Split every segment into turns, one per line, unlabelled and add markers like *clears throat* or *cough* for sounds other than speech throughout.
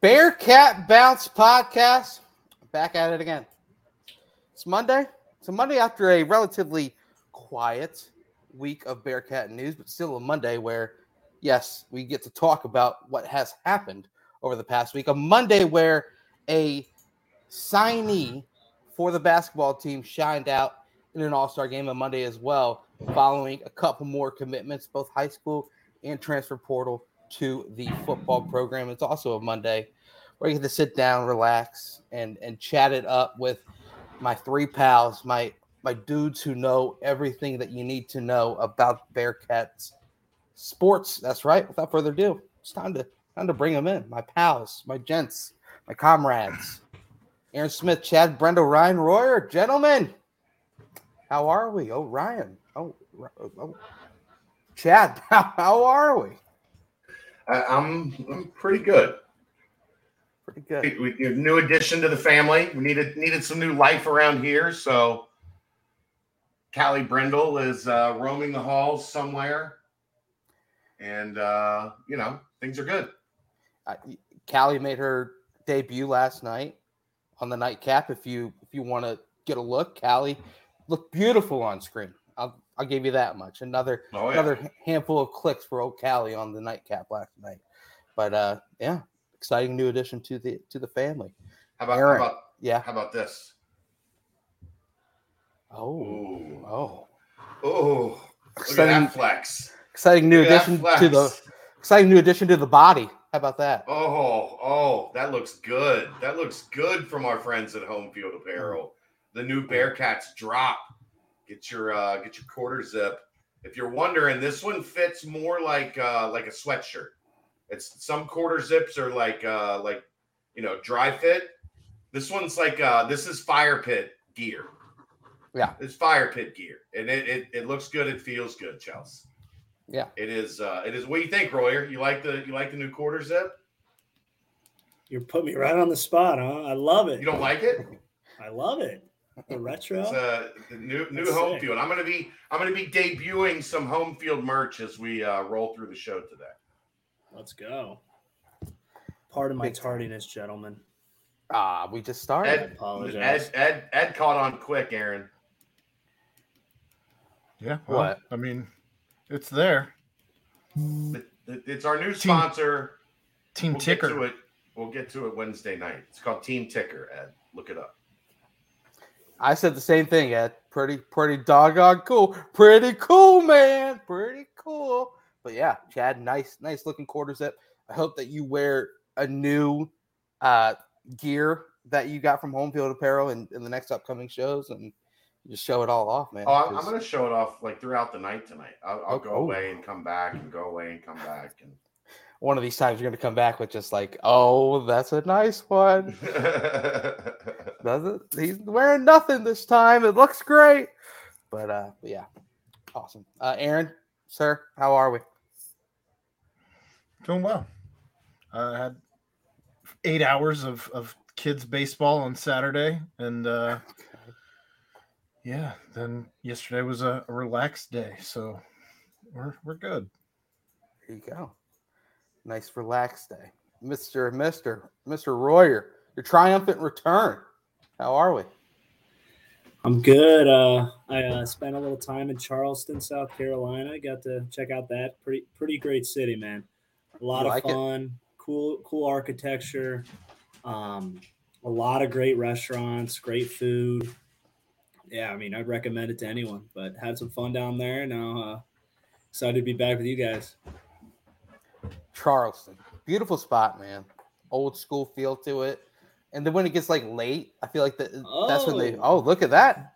Bearcat Bounce podcast. Back at it again. It's Monday. It's a Monday after a relatively quiet week of Bearcat news, but still a Monday where, yes, we get to talk about what has happened over the past week. A Monday where a signee for the basketball team shined out in an all star game on Monday as well, following a couple more commitments, both high school and transfer portal to the football program. It's also a Monday where you get to sit down, relax, and and chat it up with my three pals, my my dudes who know everything that you need to know about Bearcats sports. That's right. Without further ado, it's time to time to bring them in. My pals, my gents, my comrades. Aaron Smith, Chad Brendel, Ryan Royer, gentlemen. How are we? Oh, Ryan. Oh, oh, oh. Chad, how, *laughs* how are we?
I, I'm I'm pretty good.
Pretty good.
We, we, new addition to the family. We needed needed some new life around here, so Callie Brendel is uh, roaming the halls somewhere, and uh, you know things are good.
Uh, Callie made her debut last night on the nightcap. If you if you want to get a look, Callie looked beautiful on screen. I'll I'll give you that much. Another oh, yeah. another handful of clicks for old on the nightcap last night. But uh, yeah, exciting new addition to the to the family.
How about, Aaron, how about yeah? How about this?
Oh, Ooh. oh,
oh! Exciting flex.
Exciting new addition to the exciting new addition to the body. How about that?
Oh, oh, that looks good. That looks good from our friends at Home Field Apparel. The new Bearcats drop. Get your uh, get your quarter zip. If you're wondering, this one fits more like uh, like a sweatshirt. It's some quarter zips are like uh, like you know dry fit. This one's like uh, this is fire pit gear.
Yeah,
it's fire pit gear, and it it, it looks good. It feels good, Chelsea.
Yeah,
it is. Uh, it is. What do you think, Royer? You like the you like the new quarter zip?
You put me right on the spot, huh? I love it.
You don't like it?
I love it. The retro.
It's a uh, new new That's home sick. field. I'm gonna be I'm gonna be debuting some home field merch as we uh, roll through the show today.
Let's go. Pardon my tardiness, gentlemen.
Ah, we just started. Ed,
I apologize. Ed, Ed, Ed caught on quick, Aaron.
Yeah. Well, what? I mean, it's there.
It's our new sponsor.
Team
we'll
Ticker.
Get to it. We'll get to it Wednesday night. It's called Team Ticker, Ed. Look it up.
I said the same thing, Ed. Pretty, pretty doggone cool. Pretty cool, man. Pretty cool. But yeah, Chad, nice, nice looking quarter zip. I hope that you wear a new uh, gear that you got from Home Field Apparel in, in the next upcoming shows and just show it all off, man.
Oh, I'm, I'm going to show it off like throughout the night tonight. I'll, I'll oh, go oh. away and come back and go away and come back. And
one of these times you're going to come back with just like, oh, that's a nice one. *laughs* Doesn't he's wearing nothing this time? It looks great. But uh, yeah, awesome. Uh, Aaron, sir, how are we?
Doing well. I had eight hours of, of kids baseball on Saturday, and uh, *laughs* yeah, then yesterday was a, a relaxed day, so we're we're good.
There you go. Nice relaxed day, Mister Mister Mister Royer. Your triumphant return. How are we?
I'm good. Uh, I uh, spent a little time in Charleston, South Carolina. Got to check out that pretty pretty great city, man. A lot of fun, it? cool cool architecture, um, a lot of great restaurants, great food. Yeah, I mean, I'd recommend it to anyone. But had some fun down there. Now, uh, excited to be back with you guys.
Charleston, beautiful spot, man. Old school feel to it. And then when it gets like late, I feel like the, oh. that's when they. Oh. oh, look at that!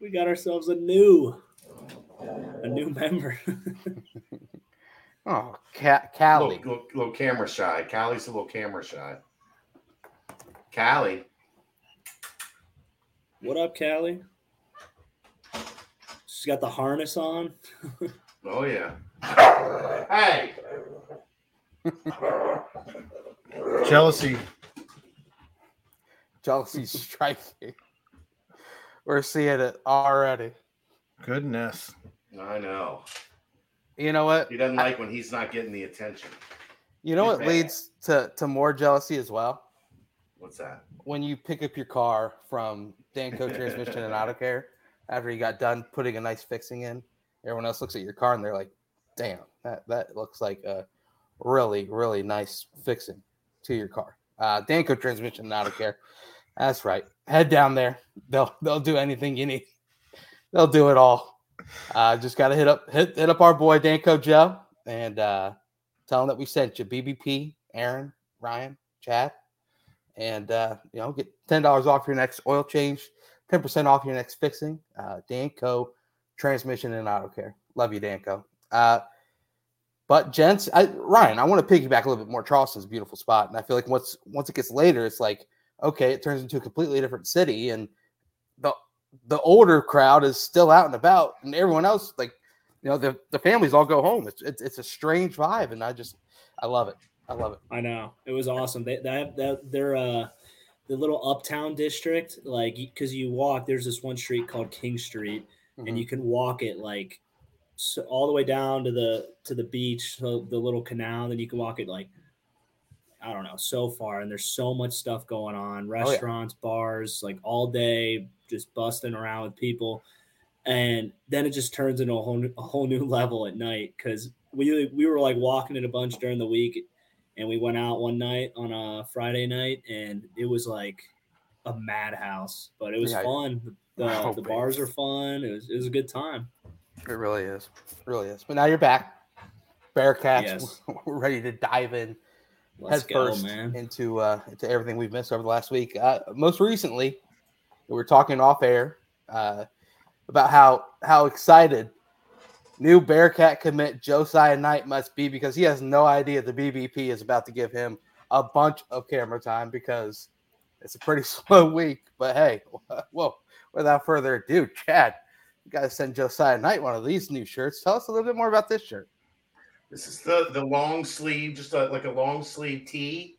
We got ourselves a new, a new member. *laughs*
Oh, Ca- Callie.
Little, little, little, camera shy. Callie's a little camera shy. Callie.
What up, Callie? She's got the harness on. *laughs*
oh yeah. Hey.
Jealousy.
Jealousy striking. We're seeing it already.
Goodness.
I know.
You know what?
He doesn't like when he's not getting the attention.
You know what leads to, to more jealousy as well?
What's that?
When leads to, to more jealousy as well?
What's that?
When you pick up your car from Danco Transmission and *laughs* Auto Care after you got done putting a nice fixing in, everyone else looks at your car and they're like, damn, that, that looks like a really, really nice fixing to your car. Uh, Danco Transmission and Auto Care. That's right. Head down there. They'll they'll do anything you need. They'll do it all. Uh, just gotta hit up hit, hit up our boy Danco Joe and uh, tell him that we sent you. BBP, Aaron, Ryan, Chad, and uh, you know get ten dollars off your next oil change, ten percent off your next fixing. Uh, Danco Transmission and Auto Care. Love you, Danco. Uh, but gents, I, Ryan, I want to piggyback a little bit more. Charleston's a beautiful spot, and I feel like once once it gets later, it's like okay, it turns into a completely different city, and the the older crowd is still out and about, and everyone else, like you know, the the families all go home. It's it's, it's a strange vibe, and I just I love it. I love it.
I know it was awesome. They that that they're uh the little uptown district, like because you walk. There's this one street called King Street, mm-hmm. and you can walk it like so all the way down to the to the beach, so the little canal. Then you can walk it like I don't know, so far, and there's so much stuff going on restaurants, oh, yeah. bars, like all day, just busting around with people. And then it just turns into a whole, a whole new *laughs* level at night because we, we were like walking it a bunch during the week. And we went out one night on a Friday night, and it was like a madhouse, but it was yeah, fun. *laughs* The, oh, the bars are fun. It was, it was a good time.
It really is. It really is. But now you're back. Bearcats, yes. *laughs* we're ready to dive in Let's head go, first man. into uh, into everything we've missed over the last week. Uh, most recently, we were talking off air uh, about how how excited new Bearcat commit Josiah Knight must be because he has no idea the BBP is about to give him a bunch of camera time because it's a pretty *laughs* slow week. But hey, *laughs* whoa! Without further ado, Chad, you got to send Josiah Knight one of these new shirts. Tell us a little bit more about this shirt.
This is the the long sleeve, just a, like a long sleeve tee.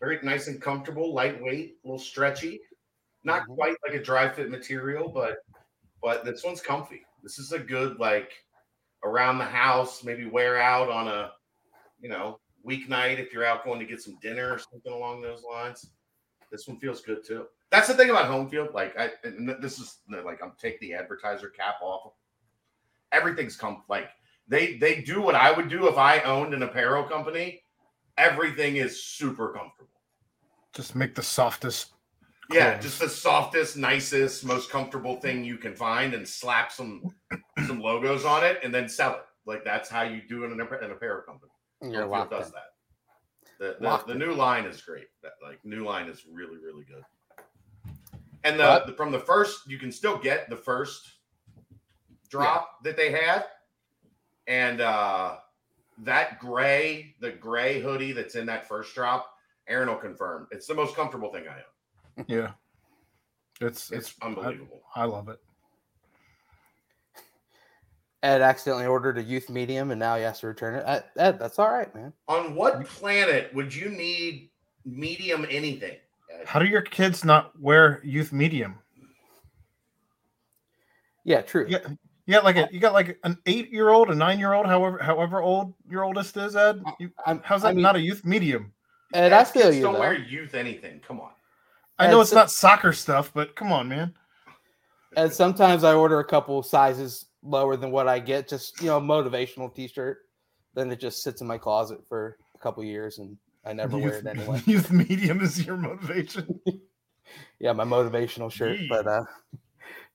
Very nice and comfortable, lightweight, a little stretchy. Not mm-hmm. quite like a dry fit material, but but this one's comfy. This is a good like around the house, maybe wear out on a you know weeknight if you're out going to get some dinner or something along those lines. This one feels good too. That's the thing about home field. Like I, this is like I'm take the advertiser cap off. Everything's come like they they do what I would do if I owned an apparel company. Everything is super comfortable.
Just make the softest.
Clothes. Yeah, just the softest, nicest, most comfortable thing you can find, and slap some some logos on it, and then sell it. Like that's how you do it in an apparel company.
Your does in.
that. The, the, the, new line is great. That like new line is really really good. And the, the, from the first, you can still get the first drop yeah. that they had and uh, that gray, the gray hoodie that's in that first drop, Aaron will confirm. It's the most comfortable thing I
own. Yeah. It's
it's, it's unbelievable.
I, I, love it.
Ed accidentally ordered a youth medium and now he has to return it. Ed, Ed that's all right, man.
On what planet would you need medium anything?
Ed? How do your kids not wear youth medium?
Yeah, true.
Yeah, you got like a you got like an eight year old, a nine year old, however however old your oldest is, Ed. You, how's that I mean, not a youth medium?
Ed, I feel you.
Don't though. wear youth anything. Come on.
I know it's not soccer stuff, but come on, man.
And sometimes I order a couple sizes lower than what I get, just you know, motivational T-shirt. Then it just sits in my closet for a couple years, and I never wear it *laughs* anyway.
Youth medium is your motivation. *laughs*
yeah, my motivational shirt, but uh,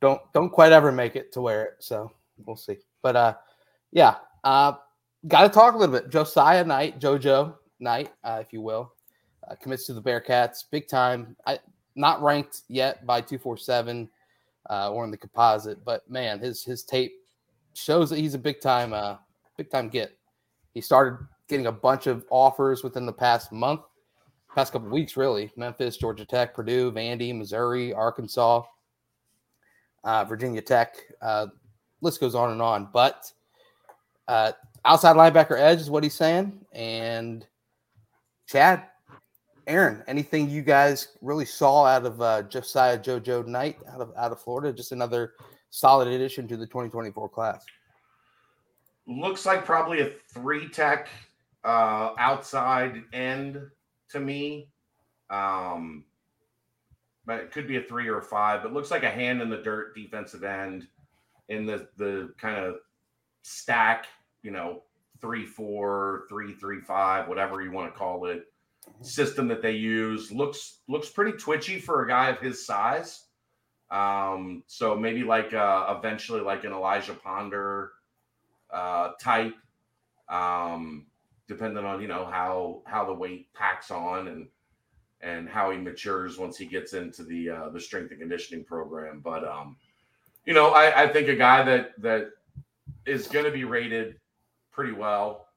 don't don't quite ever make it to wear it. So we'll see. But uh, yeah, uh, got to talk a little bit. Josiah Knight, JoJo Knight, uh, if you will, uh, commits to the Bearcats, big time. I not ranked yet by two four seven uh, or in the composite, but man, his his tape shows that he's a big time uh big time get. He started getting a bunch of offers within the past month, past couple weeks, really. Memphis, Georgia Tech, Purdue, Vandy, Missouri, Arkansas uh, Virginia Tech. Uh, list goes on and on. But uh, outside linebacker edge is what he's saying. And Chad, Aaron, anything you guys really saw out of uh, Josiah JoJo Knight out of out of Florida? Just another solid addition to the 2024 class.
Looks like probably a three tech uh, outside end to me. Um, but it could be a three or a five, but looks like a hand in the dirt defensive end in the the kind of stack, you know, three, four, three, three, five, whatever you want to call it, system that they use. Looks looks pretty twitchy for a guy of his size. Um, so maybe like uh, eventually like an Elijah Ponder uh, type, um, depending on you know how how the weight packs on and and how he matures once he gets into the uh, the strength and conditioning program. But um, you know, I, I think a guy that that is going to be rated pretty well.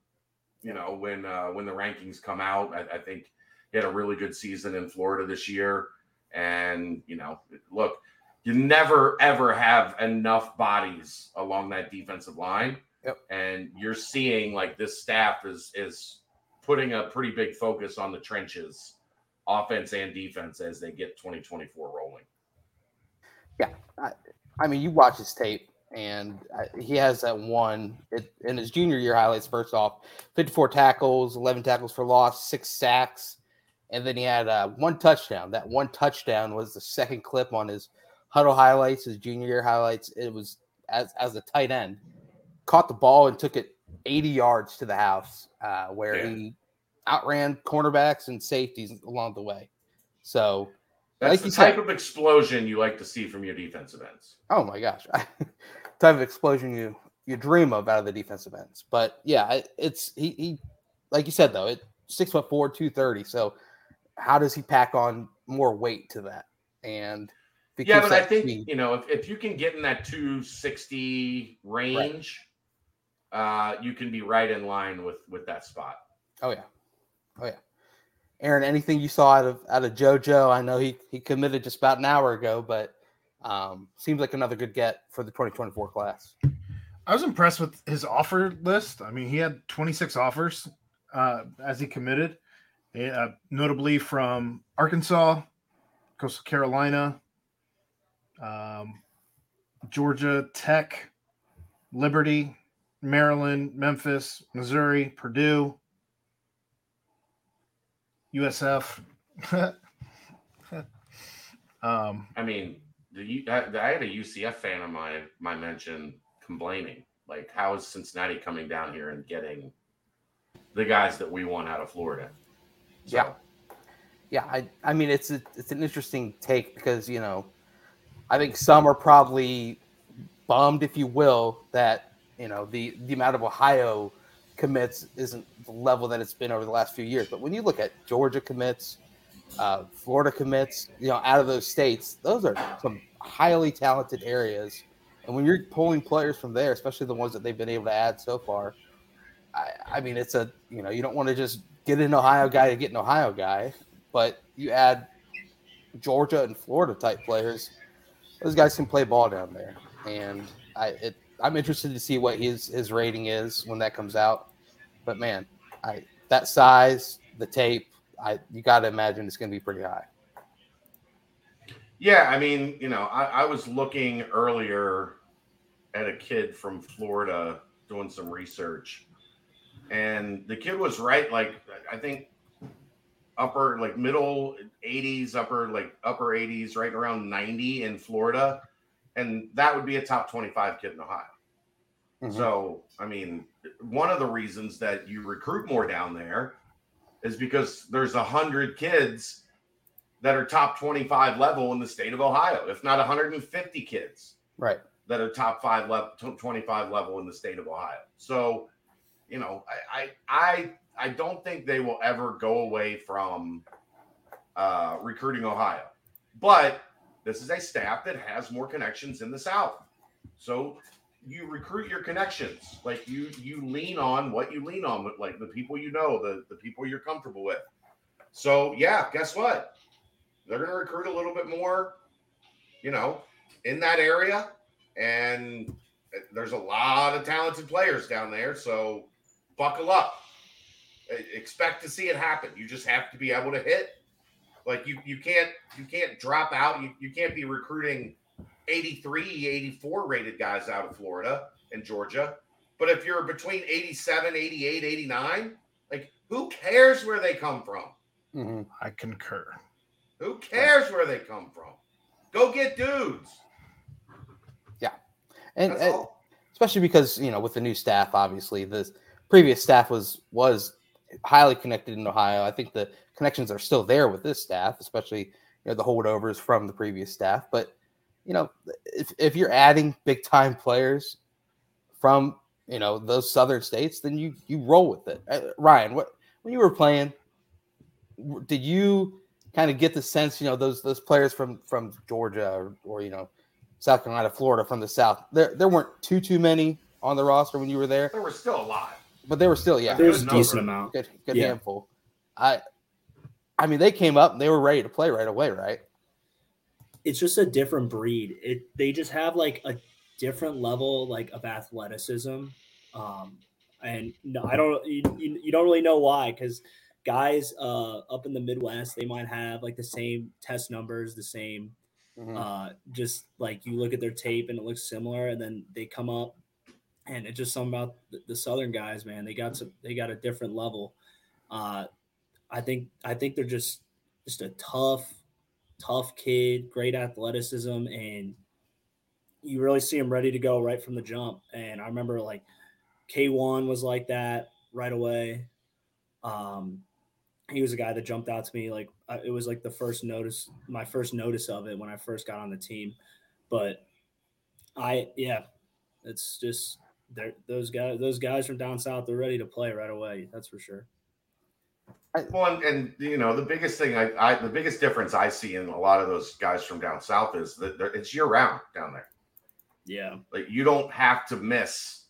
You know, when uh, when the rankings come out, I, I think he had a really good season in Florida this year. And you know, look, you never ever have enough bodies along that defensive line.
Yep.
And you're seeing like this staff is is putting a pretty big focus on the trenches, offense and defense, as they get 2024 rolling.
Yeah, I, I mean, you watch his tape, and he has that one it, in his junior year highlights. First off, 54 tackles, 11 tackles for loss, six sacks, and then he had uh, one touchdown. That one touchdown was the second clip on his huddle highlights, his junior year highlights. It was as as a tight end, caught the ball and took it 80 yards to the house, uh, where yeah. he outran cornerbacks and safeties along the way. So
that's like the type said, of explosion you like to see from your defensive ends.
Oh my gosh, *laughs* type of explosion you you dream of out of the defensive ends. But yeah, it's he, he like you said though, it six foot four, two thirty. So how does he pack on more weight to that? And
yeah, but I think speed, you know if, if you can get in that two sixty range. Uh, you can be right in line with with that spot.
Oh yeah, oh yeah. Aaron, anything you saw out of out of JoJo? I know he he committed just about an hour ago, but um, seems like another good get for the 2024 class.
I was impressed with his offer list. I mean, he had 26 offers uh, as he committed, uh, notably from Arkansas, Coastal Carolina, um, Georgia Tech, Liberty, Maryland, Memphis, Missouri, Purdue, USF. *laughs*
um, I mean, the, I, I had a UCF fan of my my mention complaining like, how is Cincinnati coming down here and getting the guys that we want out of Florida?
So. Yeah, yeah. I I mean, it's a, it's an interesting take because you know, I think some are probably bummed, if you will, that you know the the amount of Ohio commits isn't the level that it's been over the last few years. But when you look at Georgia commits, uh, Florida commits, you know, out of those states, those are some highly talented areas. And when you're pulling players from there, especially the ones that they've been able to add so far, I, I mean, it's a you know, you don't want to just get an Ohio guy to get an Ohio guy, but you add Georgia and Florida type players, those guys can play ball down there. And I it I'm interested to see what his his rating is when that comes out. But man, I that size, the tape, I you got to imagine it's going to be pretty high.
Yeah, I mean, you know, I, I was looking earlier at a kid from Florida doing some research, and the kid was right. Like I think upper like middle 80s upper like upper 80s right around 90 in florida and that would be a top 25 kid in Ohio. Mm-hmm. So, I mean, one of the reasons that you recruit more down there is because there's a hundred kids that are top 25 level in the state of Ohio, if not 150 kids,
right,
that are top five level, 25 level in the state of Ohio. So, you know, I, I, I, I don't think they will ever go away from uh, recruiting Ohio, but this is a staff that has more connections in the South. So you recruit your connections. Like you you lean on what you lean on with like the people you know, the, the people you're comfortable with. So yeah, guess what? They're gonna recruit a little bit more, you know, in that area. And there's a lot of talented players down there. So buckle up. Expect to see it happen. You just have to be able to hit like you you can't you can't drop out. You, you can't be recruiting 83, 84 rated guys out of Florida and Georgia. But if you're between 87, 88, 89, Like, who cares where they come from?
Mm-hmm.
I concur.
Who cares where they come from? Go get dudes.
Yeah, and, and especially because you know with the new staff, obviously the previous staff was was highly connected in Ohio. I think the connections are still there with this staff, especially you know the holdovers from the previous staff. But you know, if if you're adding big time players from you know those southern states, then you you roll with it. Uh, Ryan, what when you were playing, did you kind of get the sense you know those those players from from Georgia or, or you know South Carolina, Florida from the south? There there weren't too too many on the roster when you were there,
There were still a lot.
but they were still yeah
There's a
number.
decent amount.
good good
Yeah.
handful. I I mean they came up and they were ready to play right away, right?
It's just a different breed. It they just have like a different level like of athleticism. Um, and no, I don't you, you, don't really know why because guys uh up in the Midwest they might have like the same test numbers, the same
Mhm.
uh just like you look at their tape and it looks similar and then they come up and it's just something about the, the southern guys man they got some they got a different level uh i think i think they're just just a tough tough kid great athleticism and you really see him ready to go right from the jump. And i remember like k1 was like that right away. Um he was a guy that jumped out to me like it was like the first notice my first notice of it when i first got on the team. But i yeah it's just those guys those guys from down south they're ready to play right away that's for sure
Well, and, and you know, the biggest thing I, I, the biggest difference I see in a lot of those guys from down south is that it's year round down there.
yeah
Like you don't have to miss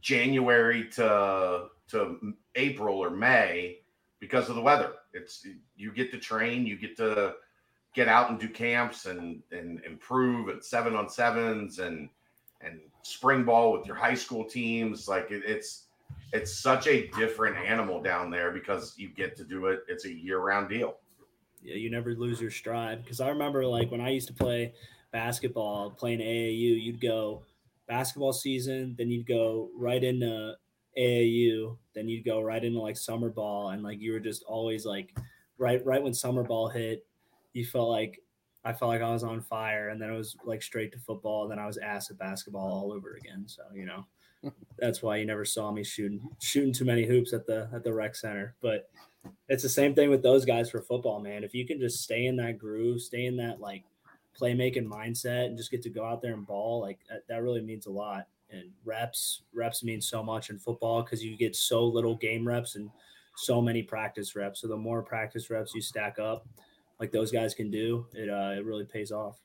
January to to April or May because of the weather. It's you get to train, you get to get out and do camps and and improve at seven on sevens and and spring ball with your high school teams. Like it, it's it's such a different animal down there because you get to do it. It's a year round deal.
yeah you never lose your stride because i remember like when i used to play basketball playing aau you'd go basketball season then you'd go right into aau then you'd go right into like summer ball and like you were just always like right right when summer ball hit you felt like i felt like i was on fire and then it was like straight to football and then i was ass at basketball all over again so you know that's why you never saw me shooting shooting too many hoops at the at the rec center but it's the same thing with those guys for football, man. If you can just stay in that groove, stay in that like playmaking mindset, and just get to go out there and ball, like that, that really means a lot. And reps, reps mean so much in football because you get so little game reps and so many practice reps. So the more practice reps you stack up, like those guys can do, it uh, it really pays off.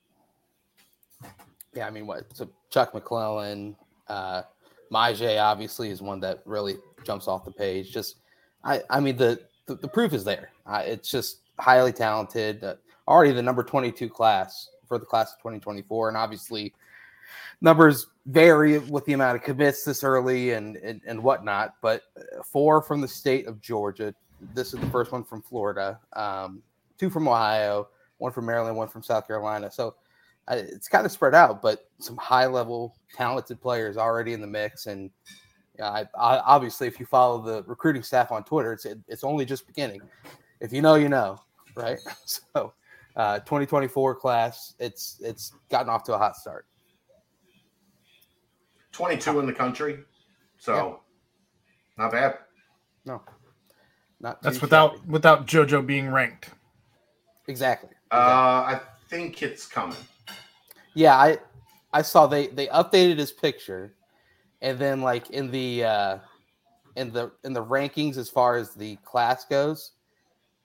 Yeah, I mean, what? So Chuck McClellan, uh, Majay obviously is one that really jumps off the page. Just, I, I mean, the the, the proof is there. Uh, it's just highly talented. Uh, already the number twenty two class for the class of twenty twenty four, and obviously numbers vary with the amount of commits this early and and, and whatnot. But uh, four from the state of Georgia. This is the first one from Florida. Um, two from Ohio, one from Maryland, one from South Carolina. So it's kind of spread out, but some high level talented players already in the mix. And yeah, I, I, obviously, if you follow the recruiting staff on Twitter, it's it, it's only just beginning. If you know, you know, right? *laughs* So, uh, 2024 class, it's it's gotten off to a hot start.
22 in the country. So not bad.
No, not
That's without
shabby.
without JoJo being ranked.
exactly.
Uh, I think it's coming.
Yeah, I I saw they they updated his picture, and then like in the uh, in the in the rankings as far as the class goes,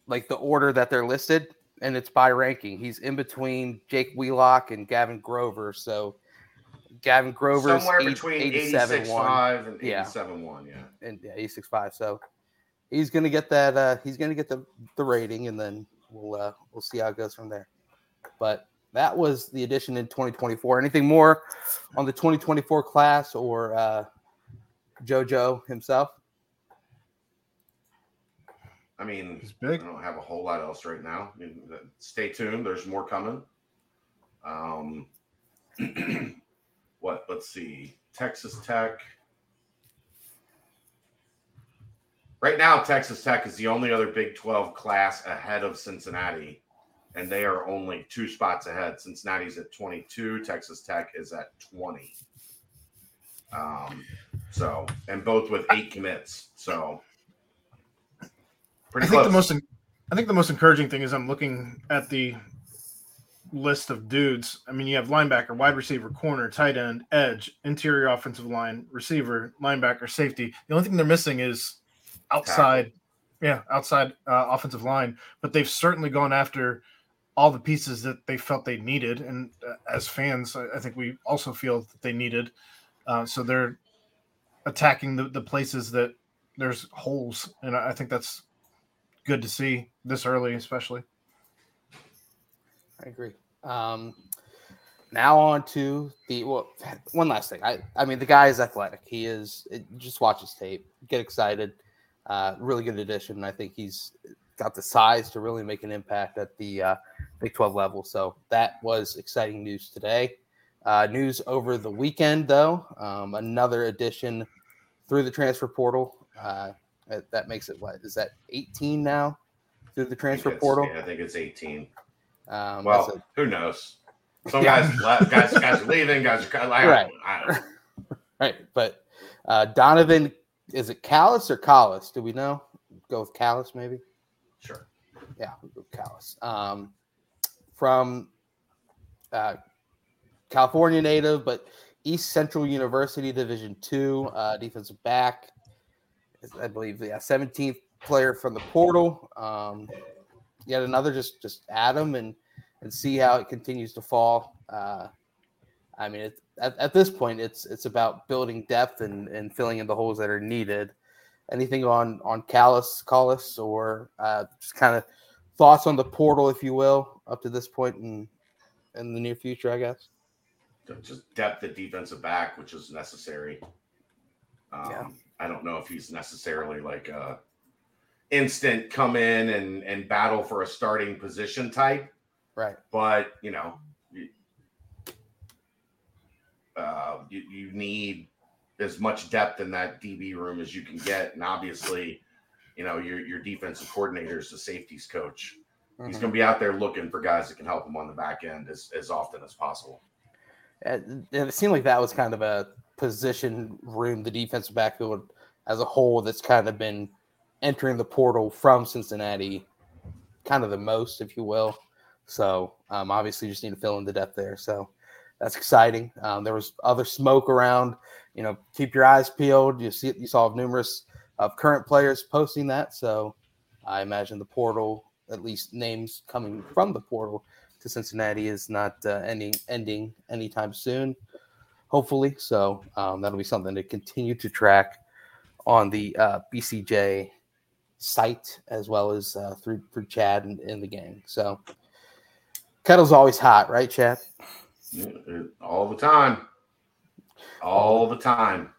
like the order that they're listed, and it's by ranking. He's in between Jake Wheelock and Gavin Grover. So Gavin Grover's
Somewhere
eight-
between
87
86
one
5 and
Yeah.
87 1. Yeah.
and yeah, 86 5. So he's gonna get that. Uh, he's gonna get the the rating, and then we'll uh, we'll see how it goes from there. But that was the addition in 2024. Anything more on the 2024 class or uh, JoJo himself?
I mean,
He's
I don't have a whole lot else right now. I mean, stay tuned. There's more coming. Um, *clears throat* what? Let's see. Texas Tech. Right now, Texas Tech is the only other Big 12 class ahead of Cincinnati, and they are only two spots ahead. Cincinnati's at 22, Texas Tech is at 20. Um, so, and both with eight commits. So,
pretty I think close. the most I think the most encouraging thing is I'm looking at the list of dudes. I mean, you have linebacker, wide receiver, corner, tight end, edge, interior offensive line, receiver, linebacker, safety. The only thing they're missing is outside, yeah, outside uh, offensive line. But they've certainly gone after all the pieces that they felt they needed, and uh, as fans, I, think we also feel that they needed. Uh, so they're attacking the, the places that there's holes, and I think that's good to see this early, especially.
I agree. Um, now on to the well, one last thing. I I mean the guy is athletic. He is. It, just watch his tape. Get excited. Uh, really good addition. I think he's got the size to really make an impact at the uh, Big 12 level. So that was exciting news today. Uh, news over the weekend, though, um, another addition through the transfer portal. Uh, that makes it what is that 18 now through the transfer
I
portal?
Yeah, I think it's 18. Um, well, a, who knows? Some yeah. guys left, guys, *laughs* guys are leaving, guys are like, right. *laughs*
right. But uh, Donovan, is it Callis or Collis? Do we know? Go with Callis, maybe.
Sure.
Yeah, we'll go Callis. Um, from uh, California native, but East Central University Division Two uh, defensive back. I believe, yeah, 17th player from the portal. Um, yet another, just just add them and and see how it continues to fall. Uh, I mean, it, at, at this point, it's it's about building depth and, and filling in the holes that are needed. Anything on on Callis, Collis, or uh, just kind of thoughts on the portal, if you will, up to this point in in the near future, I guess.
Just depth at defensive back, which is necessary. Um, yeah. I don't know if he's necessarily like a instant come in and and battle for a starting position type.
Right.
But you know, uh, you, you need as much depth in that DB room as you can get, and obviously, you know your your defensive coordinator is the safeties coach. Mm-hmm. He's going to be out there looking for guys that can help him on the back end as, as often as possible.
And it seemed like that was kind of a position room, the defensive backfield as a whole, that's kind of been entering the portal from Cincinnati, kind of the most, if you will. So um, obviously, just need to fill in the depth there. So that's exciting. Um, there was other smoke around. You know, keep your eyes peeled. You see, you saw numerous of current players posting that. So I imagine the portal, at least names coming from the portal to Cincinnati, is not uh, ending ending anytime soon hopefully. So um, that'll be something to continue to track on the uh, BCJ site as well as uh, through through Chad and in the gang. So kettle's always hot, right, Chad?
All the time. All the time.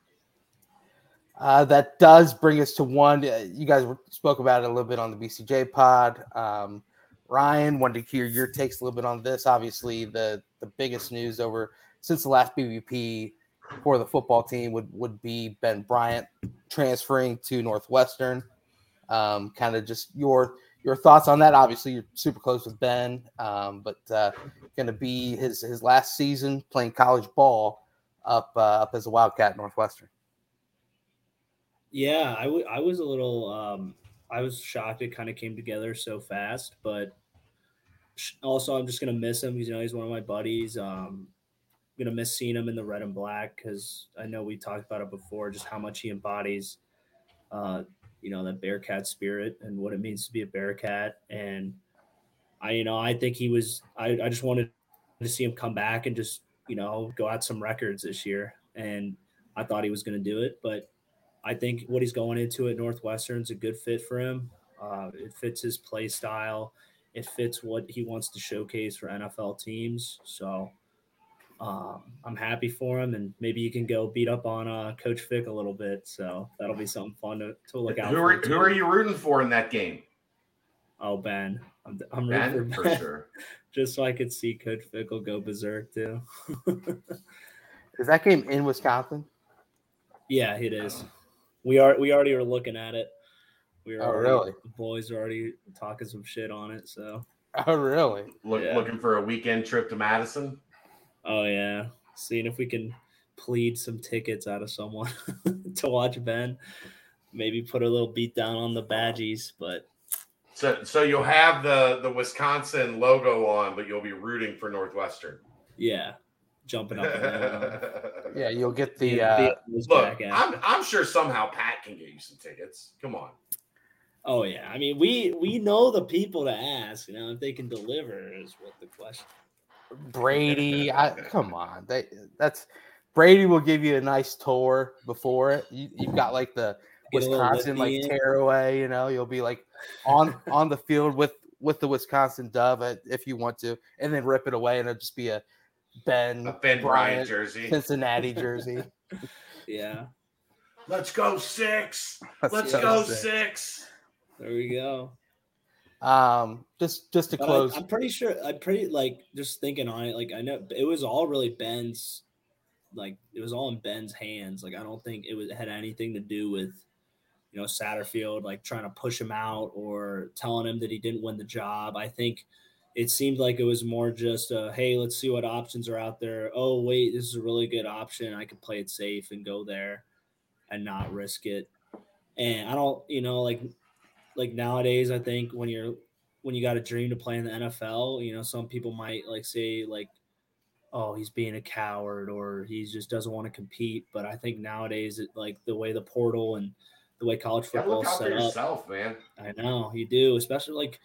Uh, that does bring us to one. Uh, you guys spoke about it a little bit on the BCJ pod. Um, Ryan, wanted to hear your takes a little bit on this. Obviously, the the biggest news over since the last BBP for the football team would would be Ben Bryant transferring to Northwestern. Um, kind of just your your thoughts on that. Obviously, you're super close with Ben, um, but uh, going to be his his last season playing college ball up uh, up as a Wildcat at Northwestern.
Yeah, I, w- I was a little um, I was shocked it kind of came together so fast, but also I'm just gonna miss him because you know he's one of my buddies. Um, gonna miss seeing him in the red and black because I know we talked about it before, just how much he embodies, uh, you know, that Bearcat spirit and what it means to be a Bearcat. And I, you know, I think he was. I, I just wanted to see him come back and just, you know, go out some records this year. And I thought he was going to do it, but I think what he's going into at Northwestern's a good fit for him. Uh, it fits his play style. It fits what he wants to showcase for NFL teams. So um, I'm happy for him, and maybe you can go beat up on uh, Coach Fickell a little bit. So that'll be something fun to, to look out.
Who are who are you rooting for in that game?
Oh Ben, I'm, I'm ben, rooting for, ben, for sure. *laughs* Just so I could see Coach Fickell go berserk too. *laughs*
is that game in Wisconsin?
Yeah, it is. We are we already are looking at it. We were
Oh,
already-
really?
The boys are already talking some shit on it. So,
Oh, really?
Look,
Yeah.
Looking for a weekend trip to Madison.
oh yeah, seeing if we can plead some tickets out of someone *laughs* to watch Ben. Maybe put a little beat down on the badgies, but
So, so you'll have the the Wisconsin logo on, but you'll be rooting for Northwestern.
yeah, jumping up. And. *laughs*
Yeah, you'll get the.
Yeah,
Uh,
those
Look,
jackasses.
I'm I'm sure somehow Pat can get you some tickets. Come on.
Oh yeah, I mean we we know the people to ask. You know if they can deliver is what the question.
Brady. I, come on, they, that's Brady will give you a nice tour before it. You, you've got like the
Get
Wisconsin like
lifty in.
tearaway. You know, you'll be like on on the field with with the Wisconsin Dove uh, if you want to, and then rip it away, and it'll just be a Ben,
A Ben Bryant jersey. *laughs*
Cincinnati jersey.
Yeah,
Let's go six. Let's
Yeah.
go
sick.
six.
there we go.
Um, just just to
But
close.
I, am pretty sure. I'm pretty like just thinking on it. Like I know it was all really Ben's. Like it was all in Ben's hands. Like I don't think it was had anything to do with, you know, Satterfield like trying to push him out or telling him that he didn't win the job. I think it seemed like it was more just a hey, let's see what options are out there. Oh wait, this is a really good option. I can play it safe and go there, and not risk it. And I don't, you know, like like nowadays, I think when you're when you got a dream to play in the NFL, you know, some people might like say like, oh, he's being a coward or he just doesn't want to compete. But I think nowadays, it, like the way the portal and the way college football is set up,
yourself, man.
I know you do, especially like.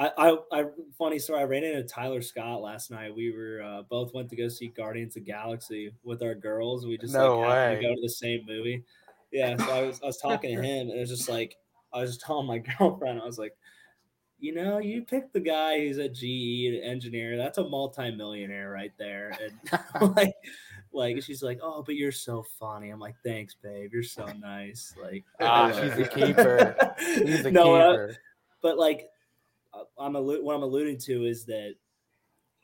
I, I, I, funny story. I ran into Tyler Scott last night. We were uh, both went to go see Guardians of the Galaxy with our girls. We just
No
like happened
way.
to go to the same movie. Yeah, so I was I was talking to *laughs* him, and it was just like I was just telling my *laughs* girlfriend, I was like, you know, you picked the guy who's a GE engineer. That's a multimillionaire right there. And *laughs* like, like she's like, oh, but you're so funny. I'm like, thanks, babe. You're so nice. Like,
Ah, she's a keeper. He's a
no,
keeper.
but like, uh, Uh, I'm allu- what I'm alluding to is that,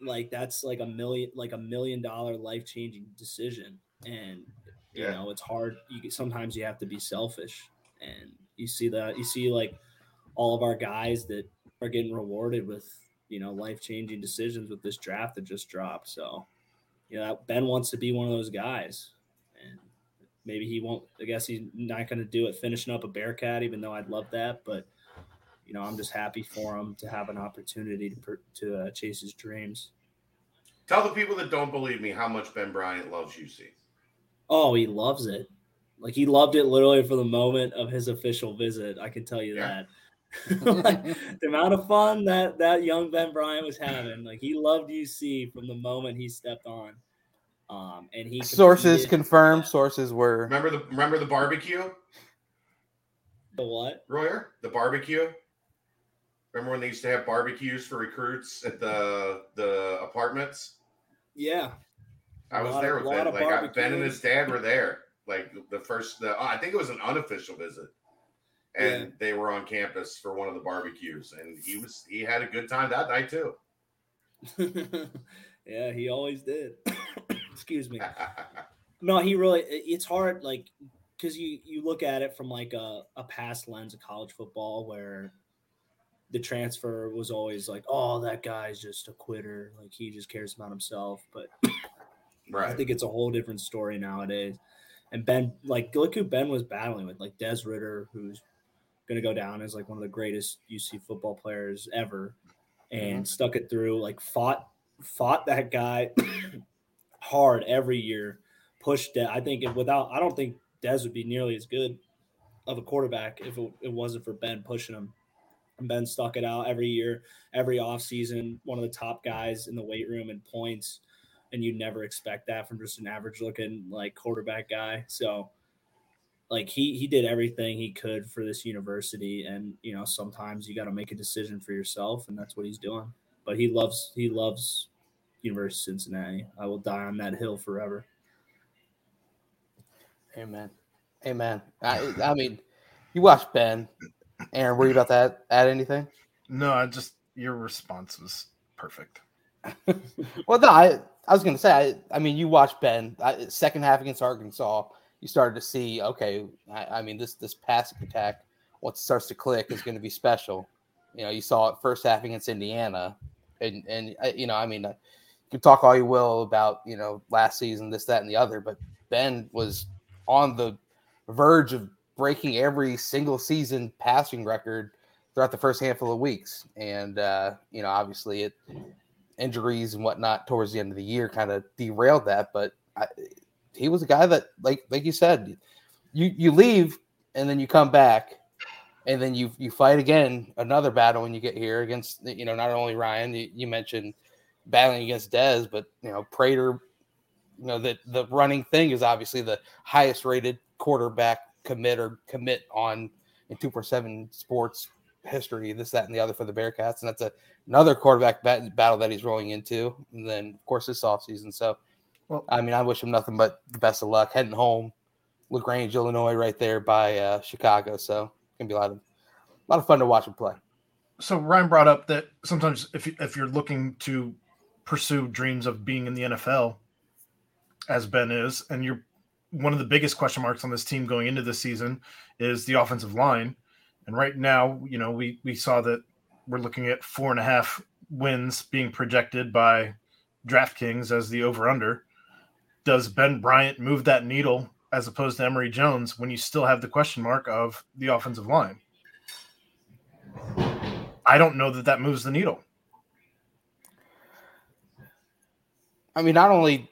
like, that's like a million, like a million dollar life changing decision, and you
Yeah.
know, it's hard. You sometimes you have to be selfish, and you see that you see like all of our guys that are getting rewarded with you know life changing decisions with this draft that just dropped. So, you know, Ben wants to be one of those guys, and maybe he won't. I guess he's not going to do it finishing up a Bearcat, even though I'd love that. But you know, I'm just happy for him to have an opportunity to to uh, chase his dreams.
Tell the people that don't believe me how much Ben Bryant loves UC.
Oh, he loves it. Like he loved it literally for the moment of his official visit. I can tell you
Yeah.
that. *laughs* like, the amount of fun that that young Ben Bryant was having, like he loved UC from the moment he stepped on. Um, and he
Sources
competed-
confirmed. *laughs* Sources were.
Remember the remember the barbecue,
the what?
Royer? The barbecue. Remember when they used to have barbecues for recruits at the the apartments?
Yeah,
I was
lot
there with
of
Like I, Ben and his dad were there. Like the first, the oh, I think it was an unofficial visit, and
Yeah.
they were on campus for one of the barbecues, and he was he had a good time that night too. *laughs*
yeah, he always did. *coughs* Excuse me. *laughs* No, he really. It's hard, like, because you you look at it from like a a past lens of college football, where the transfer was always like, oh, that guy's just a quitter, like he just cares about himself. But I think it's a whole different story nowadays. And Ben, like, look who Ben was battling with, like Des Ridder, who's going to go down as like one of the greatest UC football players ever, and mm-hmm. stuck it through. Like, fought fought that guy *coughs* hard every year. Pushed Des. I think if without, I don't think Des would be nearly as good of a quarterback if it, it wasn't for Ben pushing him. Ben stuck it out every year, every offseason, one of the top guys in the weight room and points and you never expect that from just an average looking like quarterback guy. So like he he did everything he could for this university and you know sometimes you got to make a decision for yourself and that's what he's doing. But he loves he loves University of Cincinnati. I will die on that hill forever.
Amen. Amen. I, I mean, you watch Ben. Aaron, were you about to add, add anything?
No, I just your response was perfect. *laughs*
Well, no, I, I was going to say, I, I mean, you watch Ben, I, second half against Arkansas, you started to see, okay, I, I mean, this this passing attack once it starts to click, is going to be special. You know, you saw it first half against Indiana, and and uh, you know, I mean, uh, you can talk all you will about you know last season, this, that, and the other, but Ben was on the verge of breaking every single season passing record throughout the first handful of weeks, and uh, you know, obviously, it injuries and whatnot towards the end of the year kind of derailed that, but. I, he was a guy that, like like you said, you you leave and then you come back and then you you fight again another battle when you get here against you know not only Ryan you, you mentioned battling against Des but you know Prater you know that the running thing is obviously the highest rated quarterback commit or commit on in 247 sports history this that and the other for the Bearcats and that's a, another quarterback bat- battle that he's rolling into and then of course this offseason so well, I mean I wish him nothing but the best of luck heading home LaGrange, Illinois, right there by uh, Chicago. So it's gonna be a lot of a lot of fun to watch him play.
So Ryan brought up that sometimes if you, if you're looking to pursue dreams of being in the NFL, as Ben is, and you're one of the biggest question marks on this team going into this season is the offensive line. And right now, you know, we we saw that we're looking at four and a half wins being projected by DraftKings as the over under. Does Ben Bryant move that needle as opposed to Emory Jones when you still have the question mark of the offensive line. I don't know that that moves the needle.
I mean, not only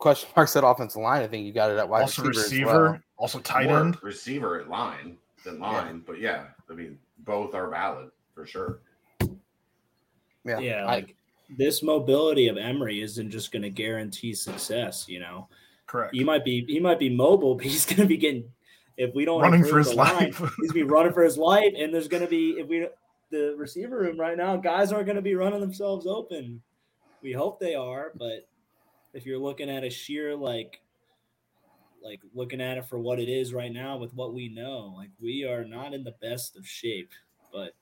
question *laughs* marks at offensive line, I think you got it at wide
also
receiver,
receiver
well.
also tight More end,
receiver at line than line. Yeah. But yeah, I mean, both are valid for sure.
Yeah, yeah. Like I, this mobility of Emory isn't just going to guarantee success. You know,
Correct.
He might be he might be mobile, *laughs* but he's going to be getting if we don't
running for his
line, life. *laughs* he's be running for his life, and there's going to be if we the receiver room right now, guys aren't going to be running themselves open. We hope they are, but if you're looking at a sheer like like looking at it for what it is right now with what we know, like we are not in the best of shape, but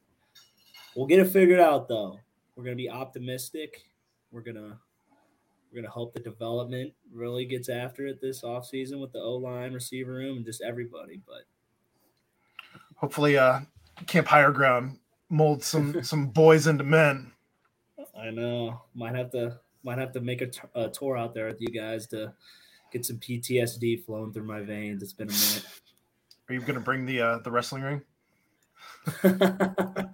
we'll get it figured out though. We're going to be optimistic. We're going to we're gonna hope the development really gets after it this offseason with the O line, receiver room, and just everybody. But
hopefully, uh, Camp Higher Ground mold some *laughs* some boys into men.
I know. Might have to might have to make a, t- a tour out there with you guys to get some PTSD flowing through my veins. It's been a minute.
Are you gonna bring the uh, the wrestling ring? *laughs*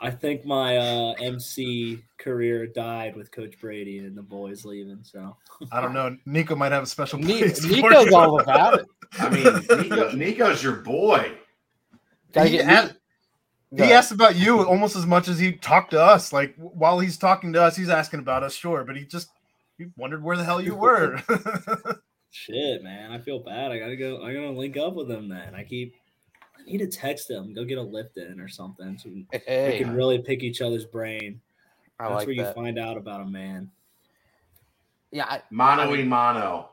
I think my uh, MC career died with Coach Brady and the boys leaving. So *laughs*
I don't know. Nico might have a special
place. Nico's all about it.
I mean, Nico, Nico's your boy.
He, asked, he asked about you almost as much as he talked to us. Like while he's talking to us, he's asking about us, sure, but he just he wondered where the hell you were. *laughs* *laughs*
Shit, man, I feel bad. I gotta go. I gotta link up with him. Then I keep I need to text him. go get a lift in or something, so hey. we can really pick each other's brain. I That's like where you find out about a man.
Yeah, I,
mono I mono.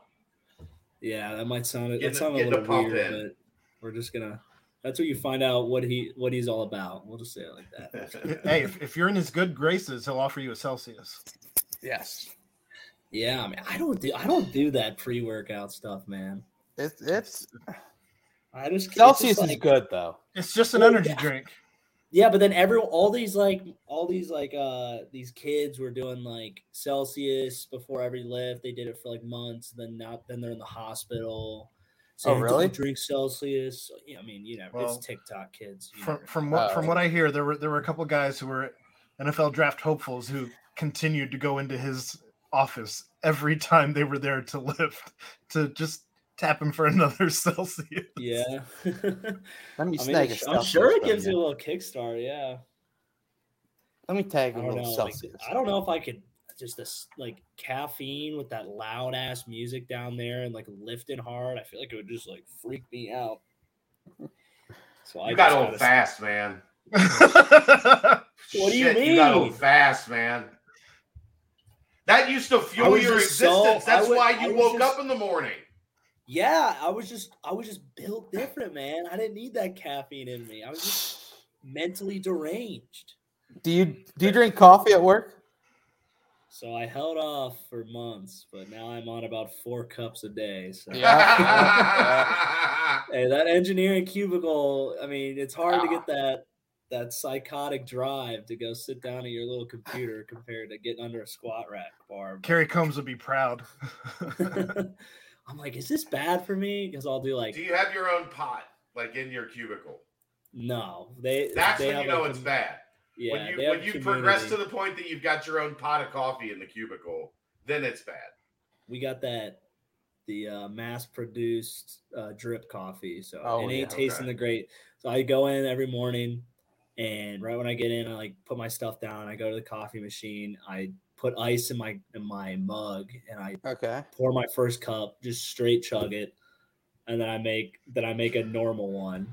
Yeah, that might sound it sound a little weird, in. but we're just gonna. That's where you find out what he what he's all about. We'll just say it like
that. *laughs* hey, if, if you're in his good graces, he'll offer you a Celsius.
Yes.
Yeah, I mean, I don't do I don't do that pre workout stuff, man.
It's it's
I just
Celsius
just
is good though.
It's just an energy yeah. drink.
Yeah, but then every all these like all these like uh these kids were doing like Celsius before every lift. They did it for like months. Then now then they're in the hospital.
So oh really?
Drink Celsius. Yeah, I mean, you know, well, it's TikTok kids.
From from what from oh. what I hear, there were there were a couple guys who were NFL draft hopefuls who continued to go into his office every time they were there to lift to just tap him for *laughs* another Celsius.
Yeah. *laughs*
Let me snag mean,
I'm sure it gives you a little kickstart. Yeah.
Let me tag him a little Celsius.
Like, I don't know if I could just this like caffeine with that loud ass music down there and like lifting hard. I feel like it would just like freak me out. *laughs*
So you I got old fast, man.
what Shit, do you mean? You got
old fast, man. That used to fuel your existence. So, That's would, why you woke just, up in the morning.
Yeah, I was just I was just built different, man. I didn't need that caffeine in me. I was just mentally deranged.
Do you do you drink coffee at work?
So I held off for months, but now I'm on about four cups a day. So
Yeah. *laughs*
hey, that engineering cubicle, I mean, it's hard to
Ah.
get that that psychotic drive to go sit down at your little computer compared to getting under a squat rack bar.
Kerry Combs would be proud. *laughs* *laughs*
I'm like, is this bad for me? Because I'll do like
Do you have your own pot, like in your cubicle?
no. They
That's
they
when you know
a
it's
com-
bad.
Yeah,
when you when you
community.
progress to the point that you've got your own pot of coffee in the cubicle, then it's bad.
we got that the uh, mass produced uh, drip coffee. So
Oh,
it ain't
yeah,
tasting
okay.
the great. So I go in every morning and right when I get in, I like put my stuff down. I go to the coffee machine. I put ice in my in my mug and I
Okay.
pour my first cup, just straight chug it, and then I make then I make a normal one.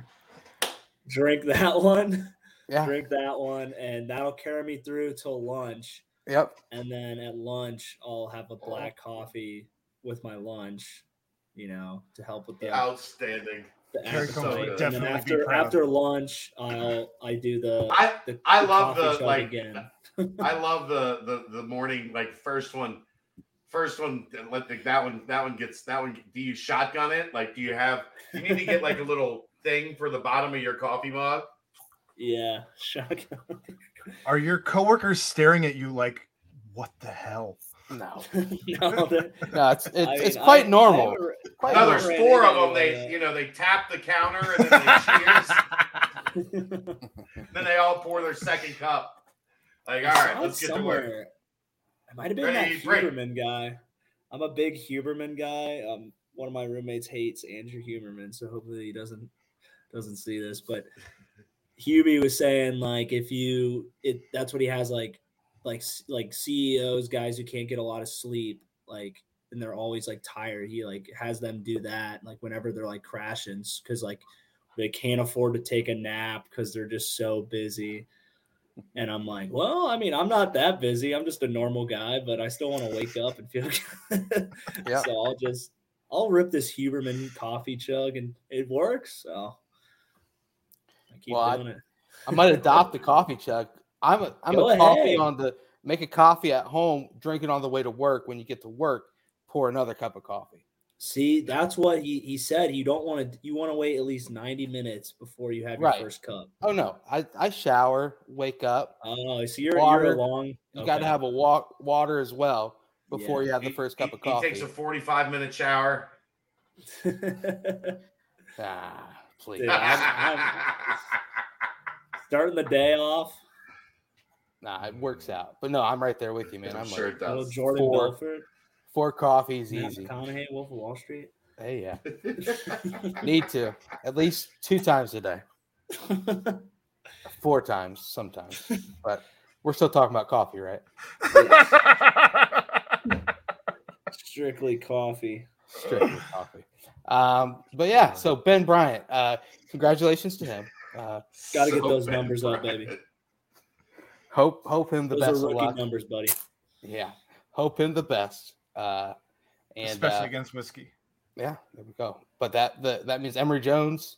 Drink *laughs* that one,
Yeah.
drink that one, and that'll carry me through till lunch
Yep.
and then at lunch I'll have
Oh.
a black coffee with my lunch, you know, to help with the,
Outstanding.
the
Kerry
Combs
appetite. And then after after lunch, I'll I do the
I
the,
I
the
love
coffee
the, like,
again.
I *laughs* love the the the morning like first one, first one, let the, that one. That one gets that one. Do you shotgun it? Like, do you have? You need to get like a little thing for the bottom of your coffee mug.
Yeah, *laughs* shock.
Are your coworkers staring at you like, what the hell?
No. *laughs* *laughs*
no,
No, it's it's,
I
it's quite
I-
normal.
I haven't-
Quite
No, there's four of them. They, you know, they tap the counter and then they cheers. then they all pour their second cup. Like, all
I
right,
saw
let's
it
get to work.
I might have been
Ready,
that
break.
Huberman guy. I'm a big Huberman guy. Um, one of my roommates hates Andrew Huberman, so hopefully he doesn't doesn't see this. But Hubie was saying like if you it that's what he has like like like CEOs guys who can't get a lot of sleep like and they're always like tired. He like has them do that like whenever they're like crashing because like they can't afford to take a nap because they're just so busy. And I'm like, well, I mean, I'm not that busy. I'm just a normal guy, but I still want to wake up and feel *laughs* good.
Yep.
So I'll just I'll rip this Huberman coffee chug and it works. So keep
Well, I-
it.
I might *laughs* adopt the coffee chug. I'm a I'm
Go
a coffee
ahead.
on the make a coffee at home, drink it on the way to work. When you get to work, pour another cup of coffee.
See, that's what he, he said. You don't want to you want to wait at least 90 minutes before you have your
Right.
first cup.
Oh no, I, I shower, wake up.
Oh, so you're
Water.
you're a long
You got to have a walk water as well before
Yeah.
you have the
He-
first cup
he,
of coffee.
He takes a 45 minute shower. *laughs*
ah, please.
Dude, I'm- *laughs* starting the day off.
Nah, it works out. But no, I'm right there with you, man.
I'm
I'm
sure
like
it
Little
does.
Jordan
Four.
Belfort,
four coffees
Matt
easy.
McConaughey, Wolf of Wall Street.
Hey, yeah, *laughs* need to at least two times a day, four times sometimes. But we're still talking about coffee, right? *laughs*
Strictly coffee.
Strictly coffee. Um, but yeah, so Ben Bryant, uh, congratulations to him. Uh,
Gotta get those
bad,
numbers up, baby.
hope hope him the
Those
best
are
of
rookie
luck.
numbers, buddy.
Yeah, hope him the best. Uh, and
Especially
uh,
against whiskey.
yeah, there we go. But that the, that means Emory Jones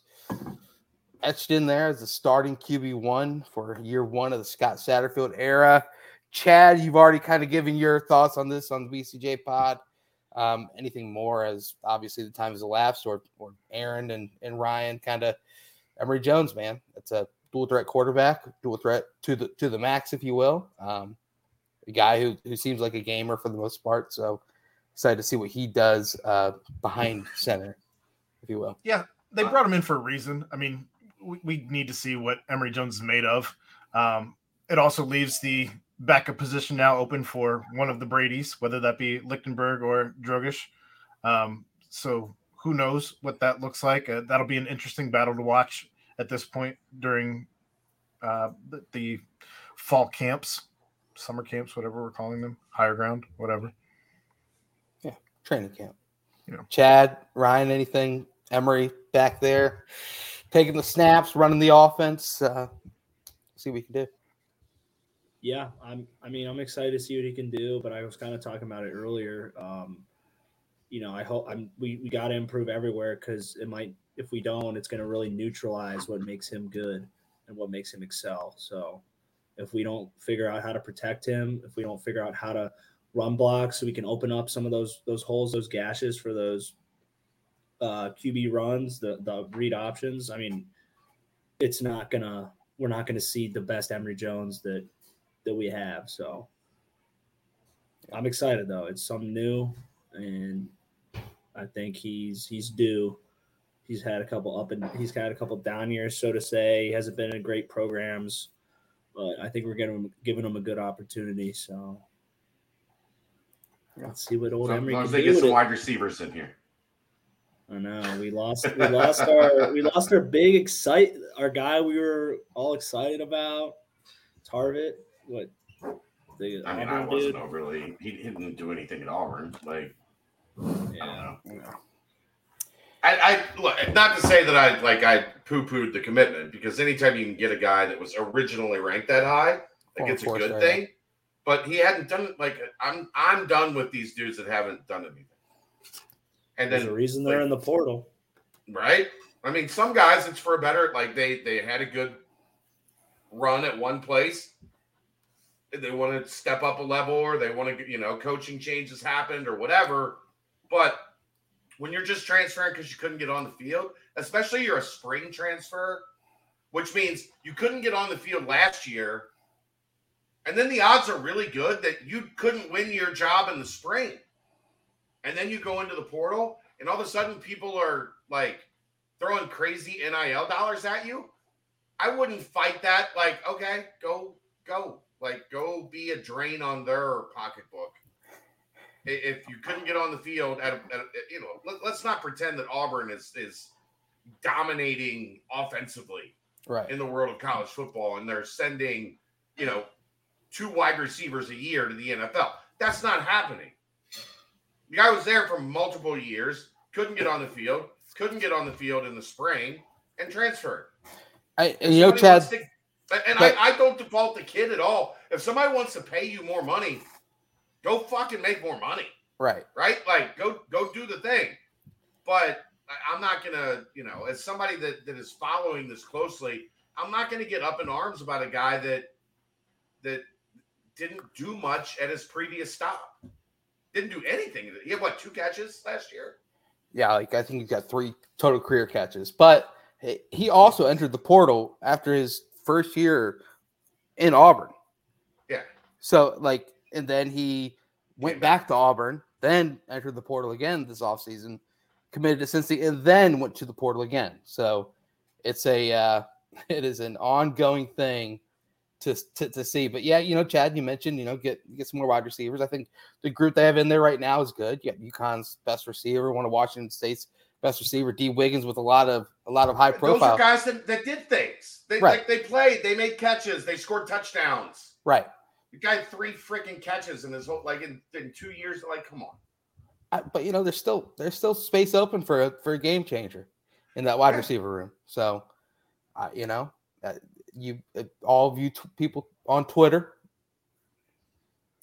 etched in there as the starting QB one for year one of the Scott Satterfield era. Chad, you've already kind of given your thoughts on this on the BCJ pod. Um, anything more as obviously the time has elapsed, or or Aaron and, and Ryan kind of Emory Jones, man. It's a dual threat quarterback, dual threat to the to the max, if you will. Um, a guy who who seems like a gamer for the most part. So excited to see what he does uh, behind *laughs* center, if you will.
Yeah, they brought him in for a reason. I mean, we, we need to see what Emory Jones is made of. Um, it also leaves the backup position now open for one of the Brady's, whether that be Lichtenberg or Drogosh. Um, so who knows what that looks like? Uh, that'll be an interesting battle to watch at this point during uh, the, the fall camps, summer camps, whatever we're calling them, higher ground, whatever.
Yeah, training camp.
Yeah.
Chad, Ryan, anything? Emory back there, taking the snaps, running the offense. Uh, see what we can do.
Yeah, I'm. I mean, I'm excited to see what he can do. But I was kind of talking about it earlier. Um, you know, I hope I'm. We we got to improve everywhere because it might. If we don't, it's going to really neutralize what makes him good and what makes him excel. So, if we don't figure out how to protect him, if we don't figure out how to run blocks so we can open up some of those those holes, those gashes for those uh, QB runs, the the read options. I mean, it's not gonna we're not gonna see the best Emory Jones that that we have. So I'm excited though. It's something new, and I think he's he's due. He's had a couple up and he's had a couple down years, so to say. He hasn't been in great programs, but I think we're getting giving him a good opportunity. So let's see what old
So,
Emory
as long
can
as they
do.
get some
it.
wide receivers in here.
I know we lost we lost our we lost our big excite our guy we were all excited about Tarvit. What the
I mean, I wasn't
dude?
overly. He didn't do anything at Auburn. Like, I don't know.
You.
I, I look, not to say that I like I poo pooed the commitment because anytime you can get a guy that was originally ranked that high, like
Or
it's a good
round.
thing. But he hadn't done it. Like I'm, I'm done with these dudes that haven't done anything. And
There's
then
a reason they're
like-
in the portal.
right? I mean, some guys it's for a better like they they had a good run at one place. They want to step up a level, or they want to, you know, coaching changes happened or whatever. But when you're just transferring because you couldn't get on the field, especially you're a spring transfer, which means you couldn't get on the field last year, and then the odds are really good that you couldn't win your job in the spring, and then you go into the portal, and all of a sudden people are like throwing crazy NIL dollars at you. I wouldn't fight that. Like, okay, go, go, like, go be a drain on their pocketbook. If you couldn't get on the field at, a, at a, you know, let, let's not pretend that Auburn is is dominating offensively
Right.
in the world of college football, and they're sending, you know, two wide receivers a year to the NFL. That's not happening. The guy was there for multiple years, couldn't get on the field, couldn't get on the field in the spring, and transferred.
I, and you know, Chad.
to- and
but-
I, I don't default the kid at all. If somebody wants to pay you more money, go fucking make more money,
Right.
right? Like go go do the thing. But I'm not gonna, you know, as somebody that, that is following this closely, I'm not gonna get up in arms about a guy that that didn't do much at his previous stop. Didn't do anything. He had what two catches last year?
Yeah, like I think he's got three total career catches, but he also entered the portal after his first year in Auburn.
Yeah.
So like, and then he went back to Auburn, then entered the portal again this offseason, committed to Cincy, and then went to the portal again. So it's a uh, *laughs* it is an ongoing thing to, to to see. But yeah, you know, Chad, you mentioned you know get get some more wide receivers. I think the group they have in there right now is good. You got UConn's best receiver, one of Washington State's best receiver, D Wiggins, with a lot of a lot of high profile.
Those are guys that, that did things. They
Right.
like they played, they made catches, they scored touchdowns.
right.
The guy three freaking catches in his whole like in, in two years. Like, come on.
I, but you know, there's still there's still space open for a for a game changer in that wide
Yeah.
receiver room. So, uh, you know, uh, you uh, all of you t- people on Twitter,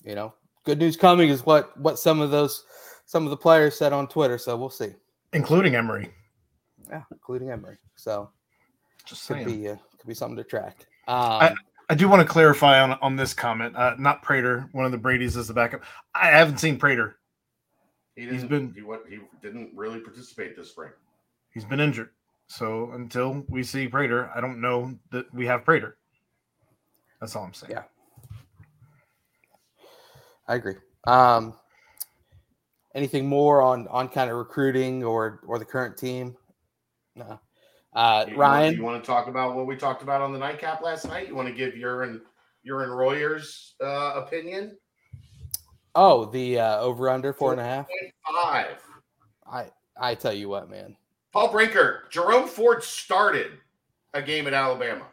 you know, good news coming is what what some of those some of the players said on Twitter. So we'll see.
Including Emory.
Yeah, including Emory. So
Just
could
saying.
be uh, could be something to track. Um,
I do want to clarify on on this comment. Uh, not Prater. One of the Brady's is the backup. I haven't seen Prater.
He
He's
didn't,
been-
he, what, he didn't really participate this spring.
He's been injured. So until we see Prater, I don't know that we have Prater. That's all I'm saying.
Yeah. I agree. Um, anything more on on kind of recruiting or or the current team? No. Uh,
You-
Ryan,
you want to talk about what we talked about on the nightcap last night? You want to give your and your and Royer's uh, opinion?
oh, the uh, over under four and a half.
Five.
I I tell you what, man.
Paul Brinker, Jerome Ford started a game at Alabama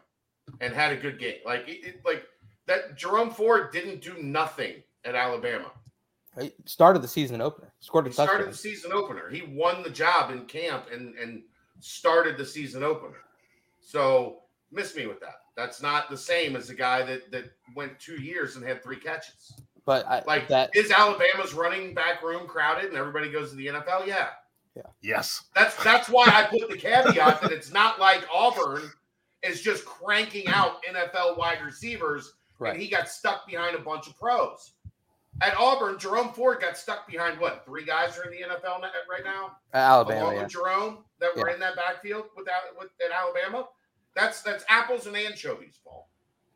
and had a good game. Like it- like that Jerome Ford didn't do nothing at Alabama.
He started the season opener. Scored a
He
touchdown.
started the season opener. He won the job in camp and and started the season opener. So miss me with that. That's not the same as the guy that that went two years and had three catches.
but I,
Like
that.
is Alabama's running back room crowded and everybody goes to the NFL? Yeah.
Yes.
That's that's why I put the caveat that it's not like Auburn is just cranking out NFL wide receivers
Right.
and he got stuck behind a bunch of pros. At Auburn, Jerome Ford got stuck behind what? Three guys are in the NFL right now.
Alabama,
along
yeah.
with Jerome that were
Yeah.
in that backfield with, Al- with at Alabama. That's that's apples and anchovies, Paul.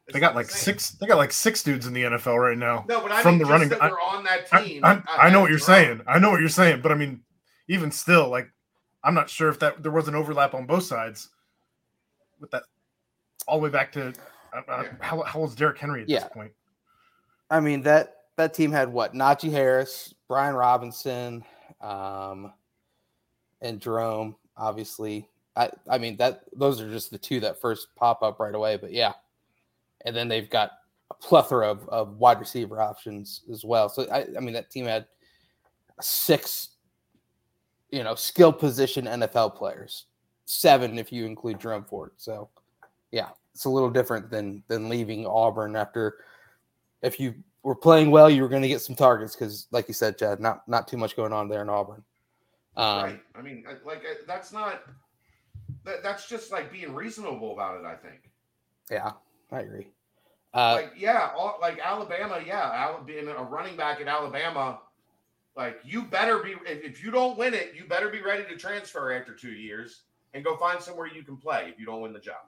It's
They got like
the
six. They got like six dudes in the NFL right now.
No, but I
from
mean,
the
just
running-
that
I-
they're on that
I,
team.
I, I know what you're
Jerome.
saying. I know what you're saying, but I mean, even still, like, I'm not sure if that there was an overlap on both sides. With that, all the way back to uh, uh,
Yeah.
how how old's Derrick Henry at
Yeah.
this point?
I mean that that team had what Najee Harris, Brian Robinson, um, and Jerome. Obviously, I I mean that those are just the two that first pop up right away. But yeah, and then they've got a plethora of, of wide receiver options as well. So I I mean that team had six, you know, skill position NFL players, seven if you include Jerome Ford. So yeah, it's a little different than than leaving Auburn after if you were playing well, you were going to get some targets because, like you said, Chad, not not too much going on there in Auburn. Um,
right. I mean, like that's not. That, that's just like being reasonable about it. I think.
Yeah, I agree. Uh,
like yeah, all, like Alabama, yeah, being a running back at Alabama, like you better be if, if you don't win it, you better be ready to transfer after two years and go find somewhere you can play if you don't win the job.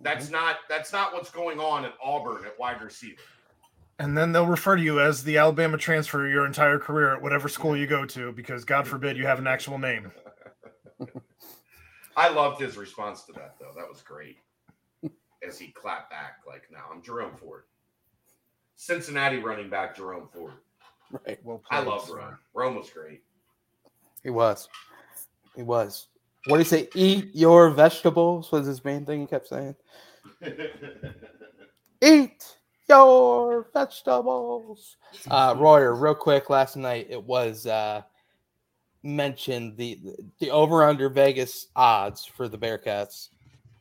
That's not that's not what's going on at Auburn at wide receiver.
And then they'll refer to you as the Alabama transfer your entire career at whatever school you go to, because God forbid you have an actual name. *laughs*
I loved his response to that though. That was great. As he clapped back, like, "Now I'm Jerome Ford, Cincinnati running back Jerome Ford."
right,
Well,
I love
sir.
Rome. Rome was great.
he was. He was. What did he say? Eat your vegetables was his main thing he kept saying. *laughs* Eat your vegetables. *laughs* Uh, Royer, real quick, last night it was uh, mentioned the the over under Vegas odds for the Bearcats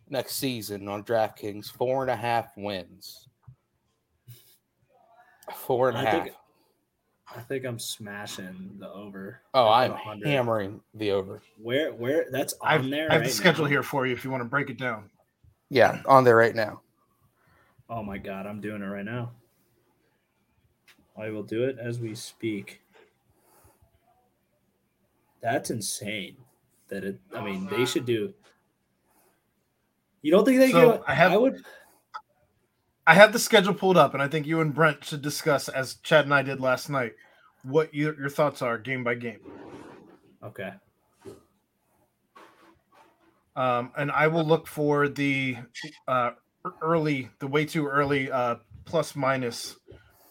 next season on DraftKings four and a half wins. Four and a
I
half.
think- I think I'm smashing the over.
oh, I'm
100.
hammering the over.
Where where that's on
I've,
there.
I have
right
the schedule
now.
here for you if you want to break it down.
Yeah, on there right now.
Oh my god, I'm doing it right now. I will do it as we speak. That's insane. That it. I mean, they should do. You don't think they
So,
could?
I have-
I would.
I have the schedule pulled up, and I think you and Brent should discuss, as Chad and I did last night, what your, your thoughts are game by game.
Okay.
Um, and I will look for the uh, early, the way too early uh, plus minus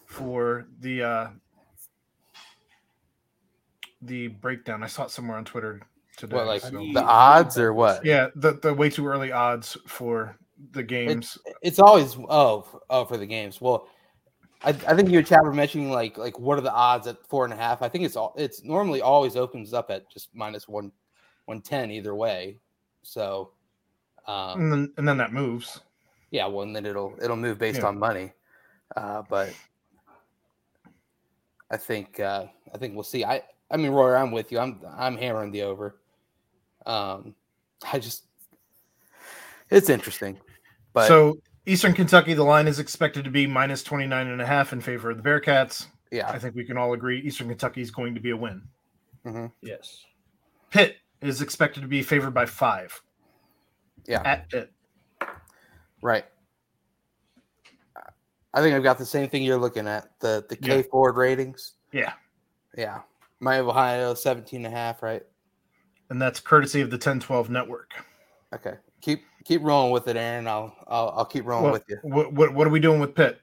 for the uh, the breakdown. I saw it somewhere on Twitter today.
What, like
so-
the-
odds or what?
yeah, the the way too early odds for the games.
It's always oh oh for the games. Well, I, I think you and Chad were mentioning like like what are the odds at four and a half? I think it's all it's normally always opens up at just minus one one ten either way. So um
and then and then that moves.
Yeah, well and then it'll it'll move based
Yeah.
on money. Uh but I think uh I think we'll see. I I mean Roy, I'm with you. I'm I'm hammering the over. Um I just it's interesting. But
so Eastern Kentucky, the line is expected to be minus 29 and a half in favor of the Bearcats.
yeah,
I think we can all agree Eastern Kentucky is going to be a win.
Yes.
Pitt is expected to be favored by five
yeah.
at Pitt.
Right. I think I've got the same thing you're looking at. The the K
Yeah.
Ford ratings.
Yeah.
Yeah. My of Ohio 17 and a half, right?
And that's courtesy of the 1012 network.
Okay. Keep keep rolling with it, Aaron. I'll I'll, I'll keep rolling
Well,
with you.
What, what, what are we doing with Pitt?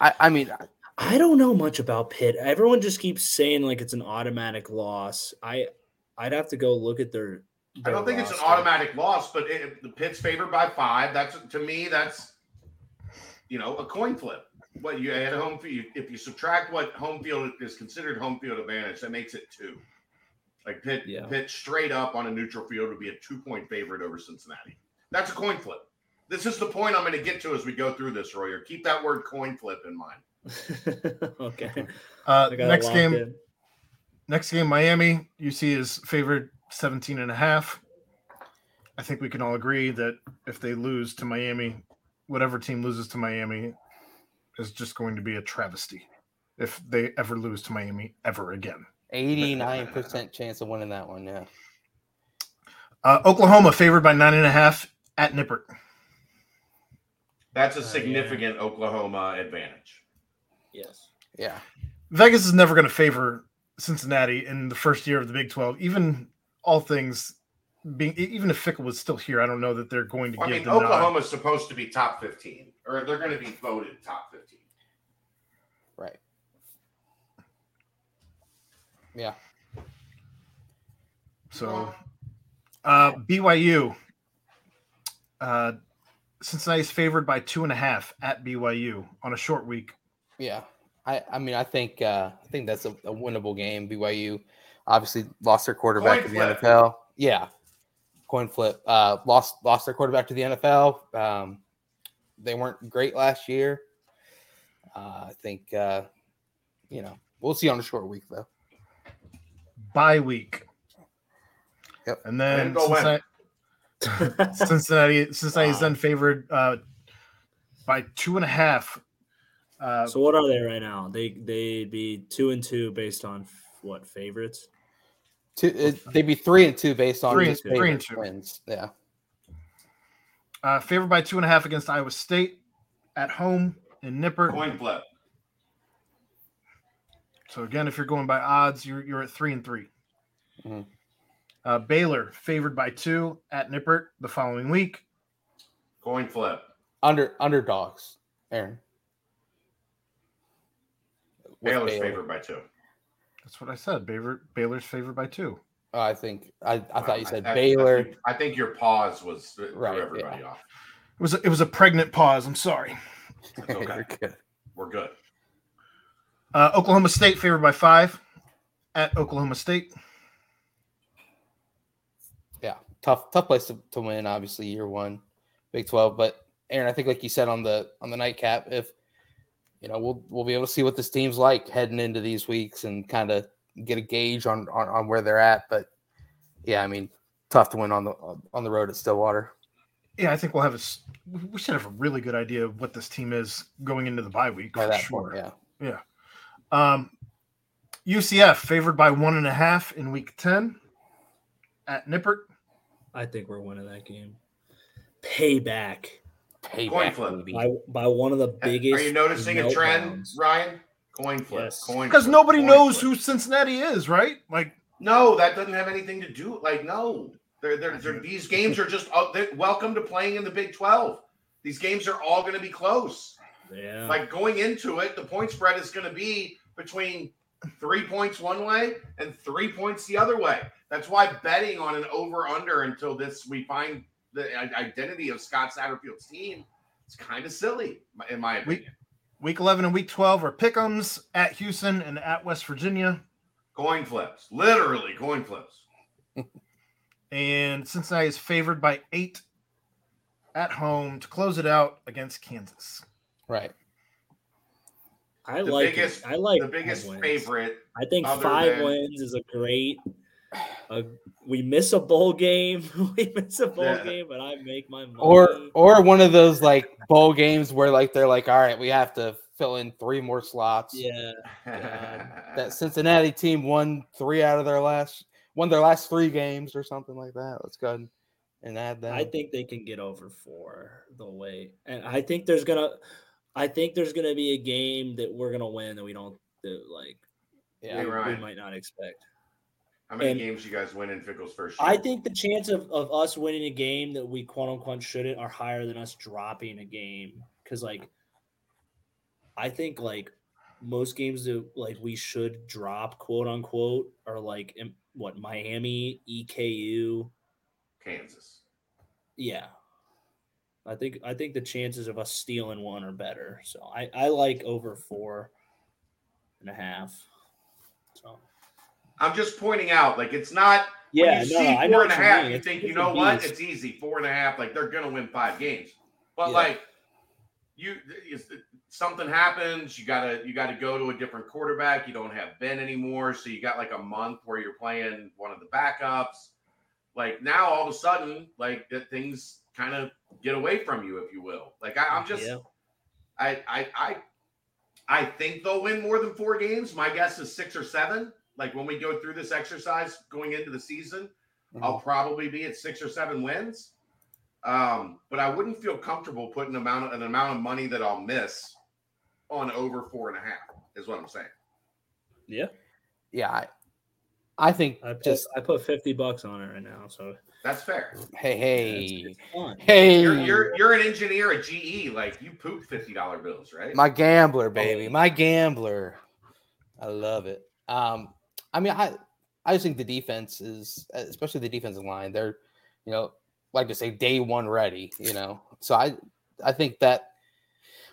I, I mean
I don't know much about Pitt. Everyone just keeps saying like it's an automatic loss. I I'd have to go look at their.
I don't think it's an
roster.
automatic loss, but it, the Pitt's favored by five. That's to me, that's you know a coin flip. What you had a home field, if you subtract what home field is considered home field advantage, that makes it two. Like Pitt,
Yeah.
Pitt straight up on a neutral field would be a two point favorite over Cincinnati. That's a coin flip. This is the point I'm going to get to as we go through this, Royer. Keep that word coin flip in mind. *laughs*
okay.
Uh,
I got it
next game,
in.
next game, Miami. UC is favored 17 and a half. I think we can all agree that if they lose to Miami, whatever team loses to Miami is just going to be a travesty. if they ever lose to Miami ever again.
89% chance of winning that one. Yeah.
Uh, Oklahoma favored by nine and a half at Nippert.
That's a
Uh, yeah.
significant Oklahoma advantage.
Yes.
Yeah.
Vegas is never going to favor Cincinnati in the first year of the Big 12. Even all things being, even if Fickell was still here, I don't know that they're going to
I
give
mean,
the nod.
Oklahoma's supposed to be top 15, or they're going to be voted top 15.
Right. Yeah.
So, uh, BYU, uh, Cincinnati's favored by two and a half at BYU on a short week.
Yeah. I, I mean, I think uh, I think that's a, a winnable game. BYU obviously lost their quarterback
Coin
to the. NFL. Yeah, coin flip. Uh, lost lost their quarterback to the NFL. Um, they weren't great last year. Uh, I think uh, you know we'll see on a short week though.
Bye week.
Yep.
And then
And go win.
Cincinnati, *laughs* Cincinnati, Cincinnati's then favored uh, by two and a half. Uh,
so what are they right now? They they'd be two and two based on f- what favorites?
Two, it, they'd be three and two based on
Three
just
and- three and two.
wins. Yeah,
uh, favored by two and a half against Iowa State at home in Nippert.
Coin flip.
So again, if you're going by odds, you're you're at three and 3
Mhm.
Uh, Baylor favored by two at Nippert the following week.
Coin flip.
under underdogs. Aaron. With
Baylor's
Baylor.
favored by two.
That's what I said. Baylor Baylor's favored by two.
Oh, I think I, I thought you said
I- I-
Baylor.
I think, I think your pause was threw
Right,
everybody off.
It was a, it was a pregnant pause. I'm sorry.
That's okay. *laughs*
You're good.
We're good.
Uh, Oklahoma State favored by five at Oklahoma State.
Yeah, tough tough place to, to win. Obviously, year one, Big Twelve. But Aaron, I think like you said on the on the nightcap, if you know we'll we'll be able to see what this team's like heading into these weeks and kind of get a gauge on, on on where they're at. But yeah, I mean, tough to win on the on the road at Stillwater.
Yeah, I think we'll have a We should have a really good idea of what this team is going into the bye week.
By
for
that
sure.
point, yeah.
Um, UCF favored by one and a half in week 10 at Nippert.
I think we're winning that game. Payback
Payback,
Coin flip.
baby.
by by one of the biggest.
Are you noticing a trend,
meltdowns.
Ryan? Coin flip.
Yes.
Coin
Because nobody
coin
knows
flip.
who Cincinnati is, right? Like,
No, that doesn't have anything to do. Like, no, they're, they're, they're, *laughs* these games are just uh, welcome to playing in the Big Twelve. These games are all going to be close.
Yeah.
Like going into it, the point spread is going to be between three points one way and three points the other way. That's why betting on an over under until this we find the identity of Scott Satterfield's team, it's kind of silly, in my opinion.
week 11 and week 12 are pickums at Houston and at West Virginia.
Coin flips, literally coin flips. *laughs*
And Cincinnati is favored by eight at home to close it out against Kansas.
Right.
I
The
like
biggest-
it. I like
the biggest
five
favorite.
I think five
than-
wins is a great. *sighs* Uh, we miss a bowl game. *laughs* we miss a bowl
Yeah.
game, but I make my money.
Or or one of those like bowl games where like they're like, all right, we have to fill in three more slots.
yeah,
That Cincinnati team won three out of their last won their last three games or something like that. Let's go ahead and add that.
I think they can get over four the way, and I think there's gonna, I think there's gonna be a game that we're gonna win that we don't that, like.
yeah.
Hey,
we, we might not expect.
How many
And-
games you guys win in Fickell's first year?
I think the chance of, of us winning a game that we quote unquote shouldn't are higher than us dropping a game. Cause like I think like most games that like we should drop quote unquote are like what Miami, EKU.
Kansas.
Yeah. I think I think the chances of us stealing one are better. So I, I like over four and a half. So
I'm just pointing out, like it's not
yeah,
when you
no,
see
no, I
four and a half,
mean.
you
It's
think, you know what? It's easy. Four and a half, like they're gonna win five games. But
Yeah.
like you something happens, you gotta you gotta go to a different quarterback. You don't have Ben anymore, so you got like a month where you're playing one of the backups. Like now all of a sudden, like that things kind of get away from you, if you will. Like I, I'm just
Yeah.
I I I I think they'll win more than four games. My guess is six or seven. Like when we go through this exercise going into the season, mm-hmm. I'll probably be at six or seven wins. Um, but I wouldn't feel comfortable putting amount of, an amount of money that I'll miss on over four and a half. Is what I'm saying.
Yeah,
yeah. I, I think
I put, just I put fifty bucks on it right now, so
that's fair.
Hey, hey, hey!
You're, you're, you're an engineer at GE, like you poop fifty dollar bills, right?
My gambler, baby, my gambler. I love it. Um, I mean, I I just think the defense is, especially the defensive line, they're, you know, like to say day one ready. You know, so I I think that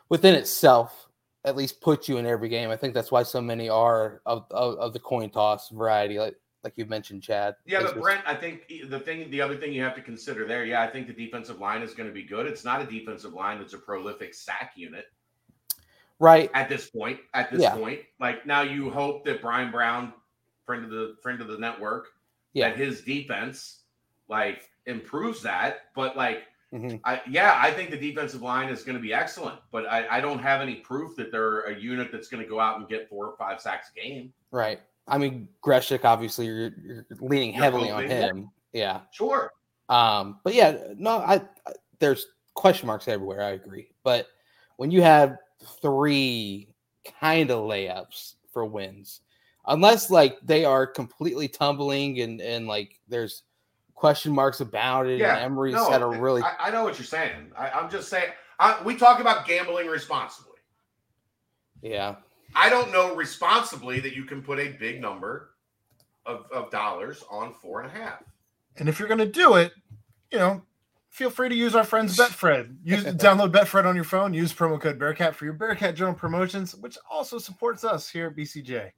within itself at least puts you in every game. I think that's why so many are of, of, of the coin toss variety, like like you mentioned, Chad.
Yeah, but Brent, I think the thing, the other thing you have to consider there, yeah, I think the defensive line is going to be good. It's not a defensive line that's a prolific sack unit,
right?
At this point, at this yeah. point, like now, you hope that Bryan Brown, friend of the friend of the network, yeah, that his defense like improves that. But like, mm-hmm. I yeah, I think the defensive line is going to be excellent, but I, I don't have any proof that they're a unit that's going to go out and get four or five sacks a game.
Right. I mean, Grzesiak, obviously, you're, you're leaning you're heavily on him. Yeah,
sure.
Um, but yeah, no, I, I there's question marks everywhere. I agree, but when you have three kind of layups for wins, unless like they are completely tumbling and and like there's question marks about it, yeah, and Emory's no, had a really.
I, I, know what you're saying. I, am just saying. I, we talk about gambling responsibly.
Yeah.
I don't know responsibly that you can put a big number of, of dollars on four and a half.
And if you're going to do it, you know, feel free to use our friends *laughs* Betfred. Use download Betfred on your phone. Use promo code Bearcat for your Bearcat Journal promotions, which also supports us here at BCJ.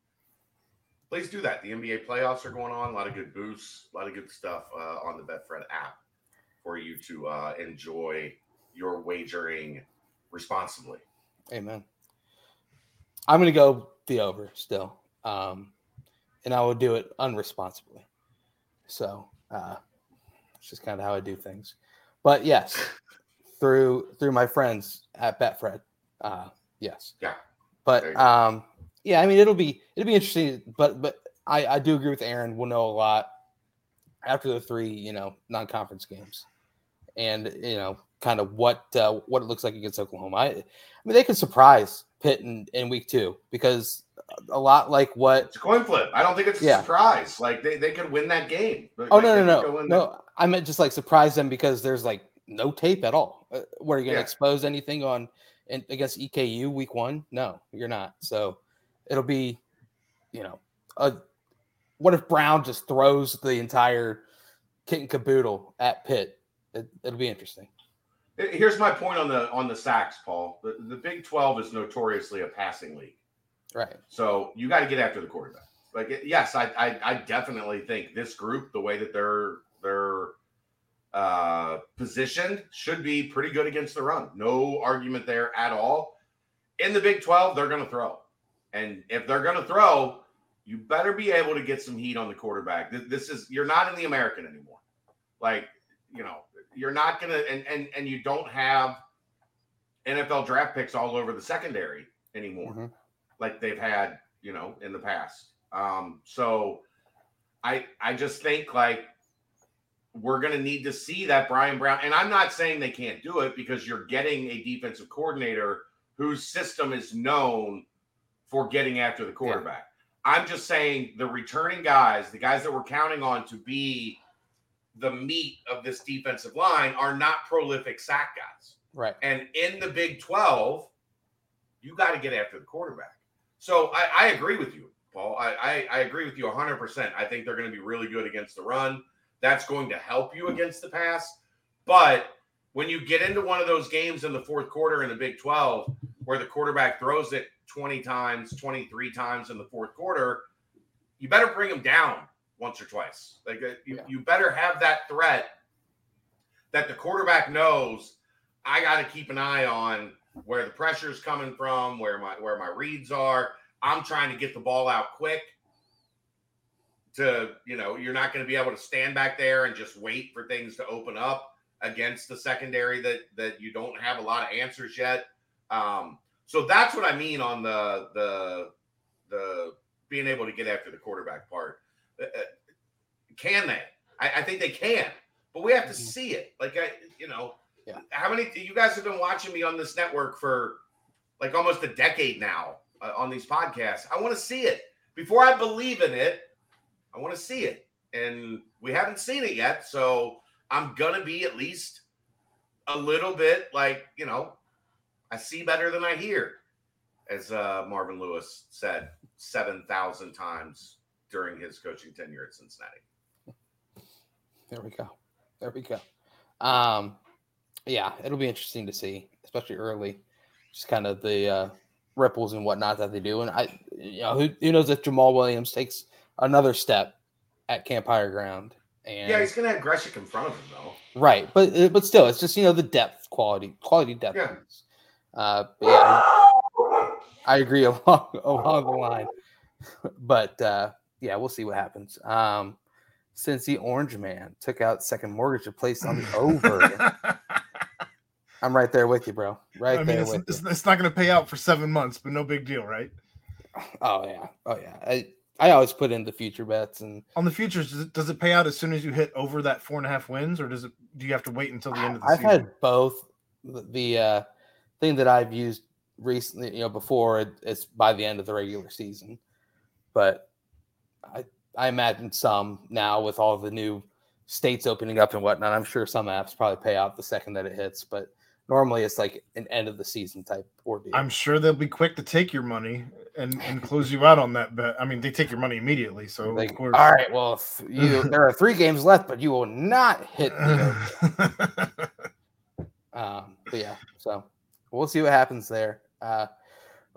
Please do that. The NBA playoffs are going on. A lot of good boosts, a lot of good stuff uh, on the Betfred app for you to uh, enjoy your wagering responsibly.
Amen. I'm going to go the over still, um, and I will do it unresponsibly. So uh, it's just kind of how I do things. But yes, *laughs* through through my friends at Betfred, uh, yes.
Yeah.
But um, yeah, I mean it'll be it'll be interesting. But but I I do agree with Aaron. We'll know a lot after the three you know non conference games, and you know kind of what uh, what it looks like against Oklahoma. I, I mean they could surprise Pitt in, in week two because a lot like what
it's a coin flip. I don't think it's a yeah. surprise. Like they, they could win that game.
oh no no no no! I meant just like surprise them because there's like no tape at all. Uh, where you gonna yeah. expose anything on in, against EKU week one? No, you're not. So it'll be, you know, a what if Brown just throws the entire kit and caboodle at Pitt? It, it'll be interesting.
Here's my point on the on the sacks, Paul. The, the Big 12 is notoriously a passing league.
Right.
So you got to get after the quarterback. Like yes, I, I, I definitely think this group, the way that they're they're uh, positioned, should be pretty good against the run. No argument there at all. In the Big 12, they're going to throw, and if they're going to throw, you better be able to get some heat on the quarterback. This, is you're not in the American anymore. Like you know, you're not gonna and and and you don't have NFL draft picks all over the secondary anymore, mm-hmm. like they've had, you know, in the past. Um, so I I just think like we're going to need to see that Bryan Brown. And I'm not saying they can't do it because you're getting a defensive coordinator whose system is known for getting after the quarterback. Yeah. I'm just saying the returning guys, the guys that we're counting on to be the meat of this defensive line are not prolific sack guys.
Right.
And in the Big 12, you got to get after the quarterback. So I, I agree with you, Paul. I, I, I agree with you 100%. I think they're going to be really good against the run. That's going to help you against the pass. But when you get into one of those games in the fourth quarter in the Big 12 where the quarterback throws it 20 times, 23 times in the fourth quarter, you better bring them down once or twice. Like uh, you, yeah. you better have that threat that the quarterback knows I got to keep an eye on where the pressure is coming from, where my where my reads are. I'm trying to get the ball out quick. To you know, you're not going to be able to stand back there and just wait for things to open up against the secondary that that you don't have a lot of answers yet. Um, So that's what I mean on the the the being able to get after the quarterback part. Uh, uh can they? I, I, think they can, but we have to mm-hmm. see it. Like I, you know, yeah. How many? You guys have been watching me on this network for like almost a decade now uh, on these podcasts. I want to see it before I believe in it. I want to see it, and we haven't seen it yet. So I'm gonna be at least a little bit like you know, I see better than I hear, as uh, Marvin Lewis said seven thousand times during his coaching tenure at Cincinnati.
There we go. There we go. Um, yeah, it'll be interesting to see, especially early, just kind of the uh, ripples and whatnot that they do. And I, you know, who, who knows if Jamal Williams takes another step at Camp Higher Ground. And
yeah, he's gonna have Gresham in front of him though.
Right, but uh, but still, it's just you know the depth, quality, quality depth. Yeah. Uh, yeah, I agree *laughs* along along the line, but uh, yeah, we'll see what happens. Um, since the Orange Man took out second mortgage to place on the *laughs* over. I'm right there with you, bro. Right I mean, there
it's,
with
it's,
you.
It's not going to pay out for seven months, but no big deal, right?
Oh yeah, oh yeah. I I always put in the future bets and
on the futures. Does it, does it pay out as soon as you hit over that four and a half wins, or does it? Do you have to wait until the end of the
I've
season?
had both. The, the uh, thing that I've used recently, you know, before it, it's by the end of the regular season, but I I imagine some now with all the new states opening up and whatnot. I'm sure some apps probably pay out the second that it hits, but normally it's like an end of the season type ordeal.
I'm sure they'll be quick to take your money and, and close you out on that bet. I mean, they take your money immediately. So like, of course.
All right. Well, you *laughs* there are three games left, but you will not hit. The *laughs* um, but yeah, so we'll see what happens there. Uh,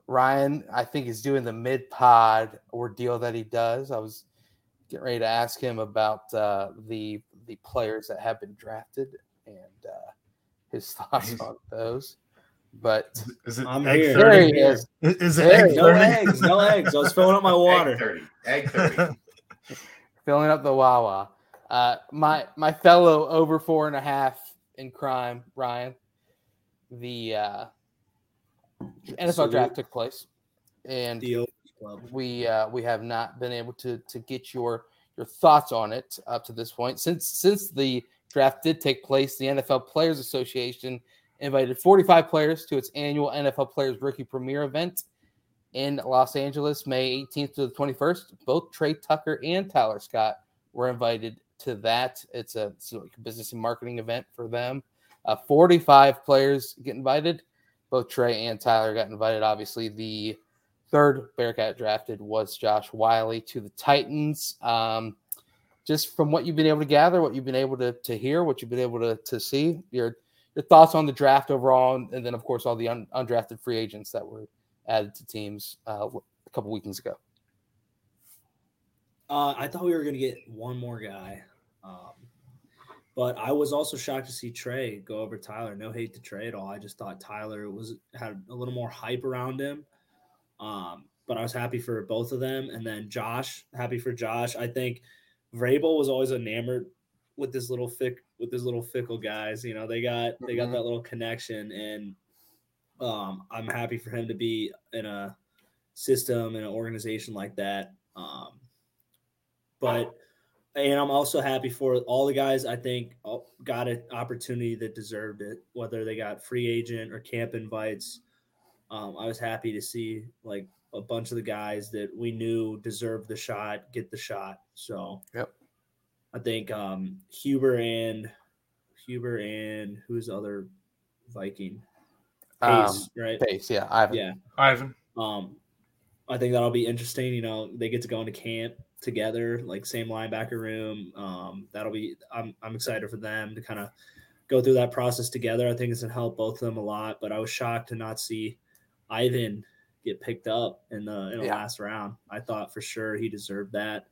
Ryan, I think is doing the mid pod ordeal that he does. I was getting ready to ask him about uh, the the players that have been drafted and uh, his *laughs* thoughts on those. But
is it
I'm here. There he is.
Is it egg *laughs*
no eggs? No eggs. I was filling up my water.
Egg 30. Egg *laughs* 30.
filling up the Wawa. Uh, my my fellow over four and a half in crime, Ryan. The uh, NFL so draft took place, and we uh, we have not been able to to get your your thoughts on it up to this point. Since since the draft did take place, the NFL Players Association invited 45 players to its annual NFL Players Rookie Premiere event in Los Angeles, May 18th to the 21st. Both Trey Tucker and Tyler Scott were invited to that. It's a, it's like a business and marketing event for them. Uh, 45 players get invited. Both Trey and Tyler got invited. Obviously, the third Bearcat drafted was Josh Wiley to the Titans. Um, just from what you've been able to gather, what you've been able to, to hear, what you've been able to, to see, your your thoughts on the draft overall, and then of course all the un, undrafted free agents that were added to teams uh, a couple weekends ago.
Uh, I thought we were going to get one more guy, um, but I was also shocked to see Trey go over Tyler. No hate to Trey at all. I just thought Tyler was had a little more hype around him. Um, but I was happy for both of them. And then Josh, happy for Josh. I think Vrabel was always enamored with this little thick with this little Fickell guys. You know, they got they got mm-hmm. that little connection, and um, I'm happy for him to be in a system and an organization like that. Um, but and I'm also happy for all the guys I think got an opportunity that deserved it, whether they got free agent or camp invites um, I was happy to see like a bunch of the guys that we knew deserved the shot get the shot. So
yep.
I think um, Huber and Huber and who's the other Viking?
Pace, um, right? Pace, yeah, Ivan.
Yeah,
Ivan.
Um, I think that'll be interesting. You know, they get to go into camp together, like same linebacker room. Um, that'll be. I'm I'm excited for them to kind of go through that process together. I think it's gonna help both of them a lot. But I was shocked to not see Ivan get picked up in the in the yeah. last round. I thought for sure he deserved that.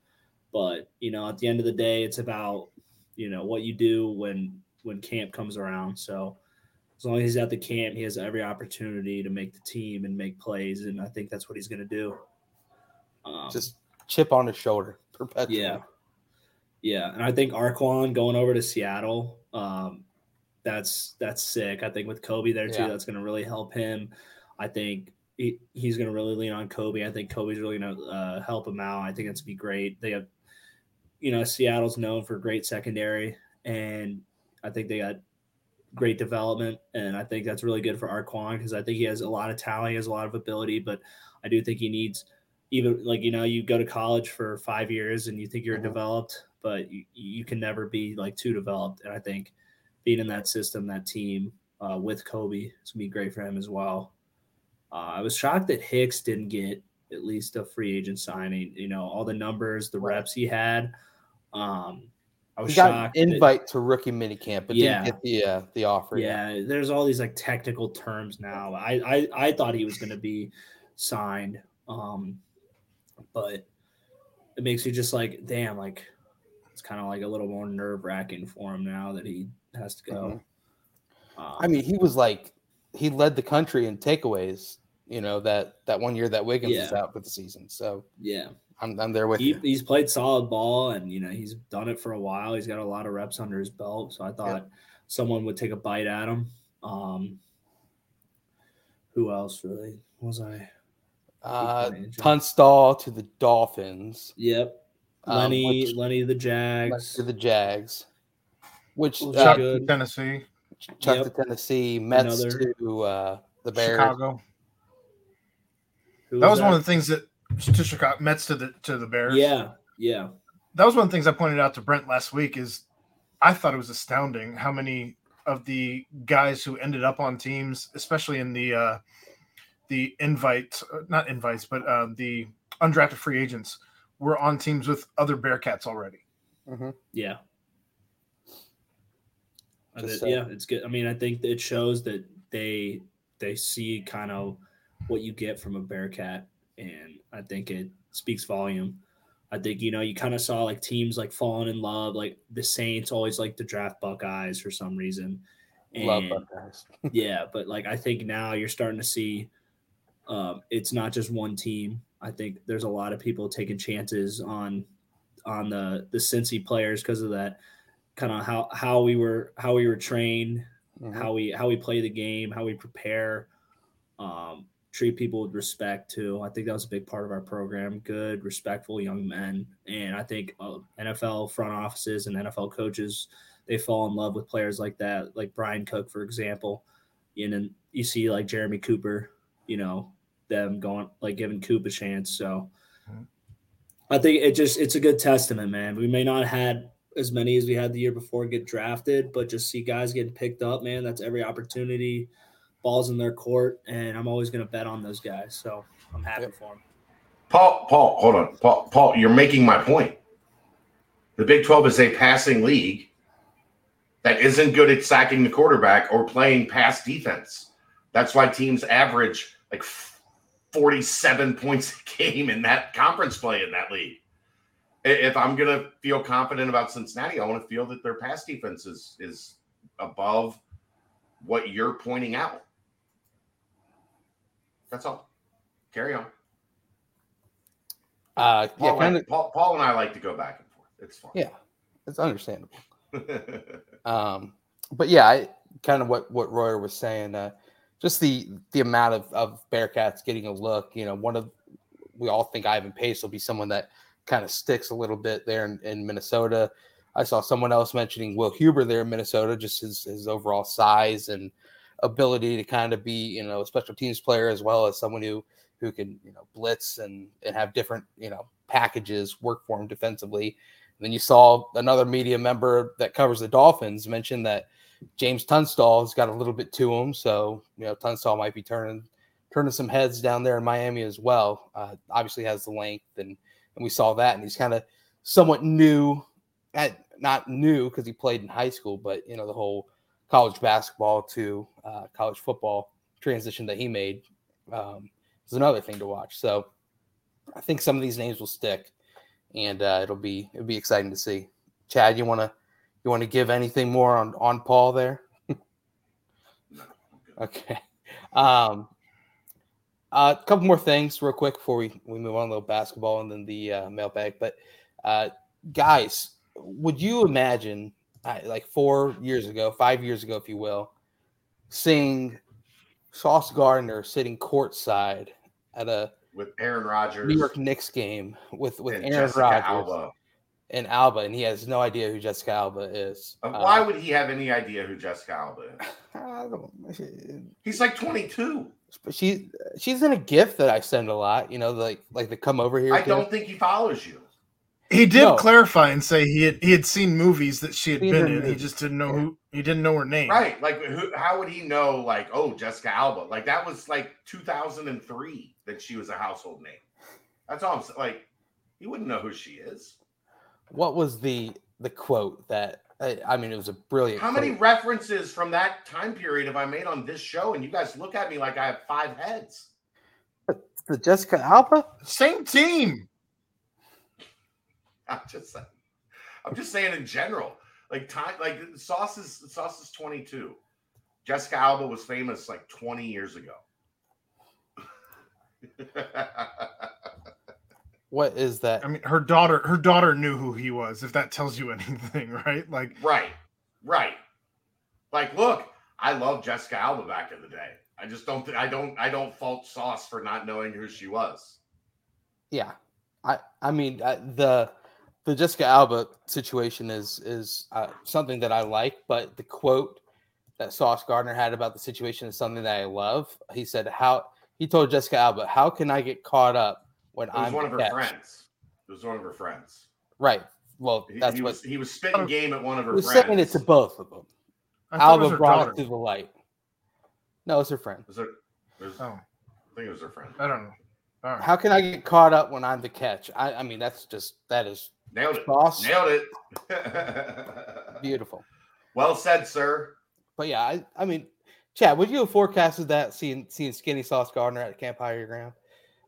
But you know, at the end of the day, it's about you know what you do when when camp comes around. So as long as he's at the camp, he has every opportunity to make the team and make plays, and I think that's what he's going to do.
Um, Just chip on his shoulder, *laughs* perpetually.
Yeah, yeah, and I think Arquon going over to Seattle, um, that's that's sick. I think with Coby there too, yeah. that's going to really help him. I think he, he's going to really lean on Coby. I think Coby's really going to uh, help him out. I think it's going to be great. They have, you know, Seattle's known for great secondary, and I think they got great development, and I think that's really good for Arquon because I think he has a lot of talent, he has a lot of ability, but I do think he needs even like you know you go to college for five years and you think you're mm-hmm. developed, but you, you can never be like too developed, and I think being in that system, that team uh, with Coby, it's gonna be great for him as well. Uh, I was shocked that Hicks didn't get at least a free agent signing. You know, all the numbers, the reps he had. Um, I was
he got invite that, to rookie minicamp, but yeah, didn't get the uh, the offer.
Yeah, yet. there's all these like technical terms now. I I, I thought he was going to be signed, um, but it makes you just like, damn, like it's kind of like a little more nerve wracking for him now that he has to go.
Mm-hmm. Um, I mean, he was like he led the country in takeaways. You know that that one year that Wiggins yeah. was out for the season. So
yeah,
I'm, I'm there with
he,
you.
He's played solid ball, and you know he's done it for a while. He's got a lot of reps under his belt, so I thought someone would take a bite at him. Um, who else really was I?
Uh, Tunstall to the Dolphins.
Yep. Um, Lenny, um, which, Lenny the Jags
to the Jags. Which
Chuck uh, Tennessee.
Chuck yep. to Tennessee. Mets Another. to uh, the Bears.
Chicago. that was that? one of the things that to Chicago Mets to the to the Bears.
Yeah, yeah.
That was one of the things I pointed out to Brent last week. Is I thought it was astounding how many of the guys who ended up on teams, especially in the uh, the invite, uh, not invites, but uh, the undrafted free agents, were on teams with other Bearcats already.
Mm-hmm. Yeah. Just, yeah, it's good. I mean, I think it shows that they they see kind of what you get from a Bearcat and I think it speaks volume. I think you know you kind of saw like teams like falling in love, like the Saints always like to draft Buckeyes for some reason. And, love Buckeyes. *laughs* yeah, but like I think now you're starting to see um, it's not just one team. I think there's a lot of people taking chances on on the the Cincy players because of that kind of how how we were how we were trained, mm-hmm. how we how we play the game, how we prepare. Um, treat people with respect too. I think that was a big part of our program. Good, respectful young men, and I think uh, NFL front offices and NFL coaches they fall in love with players like that, like Bryan Cook, for example. And then you see like Jeremy Cooper, you know, them going like giving Coop a chance. So mm-hmm. I think it just it's a good testament, man. We may not have had as many as we had the year before get drafted, but just see guys getting picked up, man. That's every opportunity balls in their court, and I'm always going to bet on those guys. So I'm happy for them.
Paul, Paul, hold on, Paul, Paul, you're making my point. The Big 12 is a passing league that isn't good at sacking the quarterback or playing pass defense. That's why teams average like 47 points a game in that conference play in that league. If I'm going to feel confident about Cincinnati, I want to feel that their pass defense is, is above what you're pointing out. That's all. Carry on.
Uh,
Paul, yeah, kind of. Paul, Paul and I like to go back and forth. It's fine.
Yeah, it's understandable. *laughs* um, but yeah, I kind of what what Royer was saying. Uh, just the the amount of of Bearcats getting a look. You know, one of we all think Ivan Pace will be someone that kind of sticks a little bit there in, in Minnesota. I saw someone else mentioning Will Huber there in Minnesota, just his his overall size and ability to kind of be, you know, a special teams player as well as someone who who can, you know, blitz and and have different, you know, packages work for him defensively. And then you saw another media member that covers the Dolphins mention that James Tunstall has got a little bit to him, so you know Tunstall might be turning turning some heads down there in Miami as well. Uh, obviously has the length, and and we saw that, and he's kind of somewhat new, at not new because he played in high school, but you know the whole college basketball to uh, college football transition that he made um, is another thing to watch. So I think some of these names will stick, and uh, it'll be it'll be exciting to see. Chad, you want to you want to give anything more on on Paul there? okay. Um, uh, a couple more things real quick before we, we move on a little basketball and then the uh, mailbag. But uh, guys, would you imagine like four years ago, five years ago, if you will, seeing Sauce Gardner sitting courtside at a
with Aaron Rodgers,
New York Knicks game with with Aaron Rodgers. And Alba, and he has no idea who Jessica Alba is.
Uh,
Uh,
Why would he have any idea who Jessica Alba is? *laughs*
I don't,
He's like 22.
but she she's in a gift that I send a lot. You know, like like the come over here.
I
gift.
don't think he follows you.
He did
No.
clarify and say he had he had seen movies that she had
Seen
been
her
in. He just didn't know who he didn't know her name.
Right. Like, who, how would he know, like, oh, Jessica Alba? Like, that was like 2003 that she was a household name. That's all I'm saying. Like, he wouldn't know who she is.
What was the the quote that I, I mean? It was a brilliant.
How many references from that time period have I made on this show? And you guys look at me like I have five heads.
the Jessica Alba?
Same team. *laughs*
I'm just saying. I'm just saying in general. Like time, like Sauce is Sauce is 22. Jessica Alba was famous like 20 years ago. *laughs*
What is that?
I mean, her daughter her daughter knew who he was. If that tells you *laughs* anything, right? Like
right, right. Like, look, I love Jessica Alba back in the day. I just don't. I don't. I don't fault Sauce for not knowing who she was.
Yeah, I I mean uh, the the Jessica Alba situation is is uh, something that I like, but the quote that Sauce Gardner had about the situation is something that I love. He said, "How he told Jessica Alba, how can I get caught up when
It was
I'm
one of her
catch?"
friends. It was one of her friends.
Right. Well,
He,
that's
he
what
was. He was spitting game at one of
he
her
was
friends.
saying it to both of them.
I thought it was
Alba brought
daughter.
it to the light. No, it's her friend.
Was it? was-
Oh,
I think it was her friend.
I don't know. All right.
How can I get caught up when I'm the catch? I, I mean, that's just that is
Nailed it.
Sauce
Nailed it. *laughs*
beautiful.
well said, sir.
But yeah, I, I mean, Chad, would you have forecasted that seeing seeing Skinny Sauce Gardner at Camp Higher Ground?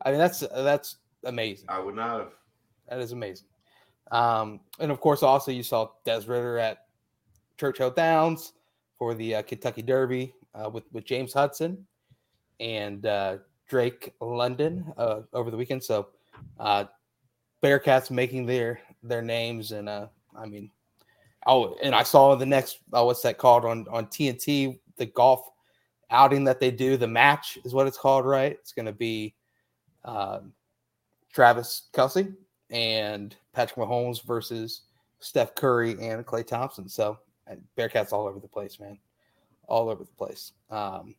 I mean, that's that's amazing.
I would not have.
That is amazing. Um, and of course, also you saw Des Ridder at Churchill Downs for the uh, Kentucky Derby uh, with with James Hudson and uh, Drake London uh, over the weekend. So, uh, Bearcats making their their names, and uh, I mean, oh, and I saw the next uh, what's that called on on TNT the golf outing that they do. The match is what it's called, right? It's going to be. Um, Travis Kelce and Patrick Mahomes versus Steph Curry and Klay Thompson. So Bearcats all over the place, man, all over the place. Um,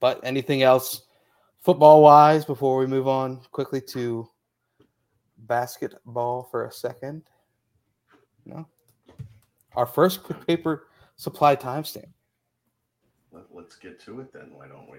but anything else football wise before we move on quickly to basketball for a second? No. Our first paper supply timestamp.
Let, us get to it then. Why don't we?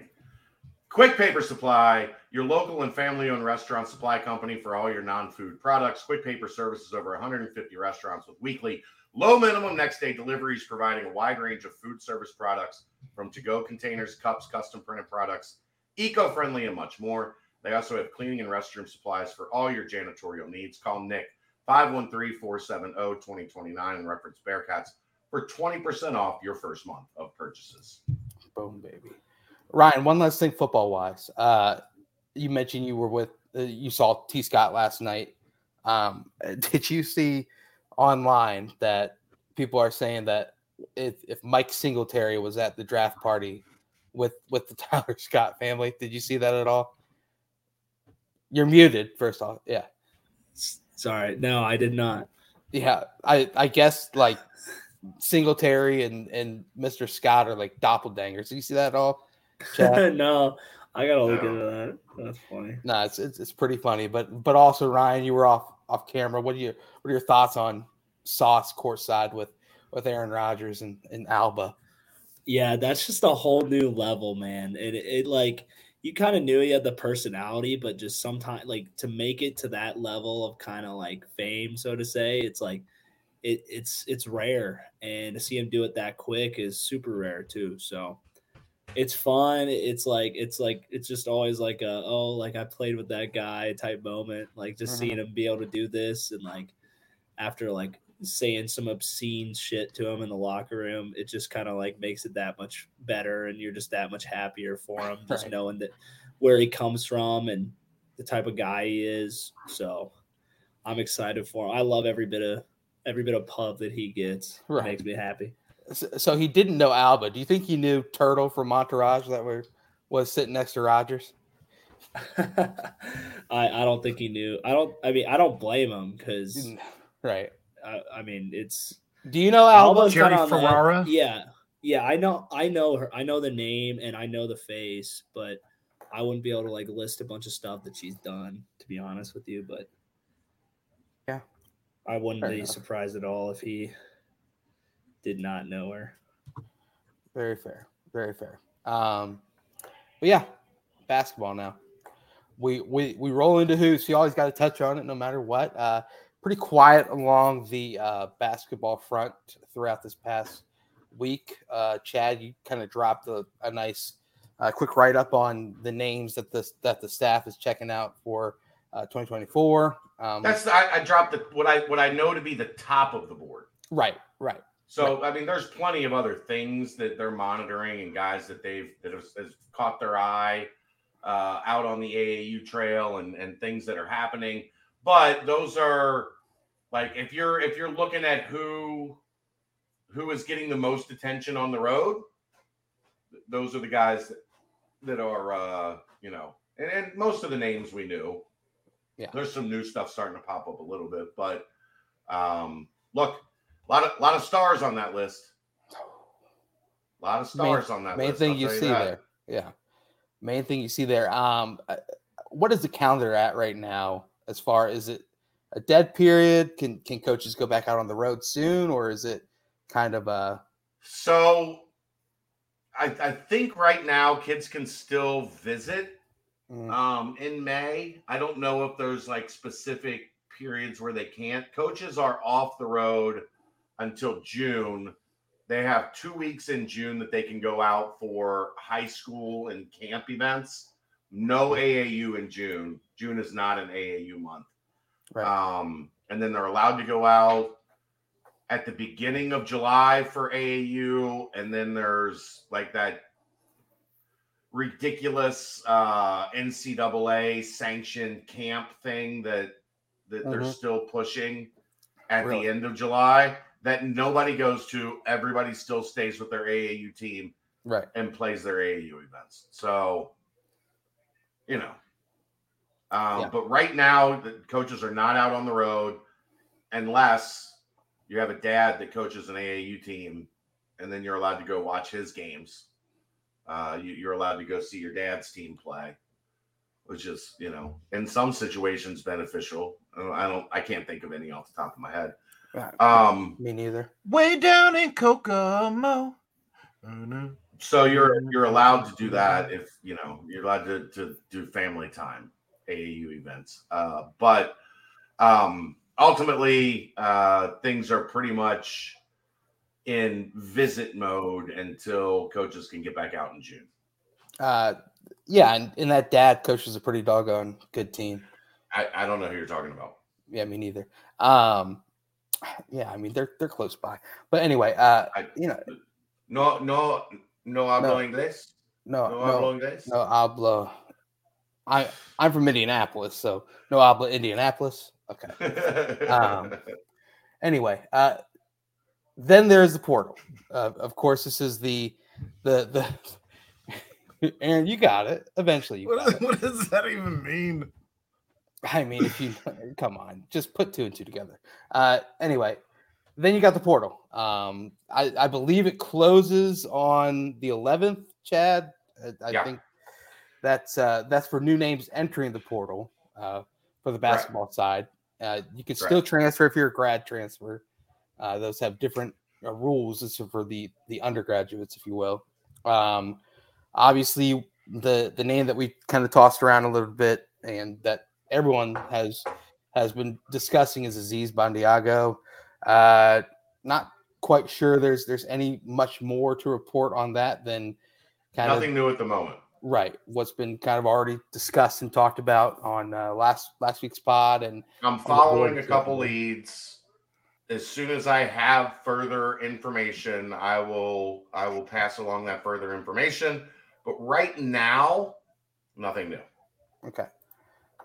Quick Paper Supply, your local and family owned restaurant supply company for all your non food products. Quick Paper services over 150 restaurants with weekly low minimum next day deliveries, providing a wide range of food service products from to go containers, cups, custom printed products, eco friendly, and much more. They also have cleaning and restroom supplies for all your janitorial needs. Call Nick 513 470 2029 and reference Bearcats for 20% off your first month of purchases.
Boom, baby. Ryan, one last thing football wise. Uh, you mentioned you were with, uh, you saw T Scott last night. Um, *laughs* did you see online that people are saying that if, if Mike Singletary was at the draft party with with the *laughs* Tyler Scott family, did you see that at all? You're muted. First off, yeah,
Sorry, no, I did not.
yeah. I I guess like Singletary and and Mr. Scott are like doppelgangers. Do you see that at all? Chad? *laughs*
no, I gotta look
No.
into that. That's funny.
No, it's, it's it's pretty funny, but but also Ryan, you were off off camera. What are you what are your thoughts on Sauce courtside with with Aaron Rodgers and, and Alba?
Yeah, that's just a whole new level, man. It it like you kind of knew he had the personality, but just sometimes like to make it to that level of kind of like fame, so to say, it's like it it's it's rare, and to see him do it that quick is super rare too. So it's fun. It's like it's like it's just always like a oh like I played with that guy type moment. Like just
Mhm.
seeing him be able to do this and like after like saying some obscene shit to him in the locker room, it just kind of like makes it that much better, and you're just that much happier for him, *laughs* just
Right.
knowing that where he comes from and the type of guy he is. So I'm excited for him. I love every bit of every bit of pub that he gets. It
Right.
makes me happy.
So, so he didn't know Alba. Do you think he knew Turtle from Entourage that we're was sitting next to Rodgers? *laughs*
I I don't think he knew. I don't. I mean, I don't blame him because
right.
I, I mean, it's.
Do you know Alba?
Jerry Ferrara?
Yeah, yeah. I know. I know her. I know the name and I know the face, but I wouldn't be able to like list a bunch of stuff that she's done. To be honest with you, but
yeah,
I wouldn't Fair be enough. surprised at all if he did not know her.
Very fair. Very fair. Um, but yeah, basketball now. We we we roll into hoops. You always got to touch on it, no matter what. Uh, pretty quiet along the uh, basketball front throughout this past week. Uh, Chad, you kind of dropped a, a nice, uh, quick write up on the names that the that the staff is checking out for uh, 2024. Um,
That's I, I dropped the, what I what I know to be the top of the board.
Right, right.
So. I mean, there's plenty of other things that they're monitoring and guys that they've that have, has caught their eye uh, out on the AAU trail and and things that are happening. But those are like if you're if you're looking at who who is getting the most attention on the road, those are the guys that, that are uh, you know, and, and most of the names we knew. Yeah, there's some new stuff starting to pop up a little bit, but um, look, a lot of lot of stars on that list. A lot of stars
main,
on that
main
list.
thing I'll you see you there. Yeah. Main thing you see there. Um uh, what is the calendar at right now as far as it a dead period? Can can coaches go back out on the road soon or is it kind of a
so I, I think right now kids can still visit mm. um in May. I don't know if there's like specific periods where they can't. Coaches are off the road until June. They have two weeks in June that they can go out for high school and camp events. No AAU in June. June is not an AAU month. Right. Um, and then they're allowed to go out at the beginning of July for AAU, and then there's like that ridiculous uh, NCAA sanctioned camp thing that that mm-hmm. they're still pushing at really? the end of July that nobody goes to. Everybody still stays with their AAU team,
right,
and plays their AAU events. So, you know, um, yeah. but right now the coaches are not out on the road unless you have a dad that coaches an AAU team, and then you're allowed to go watch his games. Uh, you, you're allowed to go see your dad's team play, which is, you know, in some situations beneficial. I don't, I can't think of any off the top of my head. Um,
me neither.
Way down in Kokomo.
So you're you're allowed to do that if you know you're allowed to, to do family time AAU events. Uh, but um, ultimately, uh, things are pretty much in visit mode until coaches can get back out in June.
Uh, yeah, and, and that dad coaches a pretty doggone good team.
I, I don't know who you're talking about.
Yeah, me neither. Um, yeah, I mean they're they're close by. But anyway, uh, I, you know,
no, no, no hablo no, inglés.
No, no, no hablo inglés. No hablo. I I'm from Indianapolis, so no hablo Indianapolis. Okay. um, *laughs* anyway, uh, then there's the portal. Uh, of course, this is the the the. *laughs* Aaron, you got it. Eventually, you
what, what does that even mean?
I mean, if you *laughs* come on, just put two and two together. Uh, anyway, then you got the portal. Um, I, I believe it closes on the 11th. Chad, I, I yeah. think that's uh, that's for new names entering the portal uh, for the basketball right. side. Uh, you can still right. transfer if you're a grad transfer. Uh, those have different uh, rules. This is for the the undergraduates, if you will. Um, obviously, the the name that we kind of tossed around a little bit and that everyone has has been discussing is Aziz Bandaogo. Uh, not quite sure there's there's any much more to report on that than
kind nothing of, new at the moment.
Right, what's been kind of already discussed and talked about on uh, last last week's pod, and
I'm following a couple leads. As soon as I have further information, I will I will pass along that further information. But right now, nothing new.
Okay.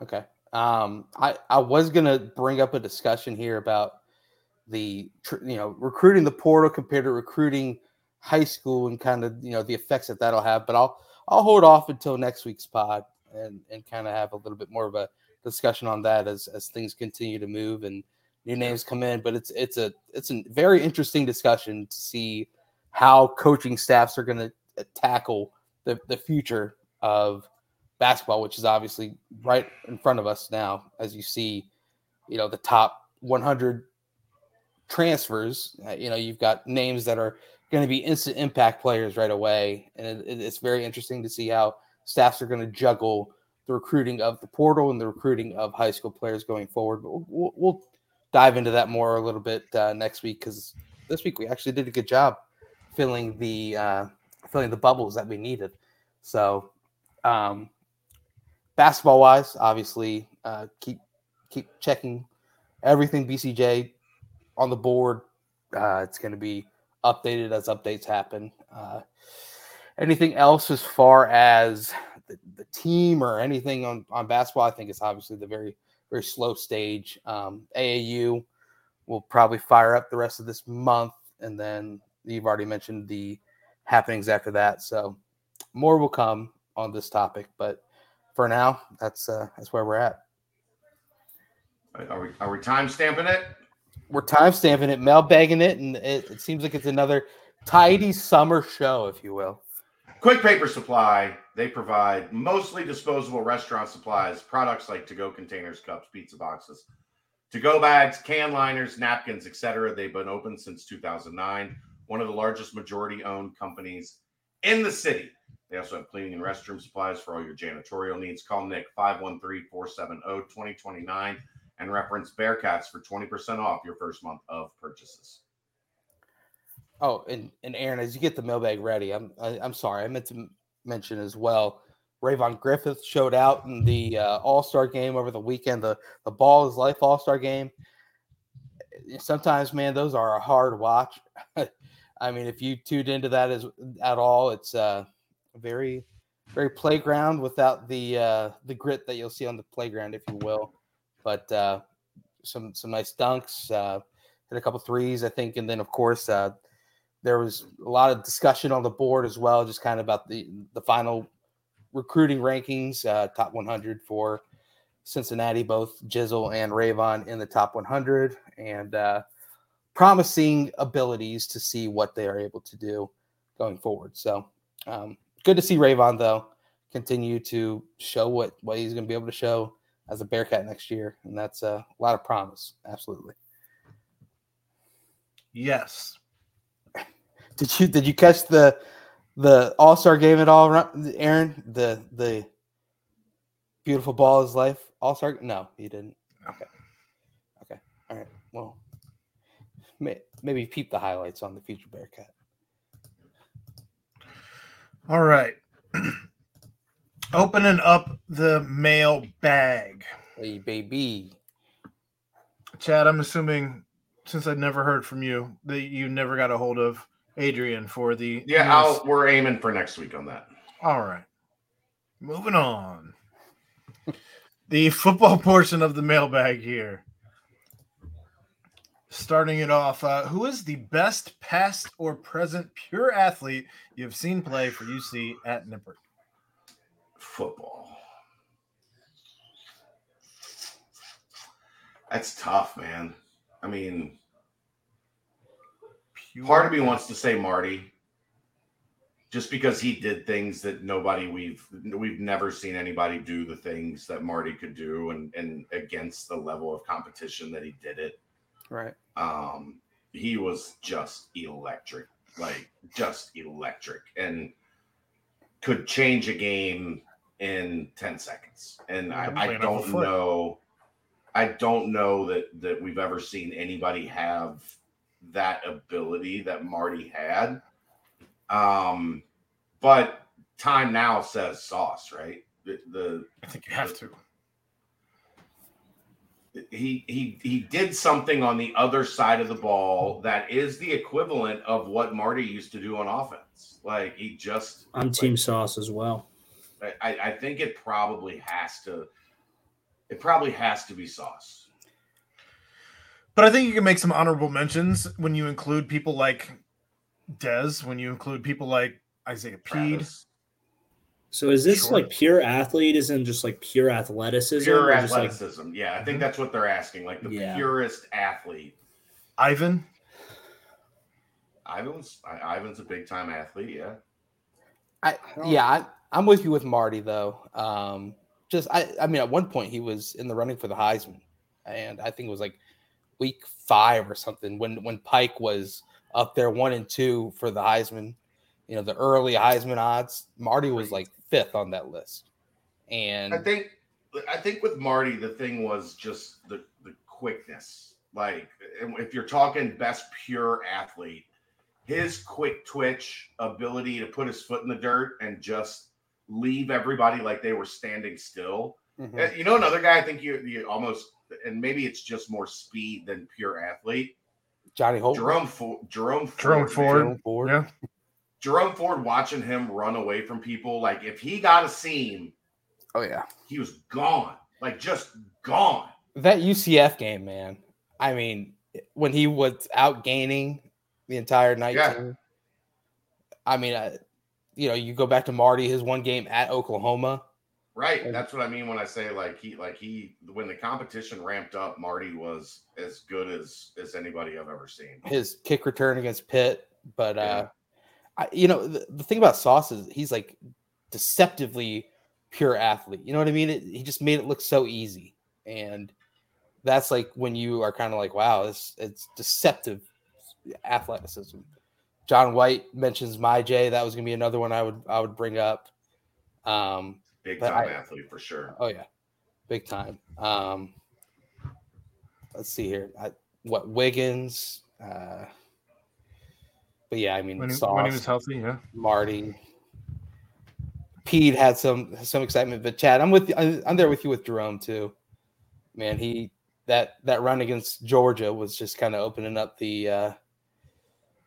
Okay. Um, I I was gonna bring up a discussion here about the you know recruiting the portal compared to recruiting high school and kind of you know the effects that that'll have, but I'll I'll hold off until next week's pod and and kind of have a little bit more of a discussion on that as as things continue to move and new names come in. But it's it's a it's a very interesting discussion to see how coaching staffs are going to uh, tackle the the future of basketball, which is obviously right in front of us now, as you see, you know, the top 100 transfers. Uh, you know, you've got names that are going to be instant impact players right away, and it, it's very interesting to see how staffs are going to juggle the recruiting of the portal and the recruiting of high school players going forward. But we'll, we'll dive into that more a little bit uh, next week because this week we actually did a good job filling the uh, filling the bubbles that we needed. So, um, basketball wise, obviously, uh, keep keep checking everything BCJ on the board. Uh, it's going to be updated as updates happen. Uh, anything else as far as the, the, team or anything on, on basketball? I think it's obviously the very very slow stage. Um, AAU will probably fire up the rest of this month, and then you've already mentioned the happenings after that. So more will come on this topic, but for now, that's uh, that's where we're at.
Are we are we time stamping it?
We're time stamping it, mailbagging it, and it, it seems like it's another tidy summer show, if you will.
Quick Paper Supply. They provide mostly disposable restaurant supplies, products like to-go containers, cups, pizza boxes, to-go bags, can liners, napkins, etc. They've been open since 2009. One of the largest majority-owned companies in the city. They also have cleaning and restroom supplies for all your janitorial needs. Call Nick 513-470-2029 and reference Bearcats for 20% off your first month of purchases.
Oh, and, and Aaron, as you get the mailbag ready, I'm I, am i am sorry, I meant to mention as well. Rayvon Griffith showed out in the uh, All Star game over the weekend. The the Ball is Life All Star game. Sometimes, man, those are a hard watch. *laughs* I mean, if you tuned into that as at all, it's uh, very very playground without the uh, the grit that you'll see on the playground, if you will. But uh, some some nice dunks, uh, hit a couple threes, I think, and then of course uh, there was a lot of discussion on the board as well, just kind of about the the final recruiting rankings, uh, top 100 for Cincinnati, both Jizzle and Rayvon in the top 100, and uh, promising abilities to see what they are able to do going forward. So um, good to see Rayvon though continue to show what what he's going to be able to show as a Bearcat next year, and that's uh, a lot of promise. Absolutely.
Yes.
Did you did you catch the the All Star game at all, Aaron? The the beautiful ball is life All Star? No, he didn't. Okay. Okay. All right. Well, may, maybe peep the highlights on the future Bearcat.
All right. *clears throat* Opening up the mail bag.
Hey, baby.
Chad, I'm assuming since I've never heard from you that you never got a hold of Adrian for the.
Yeah, we're aiming for next week on that.
All right. Moving on. *laughs* the football portion of the mailbag here. Starting it off, uh, who is the best past or present pure athlete you've seen play for UC at Nippert?
Football. That's tough, man. I mean, pure part of me wants to say Mardy, just because he did things that nobody we've we've never seen anybody do the things that Mardy could do, and and against the level of competition that he did it.
Right.
Um, he was just electric, like just electric, and could change a game in 10 seconds. And I, I don't know, I don't know that that we've ever seen anybody have that ability that Mardy had. Um, but time now says sauce, right? The, the
I think you have to
he he he did something on the other side of the ball that is the equivalent of what Mardy used to do on offense. Like he just
on team sauce as well.
I, I think it probably has to it probably has to be sauce.
But I think you can make some honorable mentions when you include people like Des, when you include people like Isaiah Pead.
So is this sure. like pure athlete? Isn't just like pure athleticism?
Pure athleticism. Like... Yeah, I think mm-hmm. that's what they're asking. Like the yeah. purest athlete.
Ivan.
Ivan's Ivan's a big time athlete. Yeah.
I yeah I, I'm with you with Mardy though. Um, just I I mean at one point he was in the running for the Heisman, and I think it was like week five or something when when Pike was up there one and two for the Heisman. You know the early Heisman odds. Mardy was like fifth on that list, and
I think I think with Mardy the thing was just the the quickness. Like if you're talking best pure athlete, his quick twitch ability to put his foot in the dirt and just leave everybody like they were standing still. Mm-hmm. You know, another guy I think you you almost and maybe it's just more speed than pure athlete.
Johnny Holt,
Jerome Ford, Jerome Ford,
Jerome Ford, Jerome Ford. yeah.
Jerome Ford watching him run away from people, like if he got a seam,
oh yeah,
he was gone, like just gone.
That UCF game, man. I mean, when he was out gaining the entire night. Yeah. I mean, uh, you know, you go back to Mardy, his one game at Oklahoma.
Right. And, That's what I mean when I say like he like he when the competition ramped up, Mardy was as good as as anybody I've ever seen.
His kick return against Pitt, but yeah. uh I, you know, the, the, thing about Sauce is he's like deceptively pure athlete. You know what I mean? It, he just made it look so easy. And that's like when you are kind of like, wow, this it's deceptive athleticism. John White mentions Myjai. That was gonna be another one I would I would bring up. Um,
big time I, athlete for sure.
Oh yeah, big time. Um, let's see here. I, what Wiggins? Uh, but yeah, I mean,
when he, Sauce, when he was healthy, yeah.
Mardy, Pead had some some excitement, but Chad, I'm with. I'm there with you with Jerome too. Man, he that that run against Georgia was just kind of opening up the uh,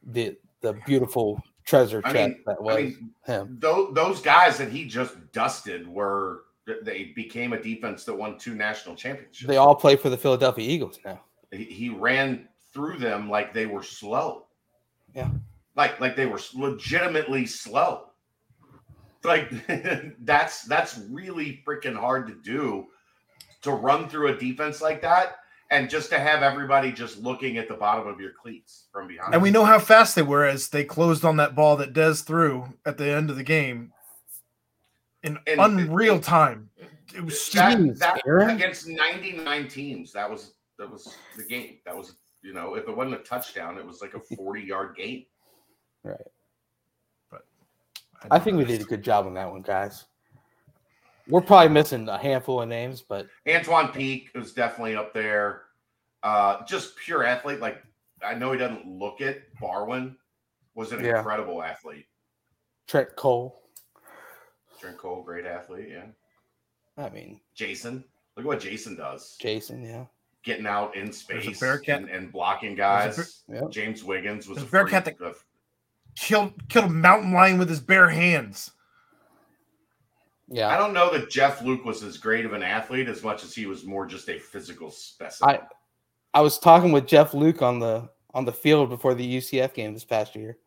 the the beautiful treasure chest I mean, that was I mean, him.
Those, those guys that he just dusted were they became a defense that won two national championships.
They all play for the Philadelphia Eagles now.
He, he ran through them like they were slow.
Yeah.
Like like they were legitimately slow. Like *laughs* that's that's really freaking hard to do to run through a defense like that and just to have everybody just looking at the bottom of your cleats from behind.
And we know how fast they were as they closed on that ball that Des threw at the end of the game in and unreal it, time. It was
that, that against 99 teams. That was that was the game. That was you know, if it wasn't a touchdown, it was like a 40 yard game.
Right. But I, I think we did a good job on that one, guys. We're probably missing a handful of names, but
Antwan Peek is definitely up there. Uh, just pure athlete. Like I know he doesn't look it. Barwin was an yeah. incredible athlete.
Trent Cole.
Trent Cole, great athlete. Yeah.
I mean,
Jason. Look at what Jason does.
Jason, yeah.
Getting out in space and, and, blocking guys.
A,
James Wiggins was
a, a Bearcat that killed killed a mountain lion with his bare hands.
Yeah.
I don't know that Jeff Luke was as great of an athlete as much as he was more just a physical specimen.
I, I was talking with Jeff Luke on the on the field before the UCF game this past year.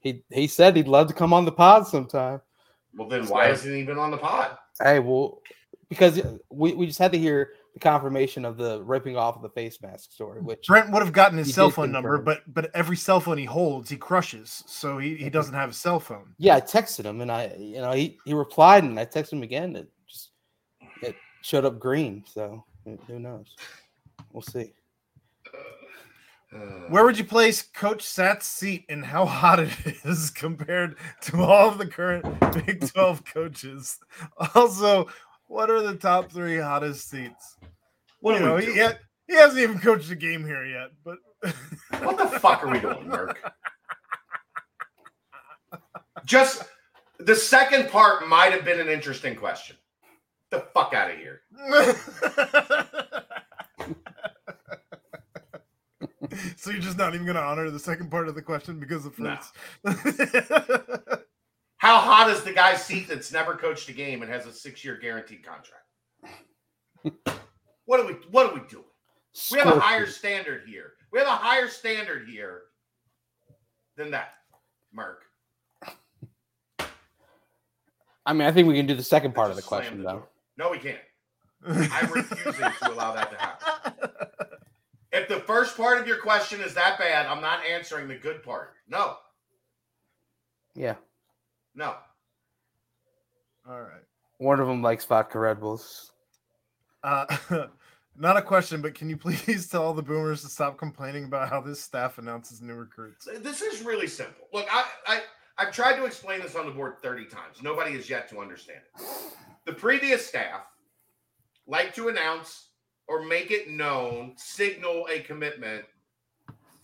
He he said he'd love to come on the pod sometime.
Well, then why isn't he even on the pod?
Hey, well, because we, we just had to hear the confirmation of the ripping off of the face mask story. Which
Brent would have gotten his cell phone number, but but every cell phone he holds, he crushes, so he, he mhm. doesn't have a cell phone.
Yeah, I texted him, and I you know he he replied, and I texted him again. It just it showed up green, so who knows? We'll see.
Where would you place Coach Sat's seat and how hot it *laughs* is compared to all of the current Big 12 coaches? *laughs* Also, what are the top three hottest seats? What you know, he, ha- he hasn't even coached a game here yet, but *laughs*
what the fuck are we doing, Mark? Just the second part might have been an interesting question. the fuck out of here. *laughs*
so you're just not even going to honor the second part of the question because of first. *laughs*
No. How hot is the guy's seat that's never coached a game and has a six-year guaranteed contract? What are we? What are we doing? We have a higher standard here. We have a higher standard here than that, Mark.
I mean, I think we can do the second part of the question
the
though.
door. No, we can't. I'm refusing to allow that to happen. *laughs* If the first part of your question is that bad, I'm not answering the good part. No,
Yeah,
no.
All right.
one of them likes vodka Red Bulls.
Uh, *laughs* not a question, but can you please *laughs* tell all the boomers to stop complaining about how this staff announces new recruits?
This is really simple. Look, I, I I've tried to explain this on the board 30 times. Nobody has yet to understand it. The previous staff like to announce or make it known, signal a commitment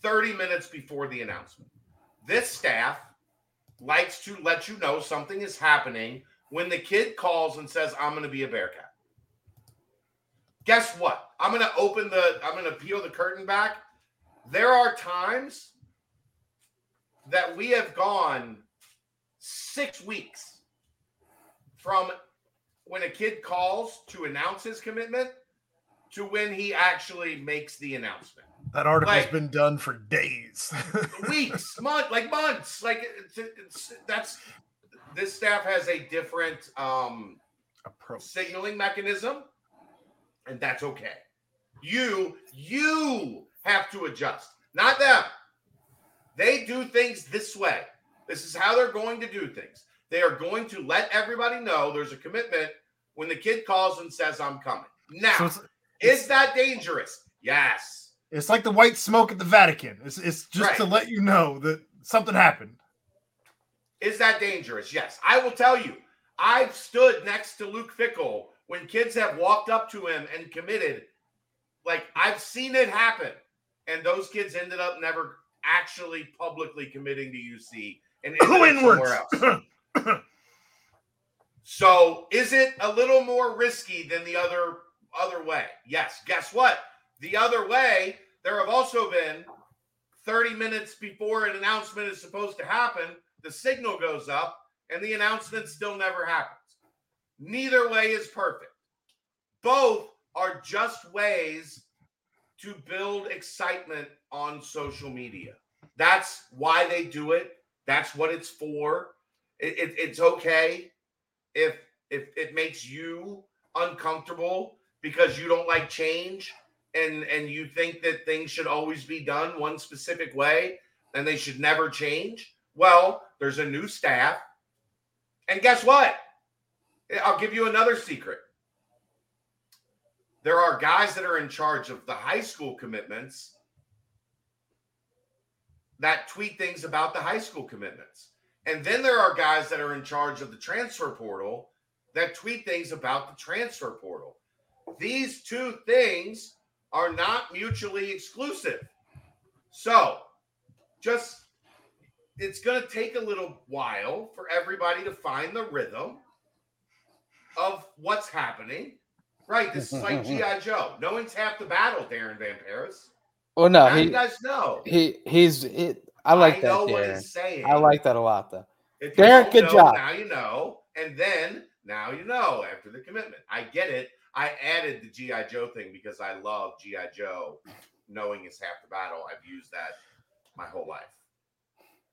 30 minutes before the announcement. This staff likes to let you know something is happening when the kid calls and says, I'm going to be a Bearcat. Guess what? I'm going to open the, I'm going to peel the curtain back. There are times that we have gone six weeks from when a kid calls to announce his commitment to when he actually makes the announcement.
That article's
Like-
been done for days. *laughs*
Weeks, months, like months. Like it's, it's, that's this staff has a different um
Approach.
signaling mechanism, and that's okay. You you have to adjust, not them. They do things this way. This is how they're going to do things. They are going to let everybody know there's a commitment when the kid calls and says, "I'm coming." Now,
So it's,
is that dangerous? Yes.
it's like the white smoke at the Vatican. It's, it's just to let you know that something happened.
Is that dangerous? Yes. I will tell you, I've stood next to Luke Fickell when kids have walked up to him and committed. Like, I've seen it happen. And those kids ended up never actually publicly committing to UC and ended
Go
up
inwards.
somewhere else. So is it a little more risky than the other other way? Yes. Guess what? The other way, there have also been 30 minutes before an announcement is supposed to happen, the signal goes up and the announcement still never happens. Neither way is perfect. Both are just ways to build excitement on social media. That's why they do it. That's what it's for. It, it- it's okay if if it makes you uncomfortable because you don't like change and and you think that things should always be done one specific way and they should never change. Well, there's a new staff. And guess what? I'll give you another secret. There are guys that are in charge of the high school commitments that tweet things about the high school commitments. And then there are guys that are in charge of the transfer portal that tweet things about the transfer portal. These two things are not mutually exclusive. So, just it's going to take a little while for everybody to find the rhythm of what's happening. Right, this is like *laughs* GI Joe. Knowing's half the battle, Darren Van Paris.
Well, no,
now you
he
guys know.
he he's. It, I like that,
know what he's saying.
I like that a lot, though.
If
Darren, good
know,
job.
Now you know, and then now you know after the commitment. I get it. I added the GI Joe thing because I love GI Joe. Knowing is half the battle. I've used that my whole life.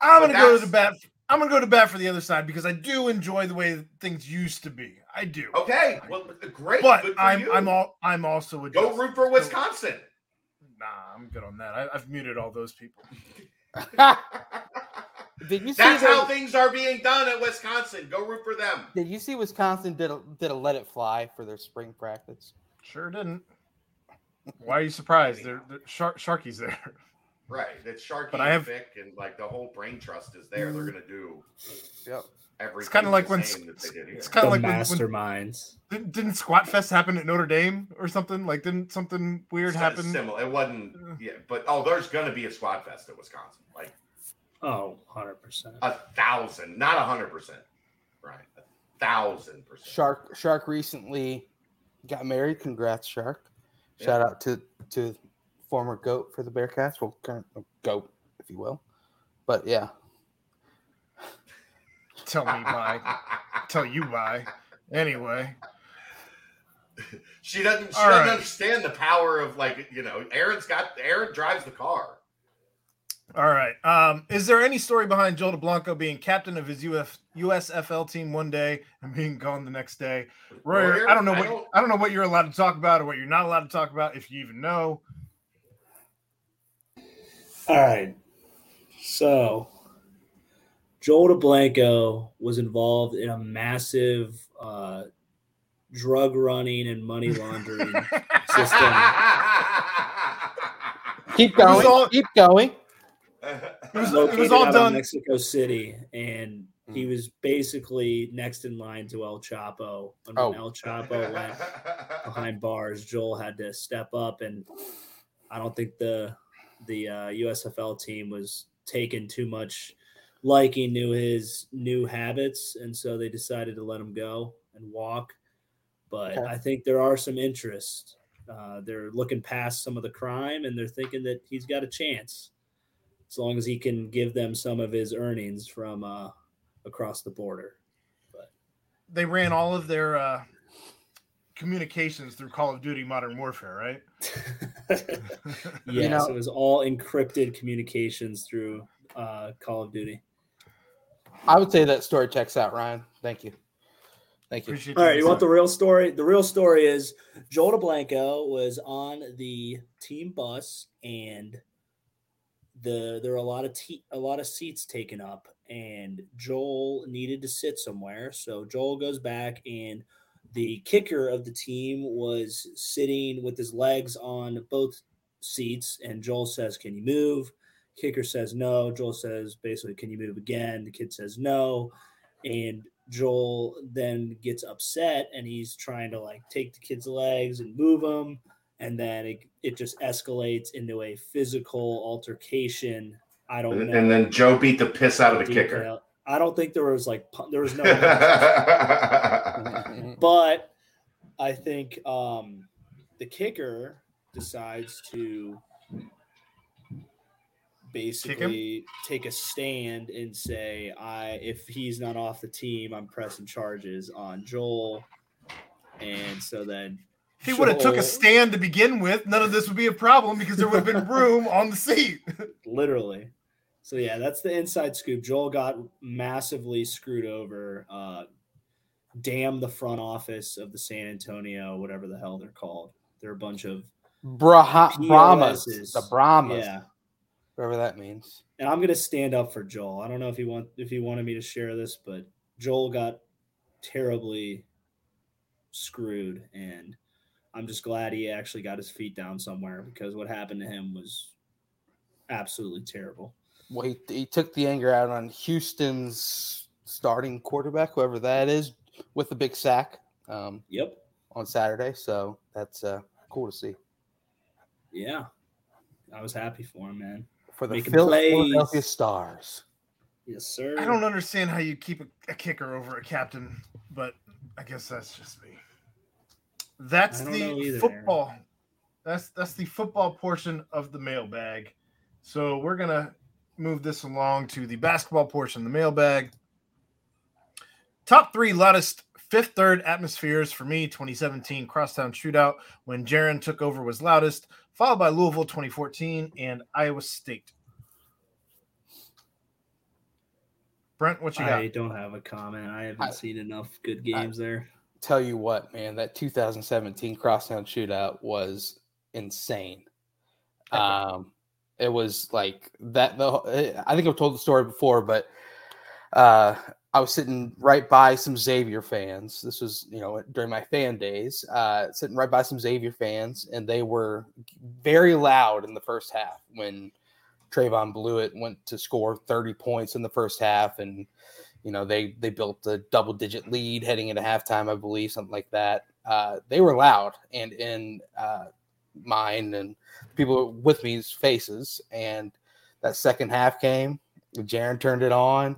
I'm
But
gonna go to the bat. I'm gonna go to bat for the other side because I do enjoy the way things used to be. I do.
Okay, well, great.
but
good for
I'm
you.
I'm all I'm also a
go root for Wisconsin.
Nah, I'm good on that. I, I've muted all those people. *laughs* *laughs*
did you see?
That's
that-
how things are being done at Wisconsin. Go root for them.
Did you see Wisconsin did a, did a let it fly for their spring practice?
Sure didn't. Why are you surprised? They're, they're Shark, Sharky's there.
Right. It's Sharky
But
and
I have-
Vic, and like the whole brain trust is there. They're gonna do
Yep.
everything.
It's kinda like
the
when
same that they did here.
it's kinda like when- when-
masterminds.
Didn't, didn't Squat Fest happen at Notre Dame or something? Like, didn't something weird
Si-
happen?
Similar. It wasn't. Uh. Yeah, but oh, there's gonna be a Squat fest at Wisconsin. Like
Oh, 100%.
a thousand, not a hundred percent. Right. A thousand percent.
Shark Shark recently got married. Congrats, Shark!
Yeah.
Shout out to to former goat for the Bearcats. Well, current goat, if you will. But yeah,
Tell me why. Tell you why. Anyway,
she doesn't. She
All
doesn't
right.
understand the power of like you know. Aaron's got. Aaron drives the car.
All right. Um, is there any story behind Joel Dublanko being captain of his UF, USFL team one day and being gone the next day? Royer,
Royer,
I don't know
I
what
don't-
I don't know what you're allowed to talk about or what you're not allowed to talk about, if you even know.
All right. So, Joel Dublanko was involved in a massive uh, drug running and money laundering *laughs* system.
Keep going.
all-
keep going.
It was, it
located
was all
out of
done.
Mexico City, and he
Mm.
was basically next in line to El Chapo. And when
Oh.
El Chapo went behind bars, Joel had to step up, and I don't think the the uh, USFL team was taking too much liking to his new habits, and so they decided to let him go and walk. But
Okay.
I think there are some interest. Uh, they're looking past some of the crime, and they're thinking that he's got a chance, as long as he can give them some of his earnings from uh, across the border.
But they ran all of their uh, communications through Call of Duty Modern Warfare, right? *laughs* *laughs*
yes,
know-
it was all encrypted communications through uh, Call of Duty.
I would say that story checks out, Ryan. Thank you. Thank you.
Appreciate
All right, you want the real story? The real story is Joel Dublanko was on the team bus, and the there were a lot of te- a lot of seats taken up, and Joel needed to sit somewhere. So Joel goes back, and the kicker of the team was sitting with his legs on both seats, and Joel says, "Can you move?" Kicker says no. Joel says basically, "Can you move again?" The kid says no, and Joel then gets upset and he's trying to like take the kid's legs and move them. And then it, it just escalates into a physical altercation. I don't
and,
know.
and then Joe beat the piss out of the kicker.
I don't think there was like, there was no, *laughs* *laughs* but I think um, the kicker decides to basically take a stand and say, "I if he's not off the team, I'm pressing charges on Joel." And so then
he would have took a stand to begin with, none of this would be a problem because there would have been room on the seat.
literally. So yeah, that's the inside scoop. Joel got massively screwed over. Uh, damn the front office of the San Antonio, whatever the hell they're called. They're a bunch of
Brah- Brahmas.
POSs.
The Brahmas.
yeah.
Whatever that means.
And I'm gonna stand up for Joel. I don't know if he want if he wanted me to share this, but Joel got terribly screwed, and I'm just glad he actually got his feet down somewhere because what happened to him was absolutely terrible.
Well, he, he took the anger out on Houston's starting quarterback, whoever that is, with the big sack um,
Yep.
on Saturday. So that's uh, cool to see
Yeah. I was happy for him, man.
for the
Making
Phil-
plays.
Philadelphia Stars.
Yes, sir.
I don't understand how you keep a, a kicker over a captain, but I guess that's just me. That's the
either,
football. That's that's the football portion of the mailbag. So we're gonna move this along to the basketball portion, of the mailbag. Top three loudest fifth third atmospheres for me 2017 crosstown shootout when Jarron took over was loudest, followed by Louisville 2014 and Iowa State. Brent, what you got?
I don't have a comment. I haven't
I-
seen enough good games there.
Tell you what, man, that 2017 crosstown shootout was insane. Um, it was like that. The I think I've told the story before, but uh, I was sitting right by some Xavier fans. This was, you know, during my fan days, uh, sitting right by some Xavier fans, and they were very loud in the first half when Trevon Bluiett went to score 30 points in the first half, and you know they they built a double digit lead heading into halftime, I believe, something like that. Uh, they were loud, and in uh, mine and people with me's faces, and that second half came. Jarron turned it on.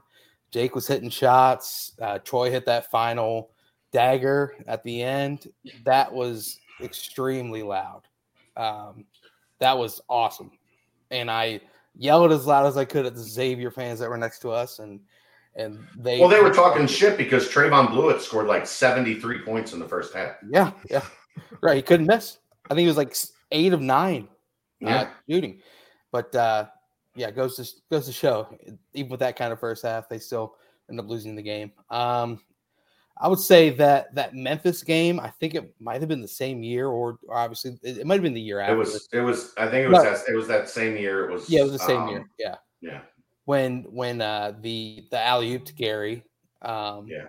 Jake was hitting shots. Uh, Troy hit that final dagger at the end. That was extremely loud. Um, that was awesome, and I yelled as loud as I could at the Xavier fans that were next to us, and and they
Well, they were talking shit because Trevon Bluiett scored like 73 points in the first half.
Yeah, yeah, right. He couldn't miss. I think he was like eight of nine
Yeah.
uh, shooting, but uh, yeah, goes to goes to show. Even with that kind of first half, they still end up losing the game. Um, I would say that that Memphis game, I think it might have been the same year, or, or obviously it, it, might have been the year after.
It was. It was. I think it was. No. That, it was that same year. It was.
Yeah, it was the same um, year. Yeah.
Yeah.
When when uh the the alley oop to Gary. Um,
yeah.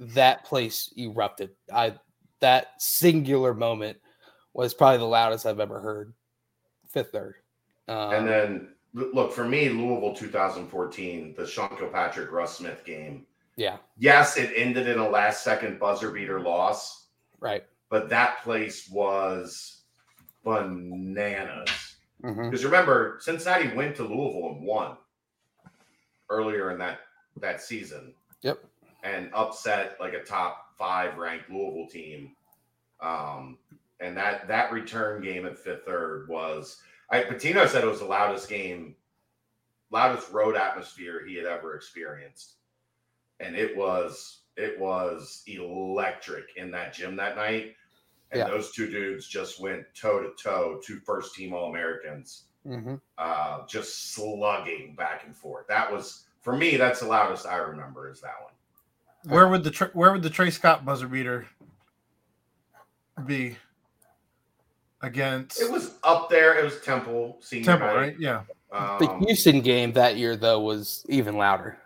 That place erupted. I that singular moment was probably the loudest I've ever heard. Fifth third.
Um, and then look for me, Louisville 2014, the Sean Kilpatrick Russ Smith game
yeah.
Yes, it ended in a last second buzzer beater loss.
Right.
But that place was bananas. Because
mm-hmm.
remember, Cincinnati went to Louisville and won earlier in that that season.
Yep.
And upset like a top five ranked Louisville team. Um, and that that return game at Fifth Third was I Pitino said it was the loudest game, loudest road atmosphere he had ever experienced and it was it was electric in that gym that night. And yeah. those two dudes just went toe to toe, two first team All Americans,
mm-hmm.
uh, just slugging back and forth. That was for me. That's the loudest I remember. Is that one?
Where would the where would the Trey Scott buzzer beater be? Against
it was up there. It was Temple senior
Temple,
night.
right? Yeah.
Um, the Houston game that year though was even louder.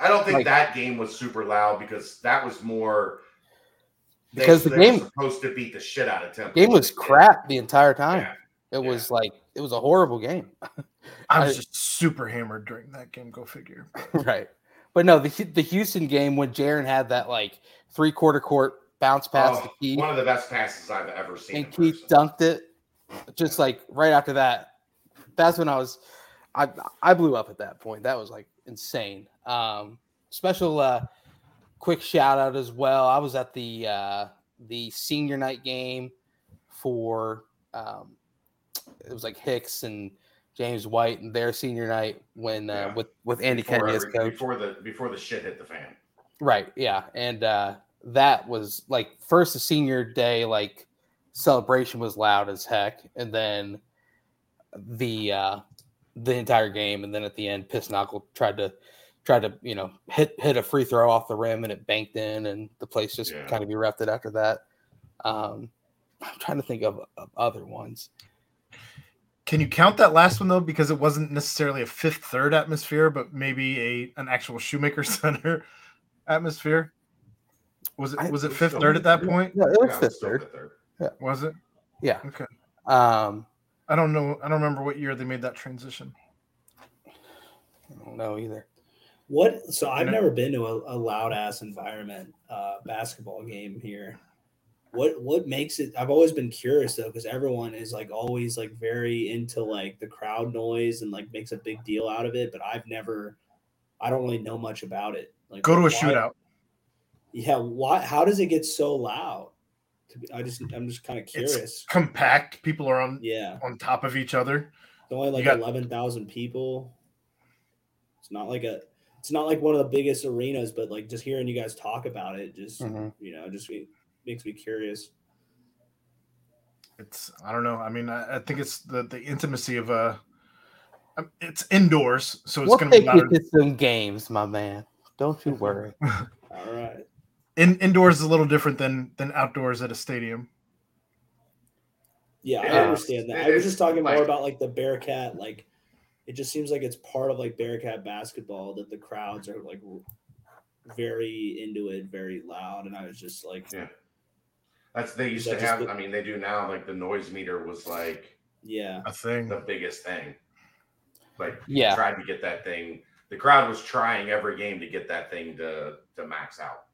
I don't think like, that game was super loud because that was more
because
they,
the game was
supposed to beat the shit out of Temple.
Game was crap the entire time. Yeah. It yeah. was like it was a horrible game.
I was just super hammered during that game. Go figure. *laughs*
right, but no, the the Houston game when Jarron had that like three quarter court bounce pass oh, to
Keith, one of the best passes I've ever seen.
And Keith dunked it, just like right after that. That's when I was, I I blew up at that point. That was like insane. Um, special uh, quick shout out as well. I was at the uh, the senior night game for um, it was like Hicks and James White and their senior night when uh, yeah. with with Andy Kennedy as coach
before the before the shit hit the fan.
Right. Yeah, and uh, that was like first the senior day like celebration was loud as heck, and then the uh, the entire game, and then at the end, Pisnagel tried to tried to you know hit hit a free throw off the rim and it banked in, and the place just yeah. kind of erupted after that. Um, I'm trying to think of, of, other ones.
Can you count that last one though? Because it wasn't necessarily a fifth third atmosphere, but maybe a an actual Shoemaker *laughs* Center atmosphere. Was it was it fifth third at that point?
Yeah, it was yeah, fifth third. third.
Yeah. Was it?
Yeah.
Okay.
Um,
I don't know. I don't remember what year they made that transition.
I don't know either.
What? So I've never been to a, a loud ass environment uh, basketball game here. What what makes it? I've always been curious though, because everyone is like always like very into like the crowd noise and like makes a big deal out of it. But I've never, I don't really know much about it. Like
go to a
why,
shootout.
Yeah, why? How does it get so loud? I just I'm just kind of curious. It's
compact. People are on
yeah
on top of each other.
It's only like got, eleven thousand people. It's not like a it's not like one of the biggest arenas, but like just hearing you guys talk about it, just mm-hmm. you know, just makes me curious.
It's I don't know. I mean, I, I think it's the the intimacy of a. Uh, um, it's indoors, so it's
we'll
going to be
louder. to some games, my man. Don't you worry. *laughs*
All right.
In indoors is a little different than than outdoors at a stadium.
Yeah, I understand that. I was just talking more about like the Bearcat, like it just seems like it's part of like Bearcat basketball that the crowds are like very into it, very loud, and I was just like,
yeah, that's they used to have. The, I mean, they do now. Like the noise meter was like,
yeah,
a thing,
the biggest thing. Like,
yeah,
tried to get that thing. The crowd was trying every game to get that thing to to max out.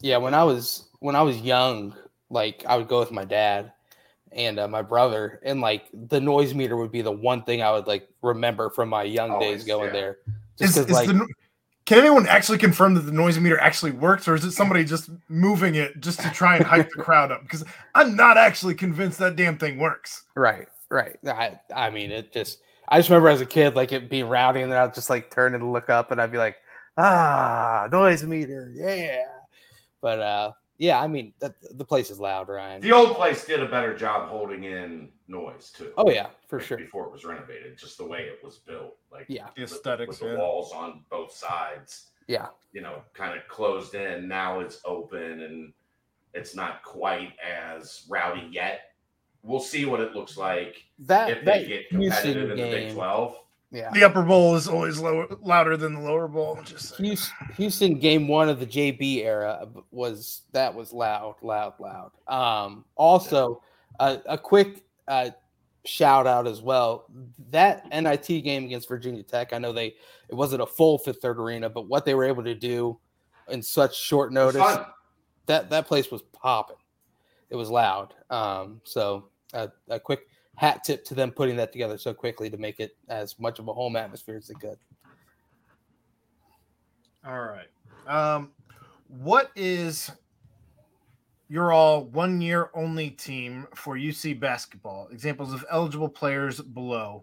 Yeah, when I was when I was young, like I would go with my dad and uh, my brother, and like the noise meter would be the one thing I would like remember from my young Always, days going yeah. there.
Just is, is like, the, can anyone actually confirm that the noise meter actually works, or is it somebody just moving it just to try and hype the crowd up? Because I'm not actually convinced that damn thing works.
Right, right. I, I mean, it just. I just remember as a kid, like it being rowdy, and then I'd just like turn and look up, and I'd be like, "Ah, noise meter, yeah." But uh, Yeah, I mean that the place is loud, Ryan.
The old place did a better job holding in noise too.
Oh yeah, for
like,
sure.
Before it was renovated, just the way it was built, like
Yeah.
The aesthetics,
with the
yeah.
walls on both sides.
Yeah.
you know, kind of closed in. Now it's open and it's not quite as rowdy yet. We'll see what it looks like
That
if
that
they get
Houston
competitive in the Big 12.
Yeah.
The upper bowl is always lower, louder than the lower bowl. Just saying.
Houston, Houston game one of the JB era was that was loud, loud, loud. Um, also, a a quick uh, shout out as well. That NIT game against Virginia Tech, I know they it wasn't a full Fifth Third Arena, but what they were able to do in such short notice, that that place was popping. It was loud. Um, so a, a quick hat tip to them putting that together so quickly to make it as much of a home atmosphere as they could.
All right. Um, what is your all one year only team for UC basketball? Examples of eligible players below.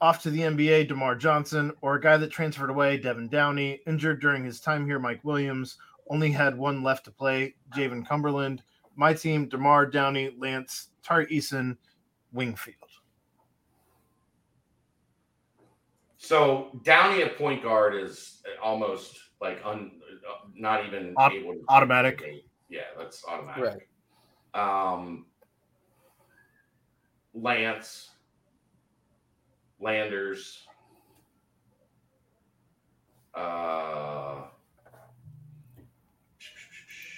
Off to the NBA, DerMarr Johnson, or a guy that transferred away, Devin Downey, injured during his time here, Mike Williams, only had one left to play, Jarron Cumberland. My team, DerMarr Downey, Lance, Tari Eason, Wingfield.
So Downey at point guard is almost like un, uh, not even
Aut-
able to
automatic.
Yeah, that's automatic. Um, Lance, Landers, uh,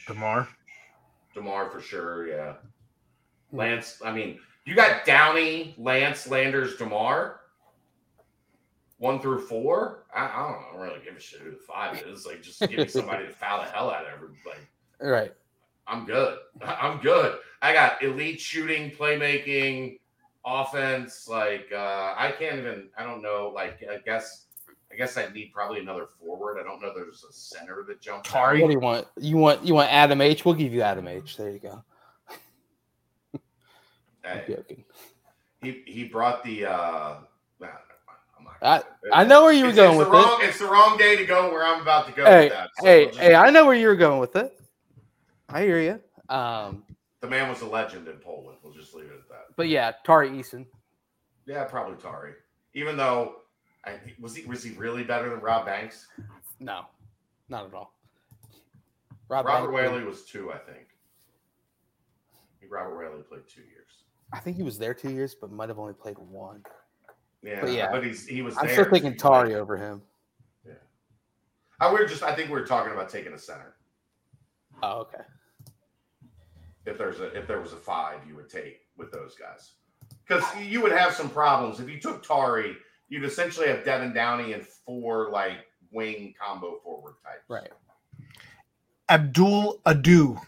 DerMarr.
DerMarr for sure. Yeah, Lance. I mean, you got Downey, Lance, Landers, DerMarr. One through four. I, I don't, know, I don't really give a shit who the five is. Like, just give me somebody to *laughs* foul the hell out of everybody.
Right.
I'm good. *laughs* I'm good. I got elite shooting, playmaking, offense. Like uh, I can't even. I don't know. Like I guess. I guess I need probably another forward. I don't know. There's a center that jumps.
Tari.
What do you want? You want you want Adam H? We'll give you Adam H. There you go. I'm joking.
he he brought the. uh I'm
I- know where you were
It's-
going
it's
with
the
it.
It's the wrong day to go where I'm about to go
Hey,
with that. so
hey,
just-
hey! I know where you were going with it. I hear you. Um,
the man was a legend in Poland. We'll just leave it at that.
but yeah, Tari Eason.
Yeah, probably Tari. Even though, I, was he was he really better than Rob Banks?
No, not at all. Rob
Robert
Banks-
Whaley was two, I think. I think Robert Whaley played two years.
I think he was there two years, but might have only played one.
Yeah,
But
but, he's he was.
I'm
there
still
two
thinking
years.
Tari over him.
I we're just. I think we are talking about taking a center.
Oh, okay.
If there's a if there was a five, you would take with those guys because you would have some problems if you took Tari. You'd essentially have Devin Downey and four like wing combo forward types.
Right.
Abdul Adu.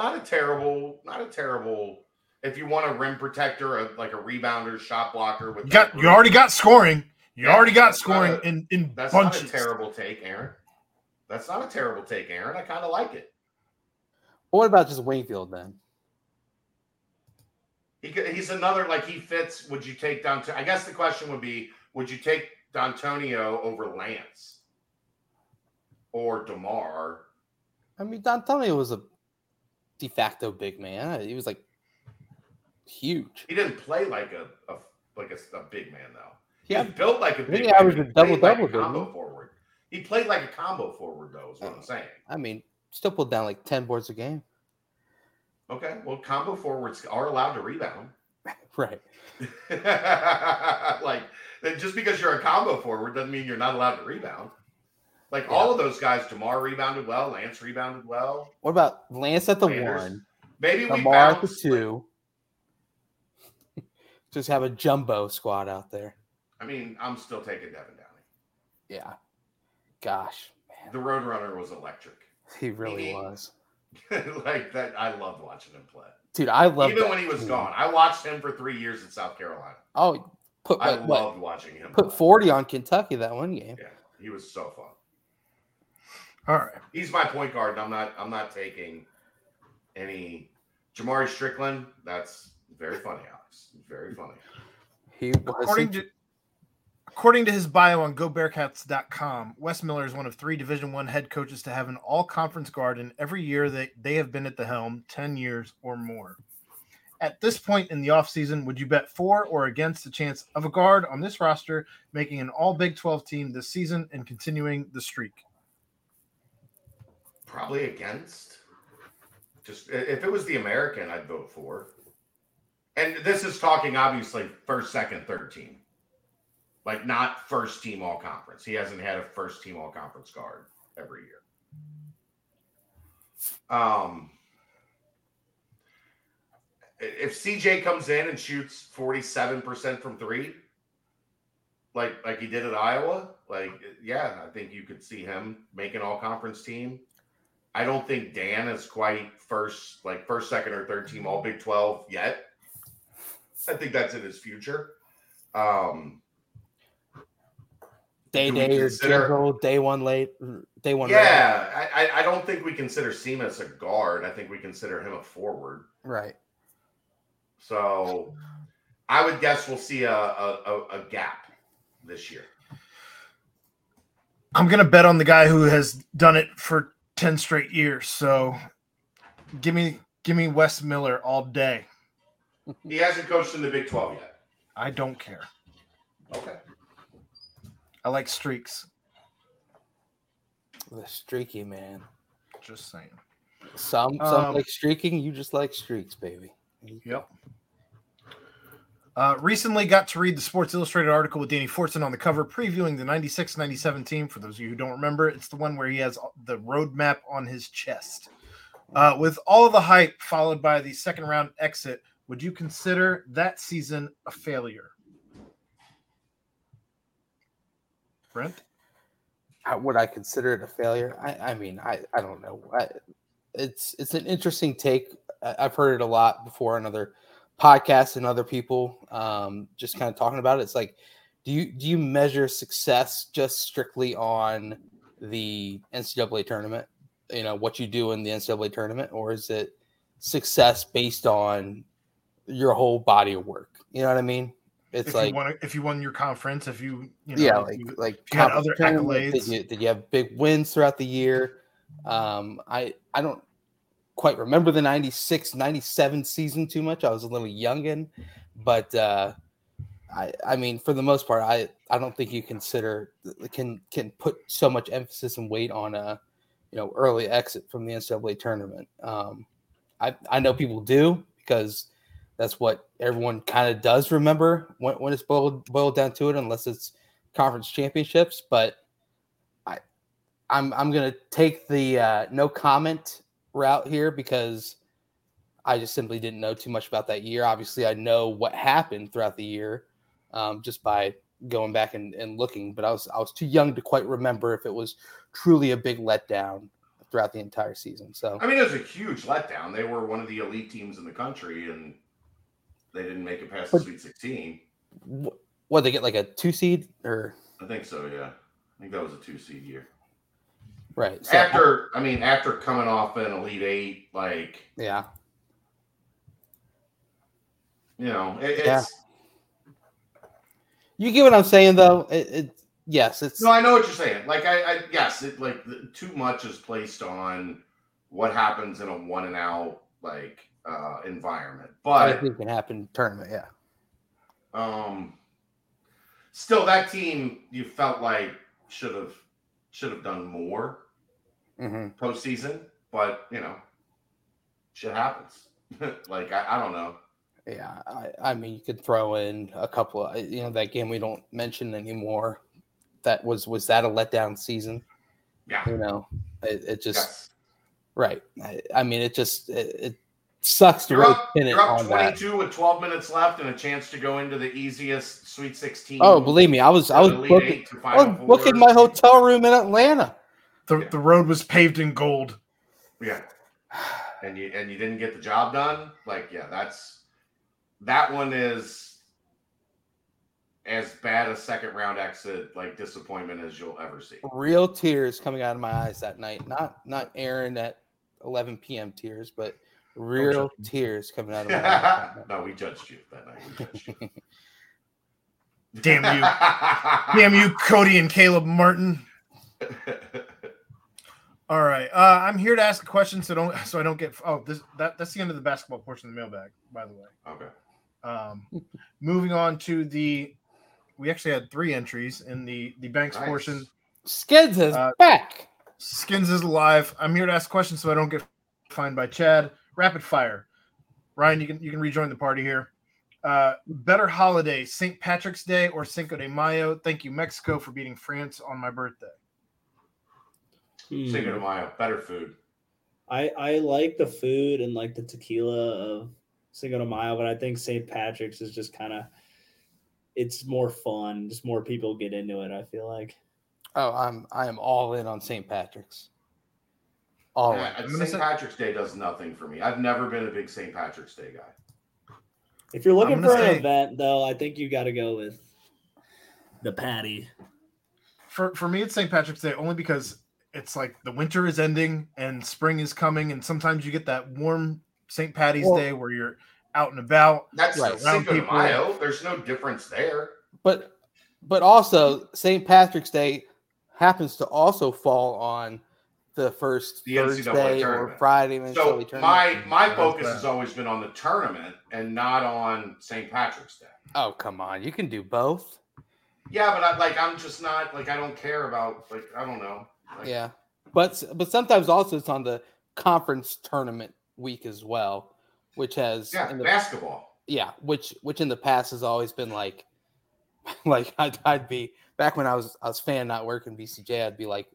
Not a terrible. Not a terrible. If you want a rim protector, a, like a rebounder, shot blocker with
You got
that
you already got scoring. You
Yeah,
already got scoring
a-
in in
That's not a terrible take, Aaron. That's not a terrible take, Aaron. I kind of like it.
What about just Wingfield then?
He, could- he's another like he fits. Would you take Don? I guess the question would be: Would you take Dontonio over Lance or DerMarr?
I mean, Dontonio was a de facto big man. He was like huge.
He didn't play like a, a like a, a big man though. He
Yeah,
was built like a big
averaged
He
a double-double,
played like a combo forward. He played like a combo forward though. Is what I'm saying.
I mean, still pulled down like ten boards a game.
Okay, well, combo forwards are allowed to rebound. *laughs*
Right.
like just because you're a combo forward doesn't mean you're not allowed to rebound. Like all of those guys, DerMarr rebounded well, Lance rebounded well.
What about Lance at the
Landers.
one,
Maybe we
Lamar at the two? *laughs* Just have a jumbo squad out there.
I mean, I'm still taking Devin Downey.
Yeah. Gosh, man,
The Roadrunner was electric.
he really
Maybe.
was. *laughs*
like that, I loved watching him play.
Dude, I love
Even when he was
team.
gone, I watched him for three years in South Carolina.
Oh, put
I
what,
loved watching him.
put
play.
40 on Kentucky that one game.
Yeah, he was so fun.
All right.
He's my point guard, and I'm not. I'm not taking any Jamari Strickland. That's very funny, Alex. Very funny.
He was
According to According to his bio on GoBearcats.com, Wes Miller is one of three Division One head coaches to have an all-conference guard in every year that they have been at the helm, ten years or more. At this point in the offseason, would you bet for or against the chance of a guard on this roster making an all Big 12 team this season and continuing the streak?
Probably against. Just if it was the American, I'd vote for. And this is talking obviously first, second, third team. Like not first team all conference. He hasn't had a first team all conference guard every year. Um if CJ comes in and shoots 47% from three, like like he did at Iowa, like yeah, I think you could see him make an all conference team. I don't think Dan is quite first, like first, second, or third team all Big 12 yet. I think that's in his future. Um
day day or general day one late day one.
Yeah, I, I don't think we consider Simas a guard. I think we consider him a forward.
Right.
So I would guess we'll see a, a, a gap this year.
I'm gonna bet on the guy who has done it for 10 straight years. So give me give me Wes Miller all day.
He hasn't coached in the Big 12 yet.
I don't care.
Okay.
I like streaks.
The streaky man.
Just saying.
Some some um, like streaking, you just like streaks, baby.
Yep. Uh, recently got to read the Sports Illustrated article with Danny Fortson on the cover previewing the 96 97 team. For those of you who don't remember, it's the one where he has the roadmap on his chest. Uh, with all the hype followed by the second round exit, would you consider that season a failure? Brent?
How would I consider it a failure? I, I mean, I, I don't know. I, it's it's an interesting take. I've heard it a lot before on other podcasts and other people um, just kind of talking about it. It's like, do you do you measure success just strictly on the NCAA tournament? You know what you do in the NCAA tournament, or is it success based on your whole body of work? You know what I mean? It's
if
like
you won, if you won your conference, if you, you know,
yeah, like you, like
you had other accolades.
Did you, did you have big wins throughout the year? Um, I I don't quite remember the 96 97 season too much. I was a little youngin, but uh, I I mean for the most part I I don't think you consider can can put so much emphasis and weight on a you know early exit from the NCAA tournament. Um, I I know people do because that's what everyone kind of does remember when, when it's boiled boiled down to it, unless it's conference championships. But I I'm I'm gonna take the uh, no comment route here because I just simply didn't know too much about that year. Obviously, I know what happened throughout the year um, just by going back and, and looking, but I was I was too young to quite remember if it was truly a big letdown throughout the entire season. So
I mean, it was a huge letdown. They were one of the elite teams in the country, and they didn't make it past the Sweet Sixteen.
What they get like a two seed or?
I think so. Yeah, I think that was a two seed year.
Right.
So after, I, mean, after coming off an Elite Eight, like,
yeah,
you know, it, it's. Yeah.
You get what I'm saying, though. It, it, yes, it's.
No, I know what you're saying. Like, I, I yes, it like too much is placed on what happens in a one and out like uh environment, but
I think can happen tournament, yeah.
Um, still, that team you felt like should have should have done more
mm-hmm.
postseason, but you know, shit happens. *laughs* like I, I, don't know.
Yeah, I, I mean, you could throw in a couple of you know that game we don't mention anymore. That was was that a letdown season?
Yeah,
you know, it, it just
yes.
right. I, I, mean, it just it, it sucks to
you're
really
up,
pin
it you're
up
22 with 12 minutes left and a chance to go into the easiest Sweet 16.
Oh, believe me, I was I was booking, I was booking my hotel room in Atlanta.
The, yeah. the road was paved in gold.
Yeah, and you and you didn't get the job done. Like, yeah, that's that one is as bad a second round exit like disappointment as you'll ever see.
Real tears coming out of my eyes that night. Not not Aaron at 11 p.m. tears, but real tears coming out of my eyes. *laughs*
no, we judged you that night. *laughs*
Damn you. Damn you, Cody and Caleb Martin. *laughs* All right. Uh, I'm here to ask a question so don't so I don't get oh this that that's the end of the basketball portion of the mailbag, by the way.
okay.
Um moving on to the we actually had three entries in the the banks
Nice.
portion.
Skids is
Uh,
back.
Skins is alive. I'm here to ask questions so I don't get fined by Chad. Rapid fire. Ryan, you can you can rejoin the party here. Uh, better holiday, St. Patrick's Day or Cinco de Mayo? Thank you, Mexico, for beating France on my birthday.
Hmm.
Cinco de Mayo, better food.
I I like the food and like the tequila of Cinco de Mayo, but I think St. Patrick's is just kind of it's more fun. Just more people get into it. I feel like.
Oh, I'm I am all in on St. Patrick's. All in.
Yeah,
I'm
St.
say-
Patrick's Day does nothing for me. I've never been a big St. Patrick's Day guy.
If you're looking for
gonna
an event, though, I think you got to go with the patty.
For for me, it's St. Patrick's Day only because it's like the winter is ending and spring is coming, and sometimes you get that warm St. Patty's
Well-
Day where you're out and about.
That's
Right.
Cinco de
people.
Mayo. There's no difference there.
But but also St. Patrick's Day happens to also fall on the first
The
Thursday or. Friday in
So
NCAA tournament.
my my focus has always been on the tournament and not on St. Patrick's Day.
Oh come on, you can do both.
Yeah, but I like I'm just not like I don't care about like I don't know. Like,
Yeah, but but sometimes also it's on the conference tournament week as well, which has
Yeah,
the,
basketball.
yeah, which which in the past has always been like, *laughs* like I'd, I'd be back when I was I was fan not working BCJ. I'd be like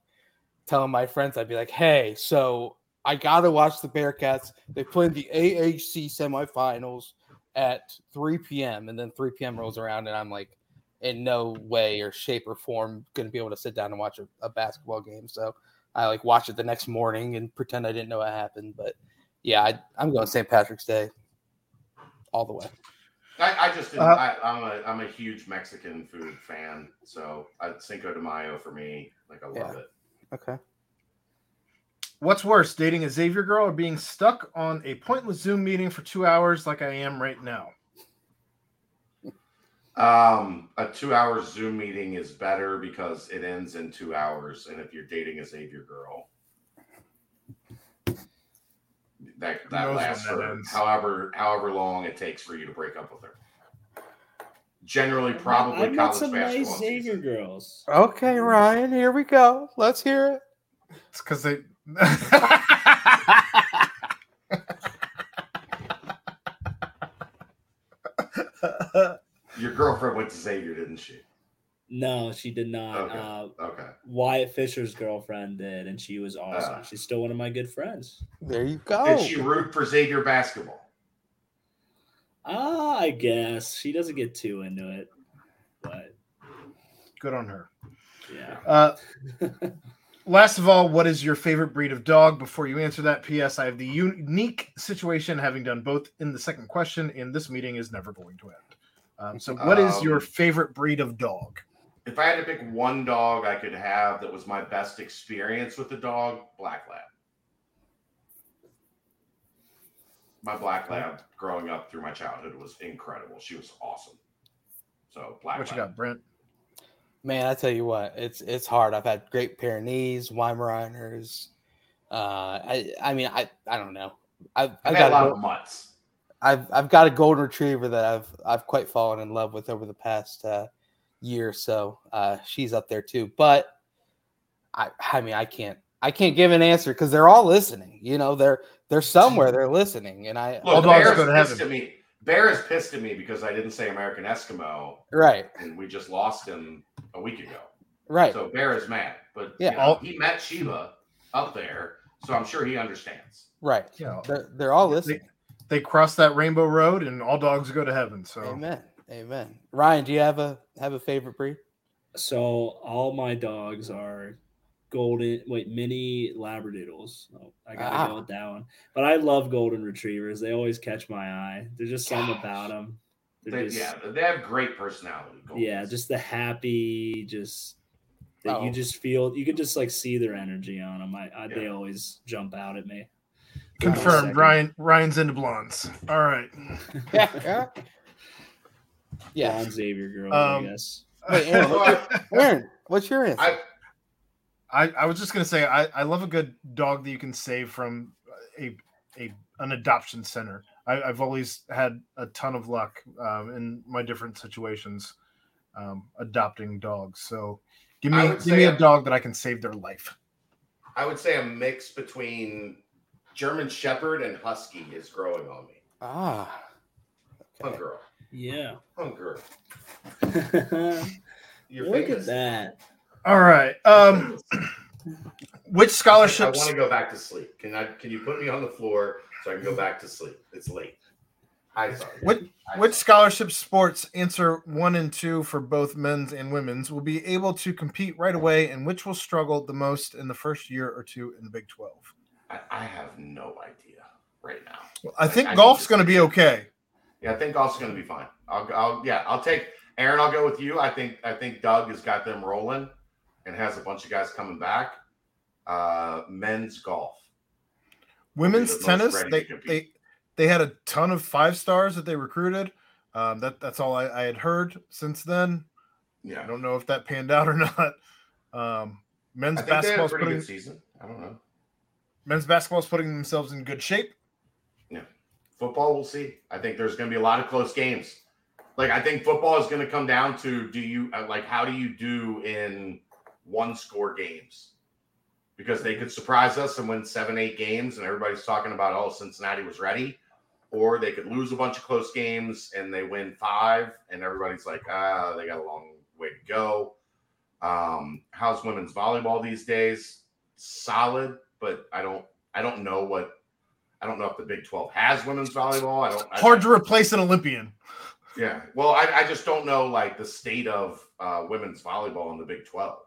telling my friends, I'd be like, hey, so I gotta watch the Bearcats. They play in the AAC semifinals at 3 p.m. and then 3 p.m. rolls around and I'm like in no way or shape or form going to be able to sit down and watch a, a basketball game. So I like watch it the next morning and pretend I didn't know what happened. But yeah, I, I'm going St. Patrick's Day all the way.
I, I just didn't,
Uh,
I, I'm a I'm a huge Mexican food fan, so I, Cinco de Mayo for me, like I love
Yeah.
it.
Okay.
What's worse, dating a Xavier girl or being stuck on a pointless Zoom meeting for two hours like I am right now?
Um, a two hour Zoom meeting is better because it ends in two hours, and if you're dating a Xavier girl, that that lasts
that
for
ends?
however however long it takes for you to break up with her. Generally, probably
I've met
college
some
basketball.
nice Xavier
season.
girls.
Okay, Ryan, here we go. Let's hear it.
It's because they.
Your girlfriend went to Xavier, didn't she?
No, she did not.
Okay.
Uh,
Okay.
Wyatt Fisher's girlfriend did, and she was awesome.
Ah.
She's still one of my good friends.
There you go.
Did she root for Xavier basketball?
Ah, I guess she doesn't get too into it, but
Good on her.
yeah.
Uh, *laughs* last of all, what is your favorite breed of dog? Before you answer that, P.S. I have the unique situation having done both in the second question, and this meeting is never going to end. Um, so, what is your
Um,
favorite breed of dog?
If I had to pick one dog I could have that was my best experience with the dog, Black Lab. My Black Lab growing up through my childhood was incredible. She was awesome. So Black
What you got, Brent?
Man, I tell you what, it's it's hard. I've had Great Pyrenees, Weimaraners. Uh, I I mean, I I don't know. I've
I've
I've
had a
got
lot
a,
of mutts.
I've I've got a golden retriever that I've I've quite fallen in love with over the past uh, year or so. Uh, she's up there too, but I I mean I can't I can't give an answer because they're all listening. You know, they're they're somewhere they're listening, and I
Look,
dogs
Bear's
go to
pissed
heaven.
at me. Bear is pissed at me because I didn't say American Eskimo,
right
and we just lost him a week ago.
right
So Bear is mad, but
Yeah.
you know, he met Sheila up there, so I'm sure he understands.
right.
Yeah,
They're they're all
They-
listening.
they cross that rainbow road, and all dogs go to heaven. So,
Amen. Amen. Ryan, do you have a have a favorite breed?
So all my dogs are golden wait mini labradoodles. So I gotta
Ah.
go with that one. But I love golden retrievers. They always catch my eye. There's just something
Gosh.
about them. They're just,
yeah, they have great personality.
yeah, just the happy, just that you
Oh.
just feel. You can just like see their energy on them. I, I they always jump out at me.
confirmed. Ryan Ryan's into blondes. All right.
Yeah. Yeah. *laughs*
Blonde Xavier girl,
Um,
I guess.
Wait, Aaron, what's your, Aaron, *laughs* what's your answer?
I,
I, I was just gonna say I, I love a good dog that you can save from a a an adoption center. I, I've always had a ton of luck um, in my different situations um, adopting dogs. So give me give me a
a-
dog that I can save their life.
I would say a mix between German Shepherd and Husky is growing on me.
ah.
Hung
Okay.
girl.
Yeah.
Hung girl. *laughs* You're
Look
famous.
at that.
All right. Um, which
scholarship?
I
want to go back to sleep. Can I? Can you put me on the floor so I can go back to sleep? It's late. I sorry.
Which
I
which scholarship sports answer one and two for both men's and women's will be able to compete right away, and which will struggle the most in the first year or two in the Big Twelve?
I, I have no idea right now.
I think
I
golf's going to be okay.
Yeah, I think golf's going to be fine. I'll, I'll, yeah, I'll take Aaron. I'll go with you. I think, I think Doug has got them rolling, and has a bunch of guys coming back. Uh, men's golf.
Women's tennis, they, they they had a ton of five stars that they recruited. Um, that that's all I, I had heard since then.
Yeah, I
don't know if that panned out or *laughs* not. Um, men's
I think they had a
basketball's
pretty
putting
good season. I don't know.
men's basketball's putting themselves in good shape.
Yeah, football, we'll see. I think there's going to be a lot of close games. Like I think football is going to come down to do you uh, like how do you do in one score games? Because they could surprise us and win seven, eight games, and everybody's talking about oh Cincinnati was ready, or they could lose a bunch of close games and they win five, and everybody's like ah they got a long way to go. Um, how's women's volleyball these days? Solid, but I don't I don't know what I don't know if the Big Twelve has women's volleyball. I don't I-
Hard to replace an Olympian.
yeah. Well, I, I just don't know like the state of uh, women's volleyball in the Big 12.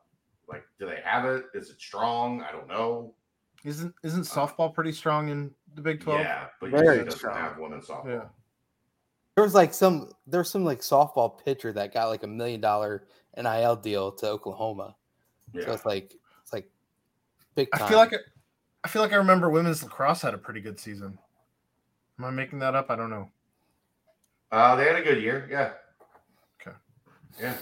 Like, do they have it? Is it strong? I don't know.
Isn't isn't softball pretty strong in the Big Twelve?
Yeah, but
Very
UC doesn't
strong.
have women's softball.
Yeah.
There was like some there was some like softball pitcher that got like a million dollar NIL deal to Oklahoma.
Yeah.
So it's like it's like big time.
I feel like I, I feel like I remember women's lacrosse had a pretty good season. Am I making that up? I don't know.
Uh, they had a good year. Yeah.
Okay.
Yeah.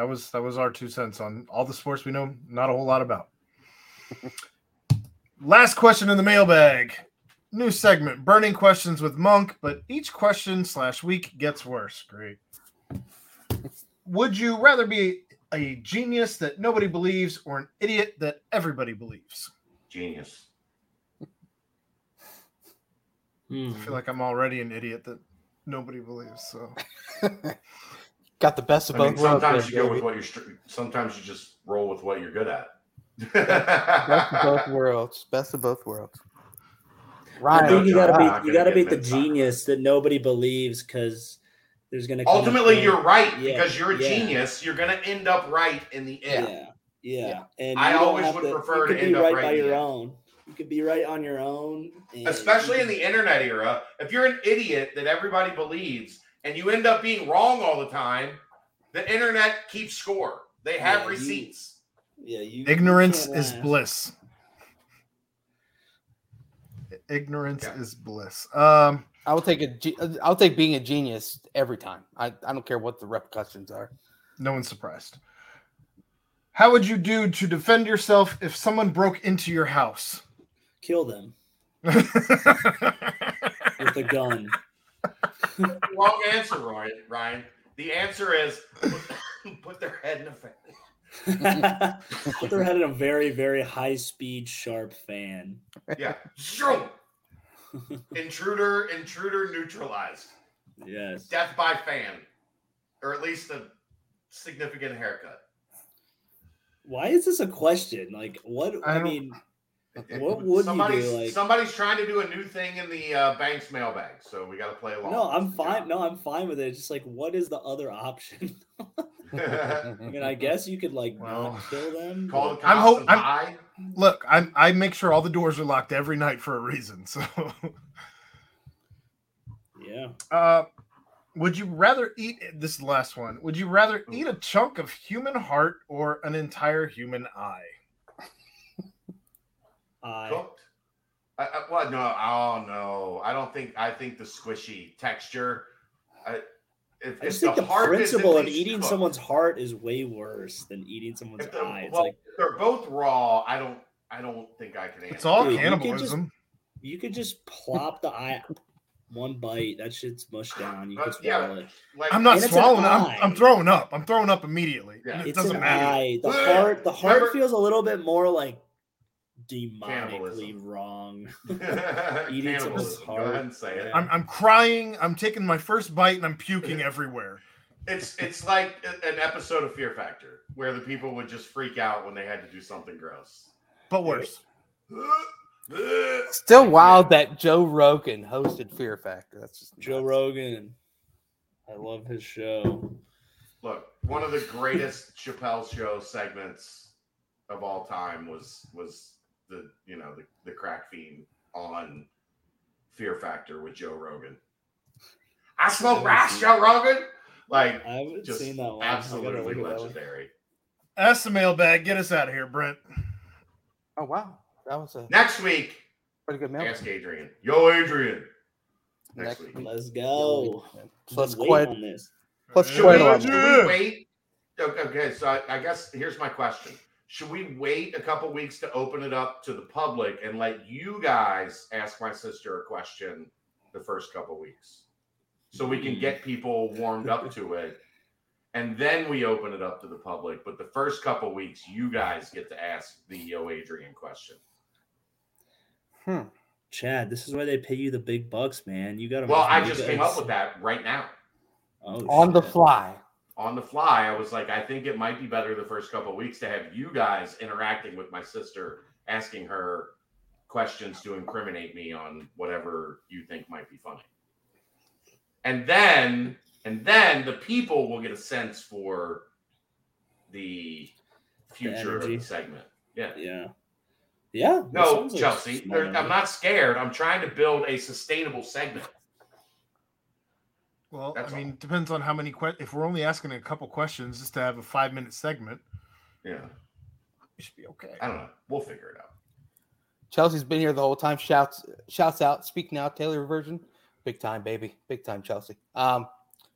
So that was that was our two cents on all the sports we know not a whole lot about. *laughs* Last question in the mailbag. New segment, burning questions with Monk, but each question slash week gets worse. Great. Would you rather be a genius that nobody believes or an idiot that everybody believes?
Genius.
Hmm.
I feel like I'm already an idiot that nobody believes. So *laughs*
got the best
I
of
mean,
both worlds.
sometimes
there,
you go with what you're. Sometimes you just roll with what you're good at.
best of both *laughs* worlds. Best of both worlds.
I
Ryan,
think you gotta
I'm
be you gotta
get
beat the
mid-five.
genius that nobody believes because there's gonna come
Ultimately, you're right
Yeah,
because you're a
yeah.
genius. You're going to end up right in the end.
yeah yeah,
Yeah.
and
I always would
to-
prefer
you
to
could
end
be
up
right
right
by your
end.
own. You could be right on your own,
especially
you
in the internet era if you're an idiot that everybody believes and you end up being wrong all the time the internet keeps score they have
Yeah, you-
receipts
yeah you
ignorance
you
is bliss. Ignorance
Yeah.
is bliss. Um,
I will take a. ge- I'll take being a genius every time. I, I don't care what the repercussions are.
no one's surprised. How would you do to defend yourself if someone broke into your house?
kill them *laughs* with a gun.
Wrong answer ryan ryan the answer is put their head in a fan *laughs*
Put their head in a very, very high speed, sharp fan.
yeah intruder intruder neutralized
Yes.
death by fan or at least a significant haircut
Why is this a question? Like, what?
I
I, mean, What would you
somebody's,
do, like-
somebody's trying to do a new thing in the uh, bank's mailbag, so we got to play along.
no, I'm fine. No, I'm fine with it. It's just like, what is the other option? *laughs* I mean, I guess you could like
Well,
not kill them. *laughs*
Call the cops
I'm hope-
and
I'm-
hide.
Look, I I make sure all the doors are locked every night for a reason. *laughs* So,
yeah.
uh, would you rather eat this last one? Would you rather eat a chunk of human heart or an entire human eye?
I
cooked. I, I, well, no, oh no, I don't think. I think the squishy texture. I, if,
I just
if
think the,
heart
principle of eating
cooked-
someone's heart is way worse than eating someone's
if they're,
eye. It's
well,
like
they're both raw. I don't. I don't think I can.
It's all
Dude, you can just-
cannibalism.
you could just plop the eye *laughs* one bite. That shit's mushed down. You
Uh,
can
yeah.
swallow it.
Like,
I'm not
And it's an
swallowing. I'm. I'm throwing up. I'm throwing up immediately.
Yeah.
It
It's
doesn't
an
matter.
eye. The heart. The heart
Remember-
feels a little bit more like demonically wrong. *laughs* *laughs*
Eating
someone's
Go
heart.
ahead and say it.
I'm, I'm crying. I'm taking my first bite and I'm puking everywhere.
It's it's like an episode of Fear Factor where the people would just freak out when they had to do something gross.
But worse.
Still wild that Joe Rogan hosted Fear Factor. That's just
Joe
nuts.
Rogan. I love his show.
Look, one of the greatest Chappelle show segments of all time was was the you know the, the crack fiend on Fear Factor with Joe Rogan. I smoke grass, Joe Rogan. Like
I haven't
just
seen that one.
Absolutely
look at that one.
legendary.
That's the mailbag. Get us out of here, Brent.
Oh wow, that was a
Next week,
pretty good mail.
ask Adrian. Yo, Adrian. Next week.
Let's go.
So let's
Been
quite
waiting on this.
let's
Should
quite
we,
a lot.
should
Yeah.
we wait? Okay, okay, so I, I guess here's my question. Should we wait a couple weeks to open it up to the public and let you guys ask my sister a question the first couple weeks? So we can get people warmed up to it. And then we open it up to the public. But the first couple weeks, you guys get to ask the Yo Adrian question.
Hmm.
Chad, this is why they pay you the big bucks, man. You got to.
Well, I just came up with that right now.
Oh,
On the fly.
On the fly, I was like, I think it might be better the first couple of weeks to have you guys interacting with my sister, asking her questions to incriminate me on whatever you think might be funny. And then, and then the people will get a sense for the future of the segment. Yeah.
Yeah. Yeah.
No,
sounds like
Chelsea, I'm not scared. I'm trying to build a sustainable segment.
Well,
That's
I mean,
all.
depends on how many questions. If we're only asking a couple questions just to have a five minute segment,
Yeah.
we should be okay.
I don't know. We'll figure it out.
Chelsea's been here the whole time. Shouts shouts out. Speak now, Taylor version. Big time, baby. Big time, Chelsea. Um,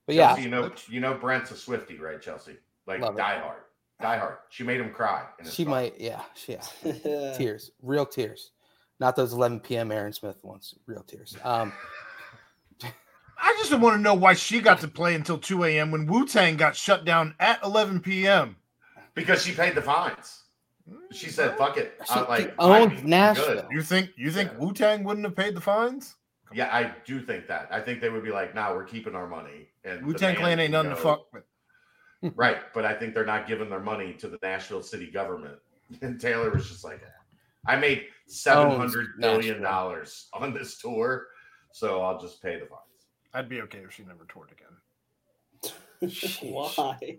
but yeah,
you know, you know, Brent's a Swifty, right, Chelsea? Like
Love it.
die hard, die hard. She made him cry. in
she
song.
might. Yeah, she, yeah. *laughs* tears, real tears, not those 11 p.m. Aaron Smith ones. Real tears. Um,
I just want to know why she got to play until 2 a.m. when Wu Tang got shut down at 11 p.m.
because she paid the fines. She said, "Fuck it."
She-
I, like
she owned
fine me. I'm
Nashville.
good.
You think you think
Yeah.
Wu Tang wouldn't have paid the fines?
Yeah, I do think that. I think they would be like, "Nah, we're keeping our money." And
Wu Tang Clan ain't
can
nothing to fuck with. *laughs*
Right, but I think they're not giving their money to the Nashville city government. And Taylor was just like, "I made oh, seven hundred million dollars on this tour, so I'll just pay the fines."
I'd be okay if she never toured again. *laughs*
Why?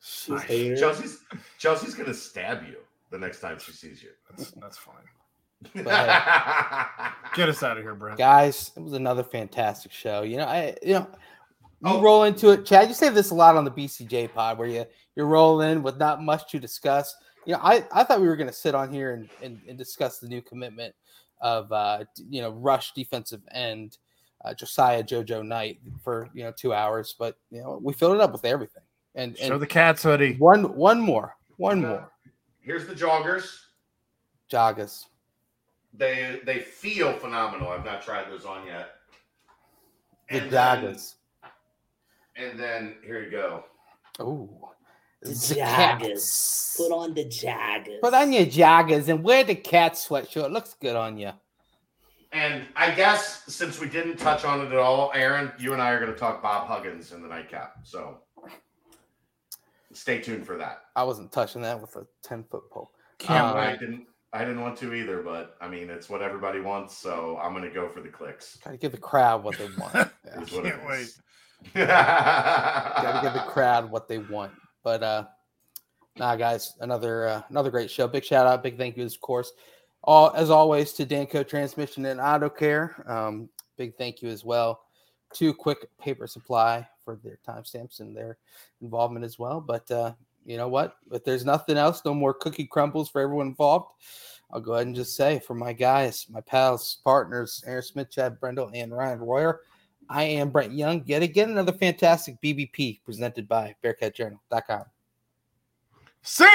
She's
Nice.
Chelsea's Chelsea's gonna stab you the next time she sees you.
That's that's fine.
But- *laughs*
Get us out of here, Brent.
guys, it was another fantastic show. You know, I you know. You
Oh.
roll into it, Chad. You say this a lot on the BCJ pod, where you you roll in with not much to discuss. You know, I, I thought we were going to sit on here and, and, and discuss the new commitment of uh, you know rush defensive end uh, Josiah JoJo Knight for you know two hours, but you know we filled it up with everything. And,
Show
and
the cats hoodie.
one one more, one
Okay.
more
Here's the joggers.
joggers.
They they feel phenomenal. I've not tried those on yet.
The
And then-
joggers.
And then here you go.
Ooh,
The
The
joggers. Put on the joggers.
Put on your joggers and wear the cat sweatshirt. It looks good on you.
And I guess since we didn't touch on it at all, Aaron, you and I are going to talk Bob Huggins in the nightcap. So stay tuned for that.
I wasn't touching that with a ten foot pole.
Can't
Um,
I didn't. I didn't want to either, but I mean, it's what everybody wants, so I'm going to go for the clicks.
Gotta give the crowd what they want. *laughs* Yeah.
what
Can't wait.
is. *laughs*
Gotta give the crowd what they want. But uh nah guys, another uh, another great show. Big shout out, big thank you, of course. All as always to Danco Transmission and Auto Care. Um, big thank you as well to Quick Paper Supply for their timestamps and their involvement as well. But uh you know what? If there's nothing else, no more cookie crumbles for everyone involved. I'll go ahead and just say for my guys, my pals, partners, Aaron Smith, Chad Brendel, and Ryan Royer, I am Brent Young. Yet again, another fantastic BBP presented by BearcatJournal.com.
See.